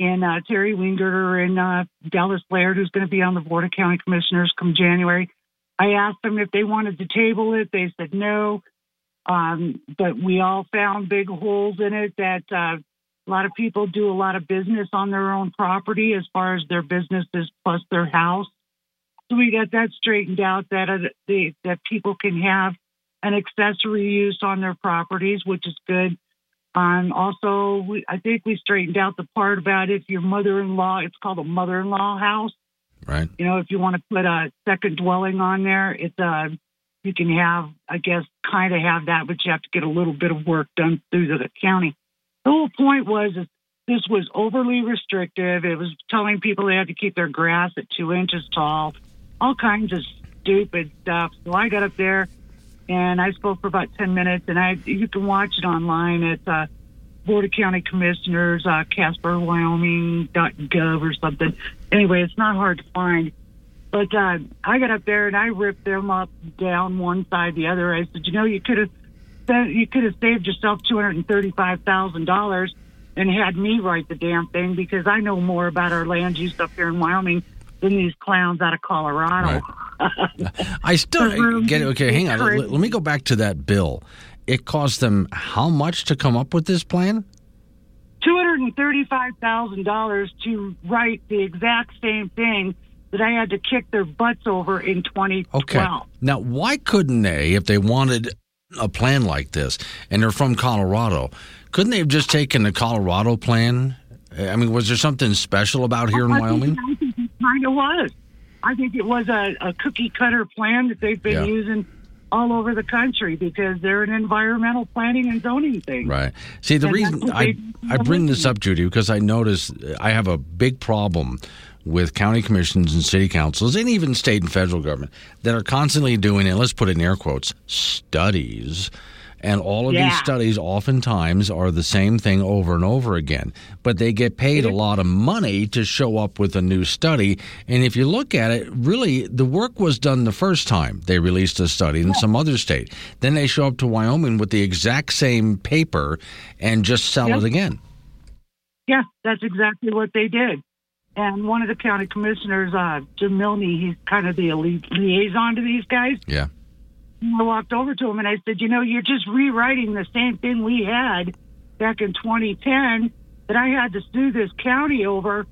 Speaker 19: and uh, Terry Weingerter and Dallas Laird, who's going to be on the Board of County Commissioners come January. I asked them if they wanted to table it. They said no. Um, but we all found big holes in it that uh, a lot of people do a lot of business on their own property as far as their businesses plus their house. So we got that straightened out that uh, the, that people can have an accessory use on their properties, which is good. Um, also, we, I think we straightened out the part about if your mother-in-law, it's called a mother-in-law house.
Speaker 1: Right.
Speaker 19: You know, if you want to put a second dwelling on there, it's uh, you can have, I guess, kind of have that, but you have to get a little bit of work done through the county. The whole point was is this was overly restrictive. It was telling people they had to keep their grass at two inches tall, all kinds of stupid stuff. So I got up there and I spoke for about 10 minutes, and I you can watch it online at uh, Board of County Commissioners, uh, CasperWyoming.gov or something. Anyway, it's not hard to find. But uh, I got up there and I ripped them up down one side the other. I said, you know, you could have you could have saved yourself two hundred and thirty-five thousand dollars and had me write the damn thing because I know more about our land use up here in Wyoming than these clowns out of Colorado. [LAUGHS]
Speaker 1: I still get it. Okay, hang on. Let, let me go back to that bill. It cost them how much to come up with this plan?
Speaker 19: two hundred and thirty-five thousand dollars to write the exact same thing that I had to kick their butts over in twenty twelve.
Speaker 1: Okay. Now, why couldn't they, if they wanted a plan like this, and they're from Colorado, couldn't they have just taken the Colorado plan? I mean, was there something special about here in
Speaker 19: I
Speaker 1: Wyoming?
Speaker 19: Think, I think it kind of was. I think it was a, a cookie cutter plan that they've been
Speaker 1: Yeah.
Speaker 19: using all over the country because they're an environmental planning and zoning thing.
Speaker 1: Right. See, the
Speaker 19: And
Speaker 1: reason I I bring this up, Judy, because I notice uh, I have a big problem with county commissions and city councils and even state and federal government that are constantly doing, and let's put it in air quotes, studies. And all of these studies oftentimes are the same thing over and over again, but they get paid a mm-hmm. lot of money to show up with a new study. And if you look at it, really, the work was done the first time they released a study in some other state. Then they show up to Wyoming with the exact same paper and just sell it again.
Speaker 19: Yeah, that's exactly what they did. And one of the county commissioners, uh, Jim Milne, he's kind of the elite liaison to these guys.
Speaker 1: Yeah.
Speaker 19: I walked over to him and I said, you know, you're just rewriting the same thing we had back in 2010 that I had to sue this county over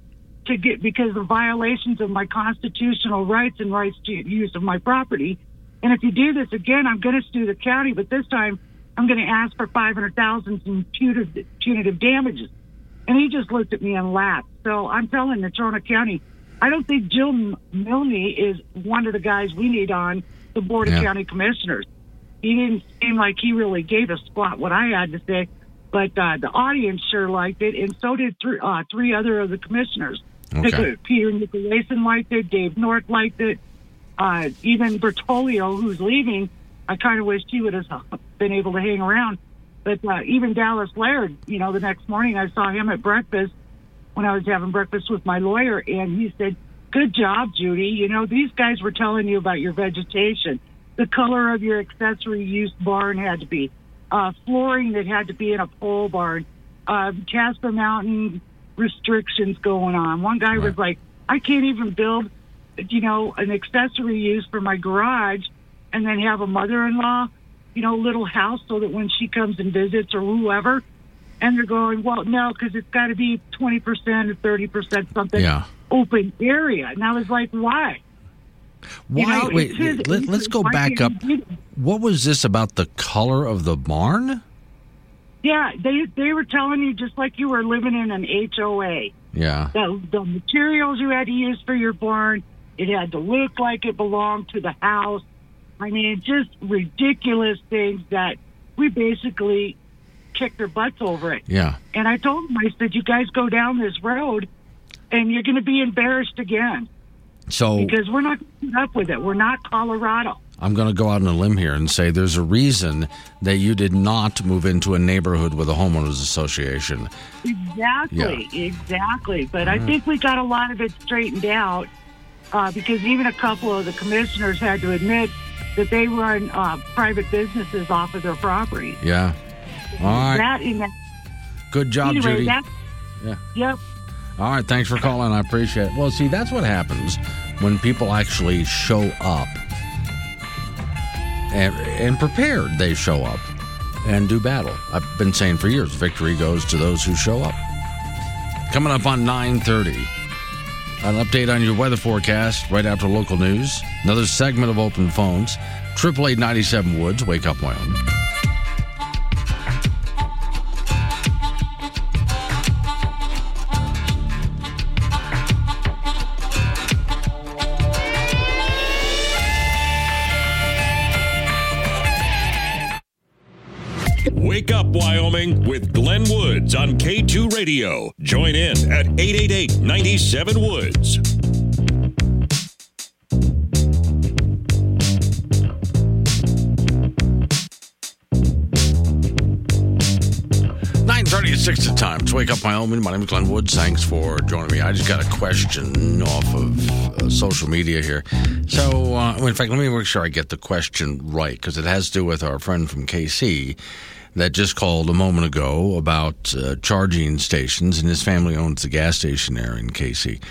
Speaker 19: to get because of violations of my constitutional rights and rights to use of my property. And if you do this again, I'm going to sue the county, but this time I'm going to ask for 500,000 in punitive, punitive damages. And he just looked at me and laughed. So I'm telling Natrona County, I don't think Jill Milne is one of the guys we need on the Board of
Speaker 1: Yeah.
Speaker 19: County Commissioners. He didn't seem like he really gave a squat what I had to say, but uh, the audience sure liked it, and so did three, uh, three other of the commissioners.
Speaker 1: Okay.
Speaker 19: Peter Nicolaysen liked it, Dave North liked it, uh, even Bertoglio, who's leaving. I kind of wish he would have [LAUGHS] been able to hang around. But uh, even Dallas Laird, you know, the next morning I saw him at breakfast when I was having breakfast with my lawyer, and he said, Good job, Judy. You know, these guys were telling you about your vegetation, the color of your accessory use barn had to be, uh, flooring that had to be in a pole barn, uh, Casper Mountain restrictions going on. One guy was like, I can't even build, you know, an accessory use for my garage and then have a mother-in-law, you know, little house so that when she comes and visits or whoever, and they're going, well, no, because it's got to be 20% or 30% something
Speaker 1: Yeah.
Speaker 19: open area. And I was like, why?
Speaker 1: Why?
Speaker 19: You know,
Speaker 1: wait,
Speaker 19: his-
Speaker 1: let, us go back up.
Speaker 19: can't he do it?
Speaker 1: What was this about the color of the barn?
Speaker 19: Yeah, they they were telling you just like you were living in an HOA.
Speaker 1: Yeah.
Speaker 19: The the materials you had to use for your barn, it had to look like it belonged to the house. I mean, just ridiculous things that we basically kicked their butts over it.
Speaker 1: Yeah.
Speaker 19: And I told them, I said, you guys go down this road, and you're going to be embarrassed again
Speaker 1: So
Speaker 19: because we're not going to put up with it. We're not Colorado.
Speaker 1: I'm going to go out on a limb here and say there's a reason that you did not move into a neighborhood with a homeowners association.
Speaker 19: Exactly, exactly. But I
Speaker 1: Mhm.
Speaker 19: think we got a lot of it straightened out uh, because even a couple of the commissioners had to admit that they run uh, private businesses off of their property.
Speaker 1: Yeah. All right.
Speaker 19: That.
Speaker 1: Good job,
Speaker 19: anyway,
Speaker 1: Judy.
Speaker 19: That,
Speaker 1: Yeah.
Speaker 19: yep.
Speaker 1: All right. Thanks for calling. I appreciate it. Well, see, that's what happens when people actually show up and, and prepared. They show up and do battle. I've been saying for years, victory goes to those who show up. Coming up on 930, an update on your weather forecast right after local news. Another segment of open phones. Triple eight ninety seven Woods. Wake up, Wyoming.
Speaker 5: Wake up, Wyoming, with Glenn Woods on K2 Radio. Join in at 888 97 Woods.
Speaker 1: Nine thirty at time. It's wake up Wyoming. My name is Glenn Woods. Thanks for joining me. I just got a question off of uh, social media here. So, uh, in fact, let me make sure I get the question right because it has to do with our friend from Kaycee that just called a moment ago about uh, charging stations, and his family owns the gas station there in Kaycee.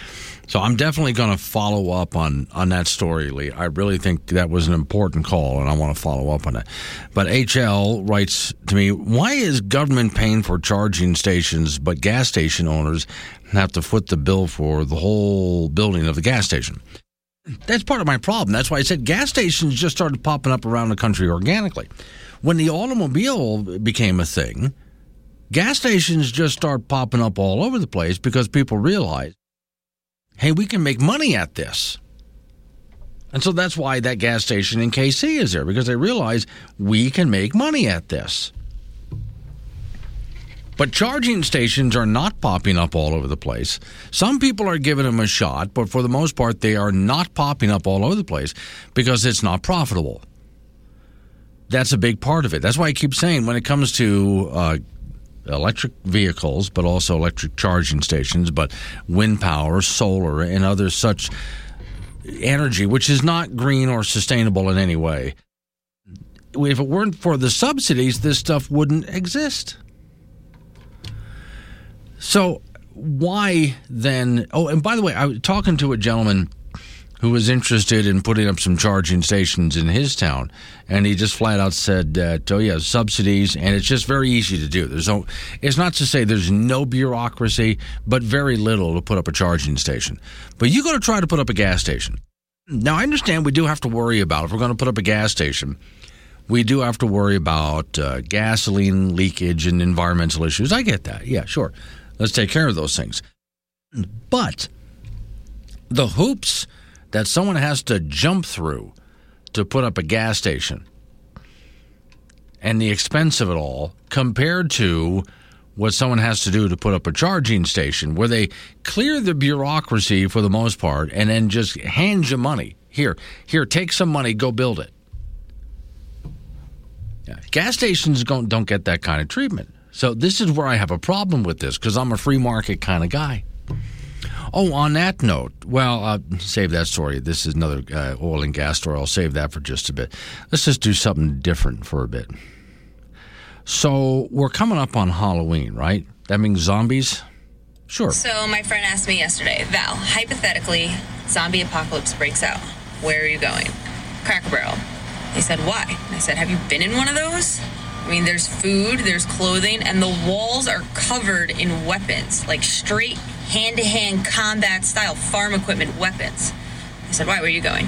Speaker 1: So I'm definitely going to follow up on, on that story, Lee. I really think that was an important call, and I want to follow up on it. But HL writes to me, why is government paying for charging stations, but gas station owners have to foot the bill for the whole building of the gas station? That's part of my problem. That's why I said gas stations just started popping up around the country organically. When the automobile became a thing, gas stations just start popping up all over the place because people realize hey, we can make money at this. And so that's why that gas station in Kaycee is there, because they realize we can make money at this. But charging stations are not popping up all over the place. Some people are giving them a shot, but for the most part, they are not popping up all over the place because it's not profitable. That's a big part of it. That's why I keep saying when it comes to uh, electric vehicles, but also electric charging stations, but wind power, solar, and other such energy, which is not green or sustainable in any way. If it weren't for the subsidies, this stuff wouldn't exist. So, why then? Oh, and by the way, I was talking to a gentleman who was interested in putting up some charging stations in his town, and he just flat out said that, oh yeah, subsidies, and it's just very easy to do. There's no, it's not to say there's no bureaucracy, but very little to put up a charging station. But you got to try to put up a gas station. Now I understand we do have to worry about if we're going to put up a gas station. We do have to worry about uh, gasoline leakage and environmental issues. I get that. Yeah, sure. Let's take care of those things. But the hoops that someone has to jump through to put up a gas station and the expense of it all compared to what someone has to do to put up a charging station where they clear the bureaucracy for the most part and then just hand you money. Here, here, take some money, go build it. Yeah. Gas stations don't, don't get that kind of treatment. So this is where I have a problem with this because I'm a free market kind of guy. Oh, on that note, well, uh, save that story. This is another uh, oil and gas story. I'll save that for just a bit. Let's just do something different for a bit. So we're coming up on Halloween, right? That means zombies? Sure.
Speaker 20: So my friend asked me yesterday, Val, hypothetically, zombie apocalypse breaks out. Where are you going? Cracker Barrel. They said, Why? I said, Have you been in one of those? I mean, there's food, there's clothing, and the walls are covered in weapons, like straight hand to hand combat style farm equipment weapons. I said, Why? Where are you going?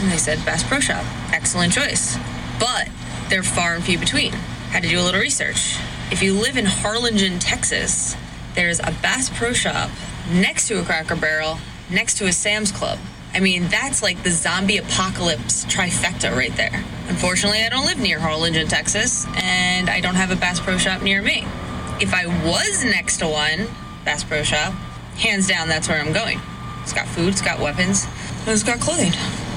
Speaker 20: And they said, Bass Pro Shop. Excellent choice. But they're far and few between. Had to do a little research. If you live in Harlingen, Texas, there's a Bass Pro Shop next to a Cracker Barrel, next to a Sam's Club. I mean, that's like the zombie apocalypse trifecta right there. Unfortunately, I don't live near Harlingen, Texas, and I don't have a Bass Pro Shop near me. If I was next to one, Bass Pro Shop, hands down, that's where I'm going. It's got food, it's got weapons, and it's got clothing.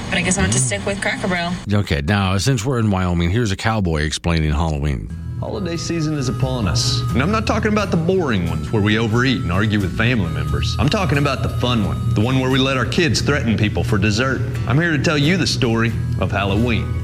Speaker 20: But I guess I'm going to mm. stick with Cracker Barrel.
Speaker 1: Okay, now since we're in Wyoming, here's a cowboy explaining Halloween.
Speaker 21: Holiday season is upon us. And I'm not talking about the boring ones where we overeat and argue with family members. I'm talking about the fun one, the one where we let our kids threaten people for dessert. I'm here to tell you the story of Halloween.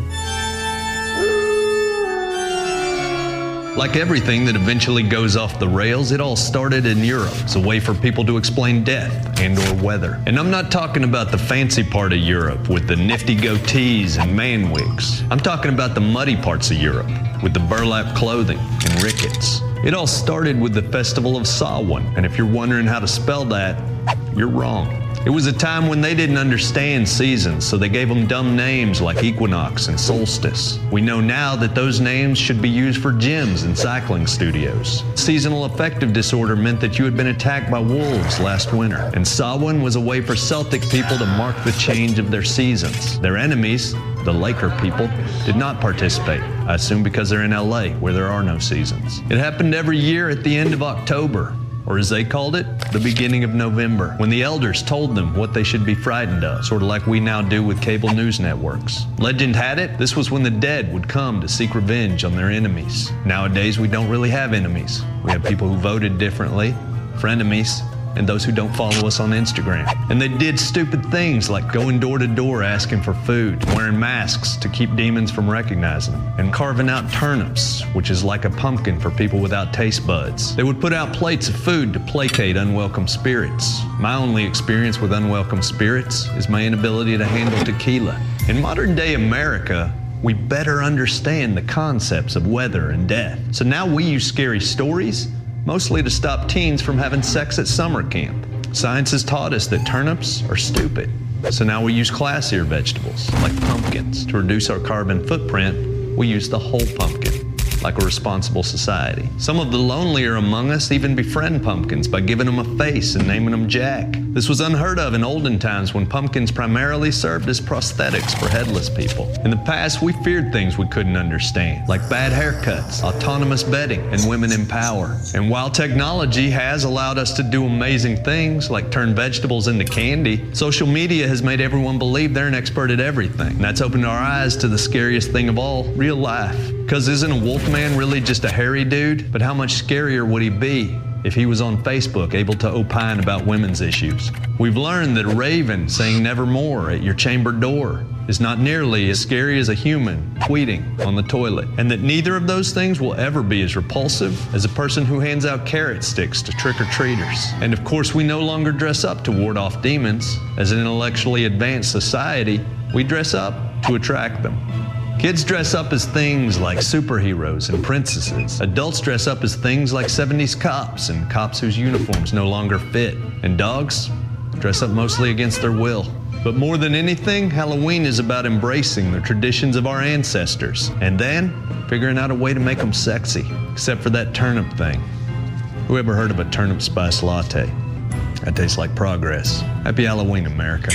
Speaker 21: Like everything that eventually goes off the rails, it all started in Europe. It's a way for people to explain death and or weather. And I'm not talking about the fancy part of Europe with the nifty goatees and man wigs. I'm talking about the muddy parts of Europe with the burlap clothing and rickets. It all started with the Festival of Samhain, and if you're wondering how to spell that, you're wrong. It was a time when they didn't understand seasons, so they gave them dumb names like equinox and solstice. We know now that those names should be used for gyms and cycling studios. Seasonal affective disorder meant that you had been attacked by wolves last winter, and Samhain was a way for Celtic people to mark the change of their seasons. Their enemies, the Laker people, did not participate. I assume because they're in LA, where there are no seasons. It happened every year at the end of October or as they called it, the beginning of November, when the elders told them what they should be frightened of, sort of like we now do with cable news networks. Legend had it, this was when the dead would come to seek revenge on their enemies. Nowadays, we don't really have enemies. We have people who voted differently, frenemies, and those who don't follow us on Instagram. And they did stupid things like going door to door asking for food, wearing masks to keep demons from recognizing them, and carving out turnips, which is like a pumpkin for people without taste buds. They would put out plates of food to placate unwelcome spirits. My only experience with unwelcome spirits is my inability to handle tequila. In modern day America, we better understand the concepts of weather and death. So now we use scary stories mostly to stop teens from having sex at summer camp. Science has taught us that turnips are stupid. So now we use classier vegetables, like pumpkins. To reduce our carbon footprint, we use the whole pumpkin like a responsible society. Some of the lonelier among us even befriend pumpkins by giving them a face and naming them Jack. This was unheard of in olden times when pumpkins primarily served as prosthetics for headless people. In the past, we feared things we couldn't understand, like bad haircuts, autonomous bedding, and women in power. And while technology has allowed us to do amazing things, like turn vegetables into candy, social media has made everyone believe they're an expert at everything. And that's opened our eyes to the scariest thing of all real life. Because isn't a Wolfman really just a hairy dude? But how much scarier would he be if he was on Facebook able to opine about women's issues? We've learned that a raven saying nevermore at your chamber door is not nearly as scary as a human tweeting on the toilet, and that neither of those things will ever be as repulsive as a person who hands out carrot sticks to trick or treaters. And of course, we no longer dress up to ward off demons. As an intellectually advanced society, we dress up to attract them. Kids dress up as things like superheroes and princesses. Adults dress up as things like 70s cops and cops whose uniforms no longer fit. And dogs dress up mostly against their will. But more than anything, Halloween is about embracing the traditions of our ancestors and then figuring out a way to make them sexy, except for that turnip thing. Who ever heard of a turnip spice latte? That tastes like progress. Happy Halloween, America.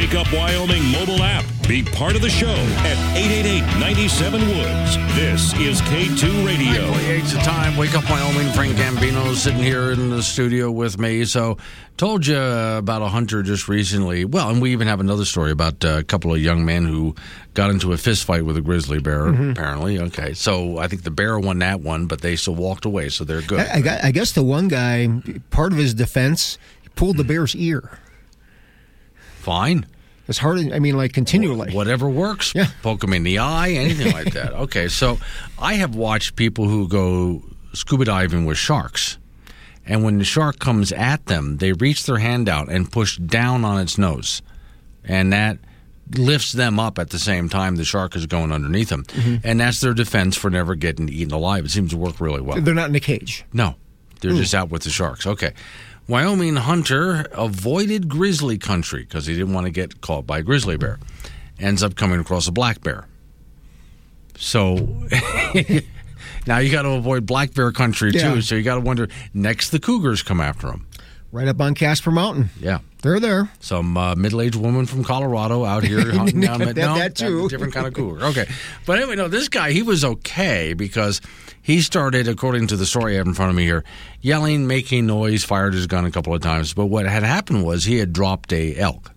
Speaker 5: Wake Up Wyoming mobile app. Be part of the show at 888-97-WOODS. This is K2 Radio.
Speaker 1: 9:48's the time. Wake up, Wyoming. Frank Gambino sitting here in the studio with me. So, told you about a hunter just recently. Well, and we even have another story about a couple of young men who got into a fist fight with a grizzly bear.
Speaker 7: Mhm.
Speaker 1: Apparently, okay. So I think the bear won that one, but they still walked away, so they're good.
Speaker 7: I, I, I guess the one guy, part of his defense, he pulled the bear's ear.
Speaker 1: Fine.
Speaker 7: As hard, I mean, like continually.
Speaker 1: Whatever works. Yeah. Poke them in the eye, anything like that. [LAUGHS] Okay, so I have watched people who go scuba diving with sharks. And when the shark comes at them, they reach their hand out and push down on its nose. And that lifts them up at the same time the shark is going underneath them. And that's their defense for never getting eaten alive. It seems to work really well.
Speaker 7: They're not in a cage.
Speaker 1: No, they're
Speaker 7: Hmm.
Speaker 1: just out with the sharks. Okay. Wyoming hunter avoided grizzly country because he didn't want to get caught by a grizzly bear. Ends up coming across a black bear. So [LAUGHS] now you got to avoid black bear country
Speaker 7: Yeah.
Speaker 1: too. So you got to wonder next the cougars come after him.
Speaker 7: Right up on Casper Mountain.
Speaker 1: Yeah.
Speaker 7: They're there.
Speaker 1: Some uh, middle-aged woman from Colorado out here [LAUGHS] hunting down.
Speaker 7: That-
Speaker 1: no,
Speaker 7: that too.
Speaker 1: different kind of cougar. Okay, but anyway, no, this guy he was okay because he started, according to the story I have in front of me here, yelling, making noise, fired his gun a couple of times. But what had happened was he had dropped a elk,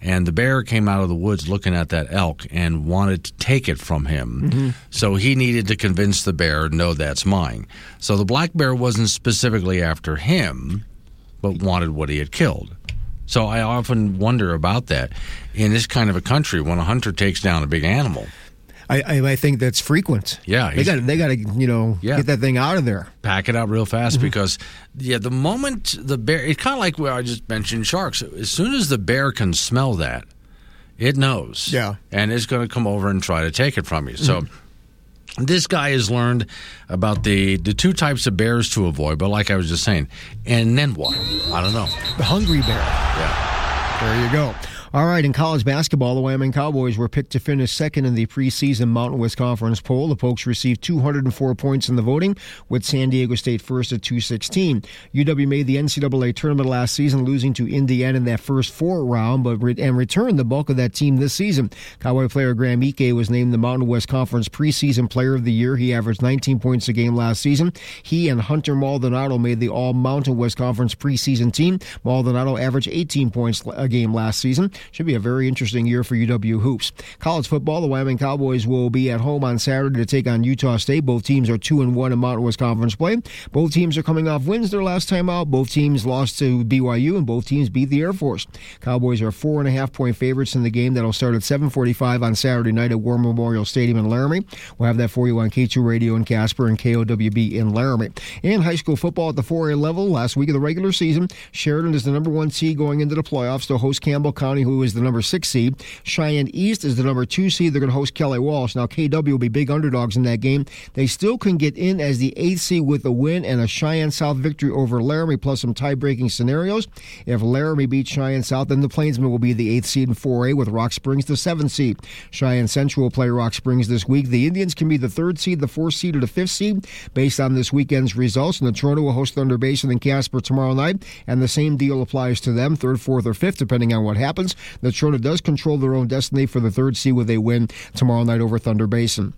Speaker 1: and the bear came out of the woods looking at that elk and wanted to take it from him.
Speaker 7: Mm-hmm.
Speaker 1: So he needed to convince the bear, no, that's mine. So the black bear wasn't specifically after him, but wanted what he had killed. So I often wonder about that in this kind of a country when a hunter takes down a big animal.
Speaker 7: I, I, I think that's frequent.
Speaker 1: Yeah,
Speaker 7: They got they got to you know
Speaker 1: Yeah.
Speaker 7: get that thing out of there.
Speaker 1: pack it out real fast
Speaker 7: Mm-hmm.
Speaker 1: because yeah the moment the bear it's kind of like where i just mentioned sharks as soon as the bear can smell that it knows
Speaker 7: Yeah.
Speaker 1: and it's going to come over and try to take it from you so this guy has learned about the the two types of bears to avoid but like i was just saying and then what i don't know
Speaker 7: The hungry bear.
Speaker 1: yeah
Speaker 7: There you go. All right, in college basketball, the Wyoming Cowboys were picked to finish second in the preseason Mountain West Conference poll. The Pokes received 204 points in the voting, with San Diego State first at 216. UW made the NCAA tournament last season, losing to Indiana in that first four round, but re- and returned the bulk of that team this season. Cowboy player Graham Ike was named the Mountain West Conference preseason player of the year. He averaged 19 points a game last season. He and Hunter Maldonado made the All Mountain West Conference preseason team. Maldonado averaged 18 points a game last season. Should be a very interesting year for UW hoops. College football: The Wyoming Cowboys will be at home on Saturday to take on Utah State. Both teams are two and one in Mountain West Conference play. Both teams are coming off wins their last time out. Both teams lost to BYU, and both teams beat the Air Force. Cowboys are four and a half point favorites in the game that'll start at 7:45 on Saturday night at War Memorial Stadium in Laramie. We'll have that for you on K2 Radio in Casper and KOWB in Laramie. And high school football at the 4A level last week of the regular season. Sheridan is the number one seed going into the playoffs to host Campbell County, who is the number six seed. Cheyenne East is the number two seed. They're going to host Kelly Walsh. Now, KW will be big underdogs in that game. They still can get in as the eighth seed with a win and a Cheyenne South victory over Laramie, plus some tie breaking scenarios. If Laramie beats Cheyenne South, then the Plainsmen will be the eighth seed in 4A with Rock Springs the seventh seed. Cheyenne Central will play Rock Springs this week. The Indians can be the third seed, the fourth seed, or the fifth seed based on this weekend's results. And the Natrona will host Thunder Basin and Casper tomorrow night, and the same deal applies to them, third, fourth, or fifth, depending on what happens. The Natrona does control their own destiny for the third seed with a win tomorrow night over Thunder Basin.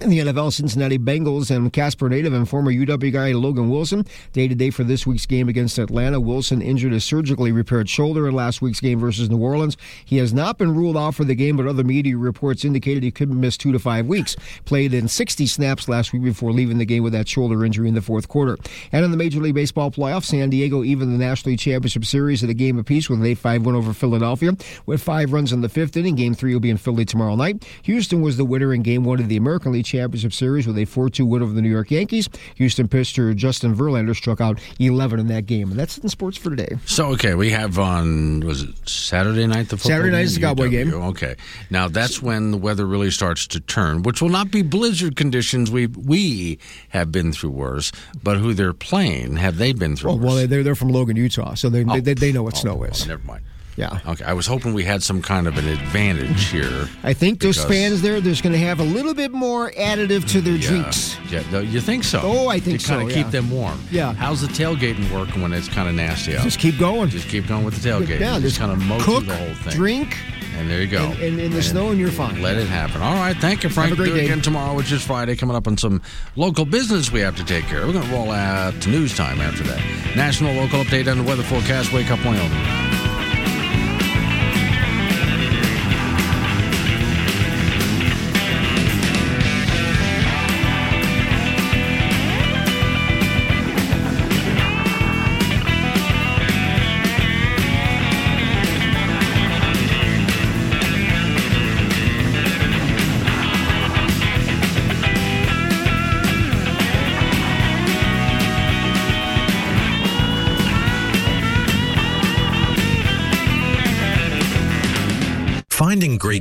Speaker 7: In the NFL, Cincinnati Bengals and Casper native and former UW guy Logan Wilson day to day for this week's game against Atlanta. Wilson injured a surgically repaired shoulder in last week's game versus New Orleans. He has not been ruled out for the game, but other media reports indicated he could miss two to five weeks. Played in 60 snaps last week before leaving the game with that shoulder injury in the fourth quarter. And in the Major League Baseball playoffs, San Diego even the National League Championship Series at a game apiece with an 8-5 win over Philadelphia with five runs in the fifth inning. Game three will be in Philly tomorrow night. Houston was the winner in game one of the American League Championship Series with a 4-2 win over the New York Yankees. Houston pitcher Justin Verlander struck out 11 in that game. And that's in sports for today.
Speaker 1: So okay, we have on was it Saturday night the football
Speaker 7: Saturday night is the Cowboy game.
Speaker 1: Okay, now that's when the weather really starts to turn, which will not be blizzard conditions. We we have been through worse, but who they're playing have they been through?
Speaker 7: Oh,
Speaker 1: worse?
Speaker 7: well, they're, they're from Logan, Utah, so they,
Speaker 1: Oh.
Speaker 7: they, they know what
Speaker 1: Oh,
Speaker 7: snow
Speaker 1: oh,
Speaker 7: is.
Speaker 1: never mind.
Speaker 7: Yeah.
Speaker 1: Okay, I was hoping we had some kind of an advantage here.
Speaker 7: I think those fans there, there's going to have a little bit more additive to their
Speaker 1: Yeah.
Speaker 7: drinks.
Speaker 1: Yeah, you think so?
Speaker 7: Oh, I think so.
Speaker 1: to kind of keep
Speaker 7: yeah.
Speaker 1: them warm.
Speaker 7: Yeah.
Speaker 1: How's the tailgating working when it's kind of nasty out?
Speaker 7: Just keep going.
Speaker 1: Just keep going with the tailgate.
Speaker 7: Yeah,
Speaker 1: just
Speaker 7: just
Speaker 1: kind of mow
Speaker 7: cook,
Speaker 1: the whole thing.
Speaker 7: drink,
Speaker 1: and there you go.
Speaker 7: and, and in the snow, and you're fine.
Speaker 1: Let it happen. All right. Thank you, Frank.
Speaker 7: Have a great
Speaker 1: Do it
Speaker 7: day.
Speaker 1: again tomorrow, which is Friday, coming up on some local business we have to take care of. We're going to roll out to news time after that. National local update on the weather forecast. Wake up, Wyoming. finding great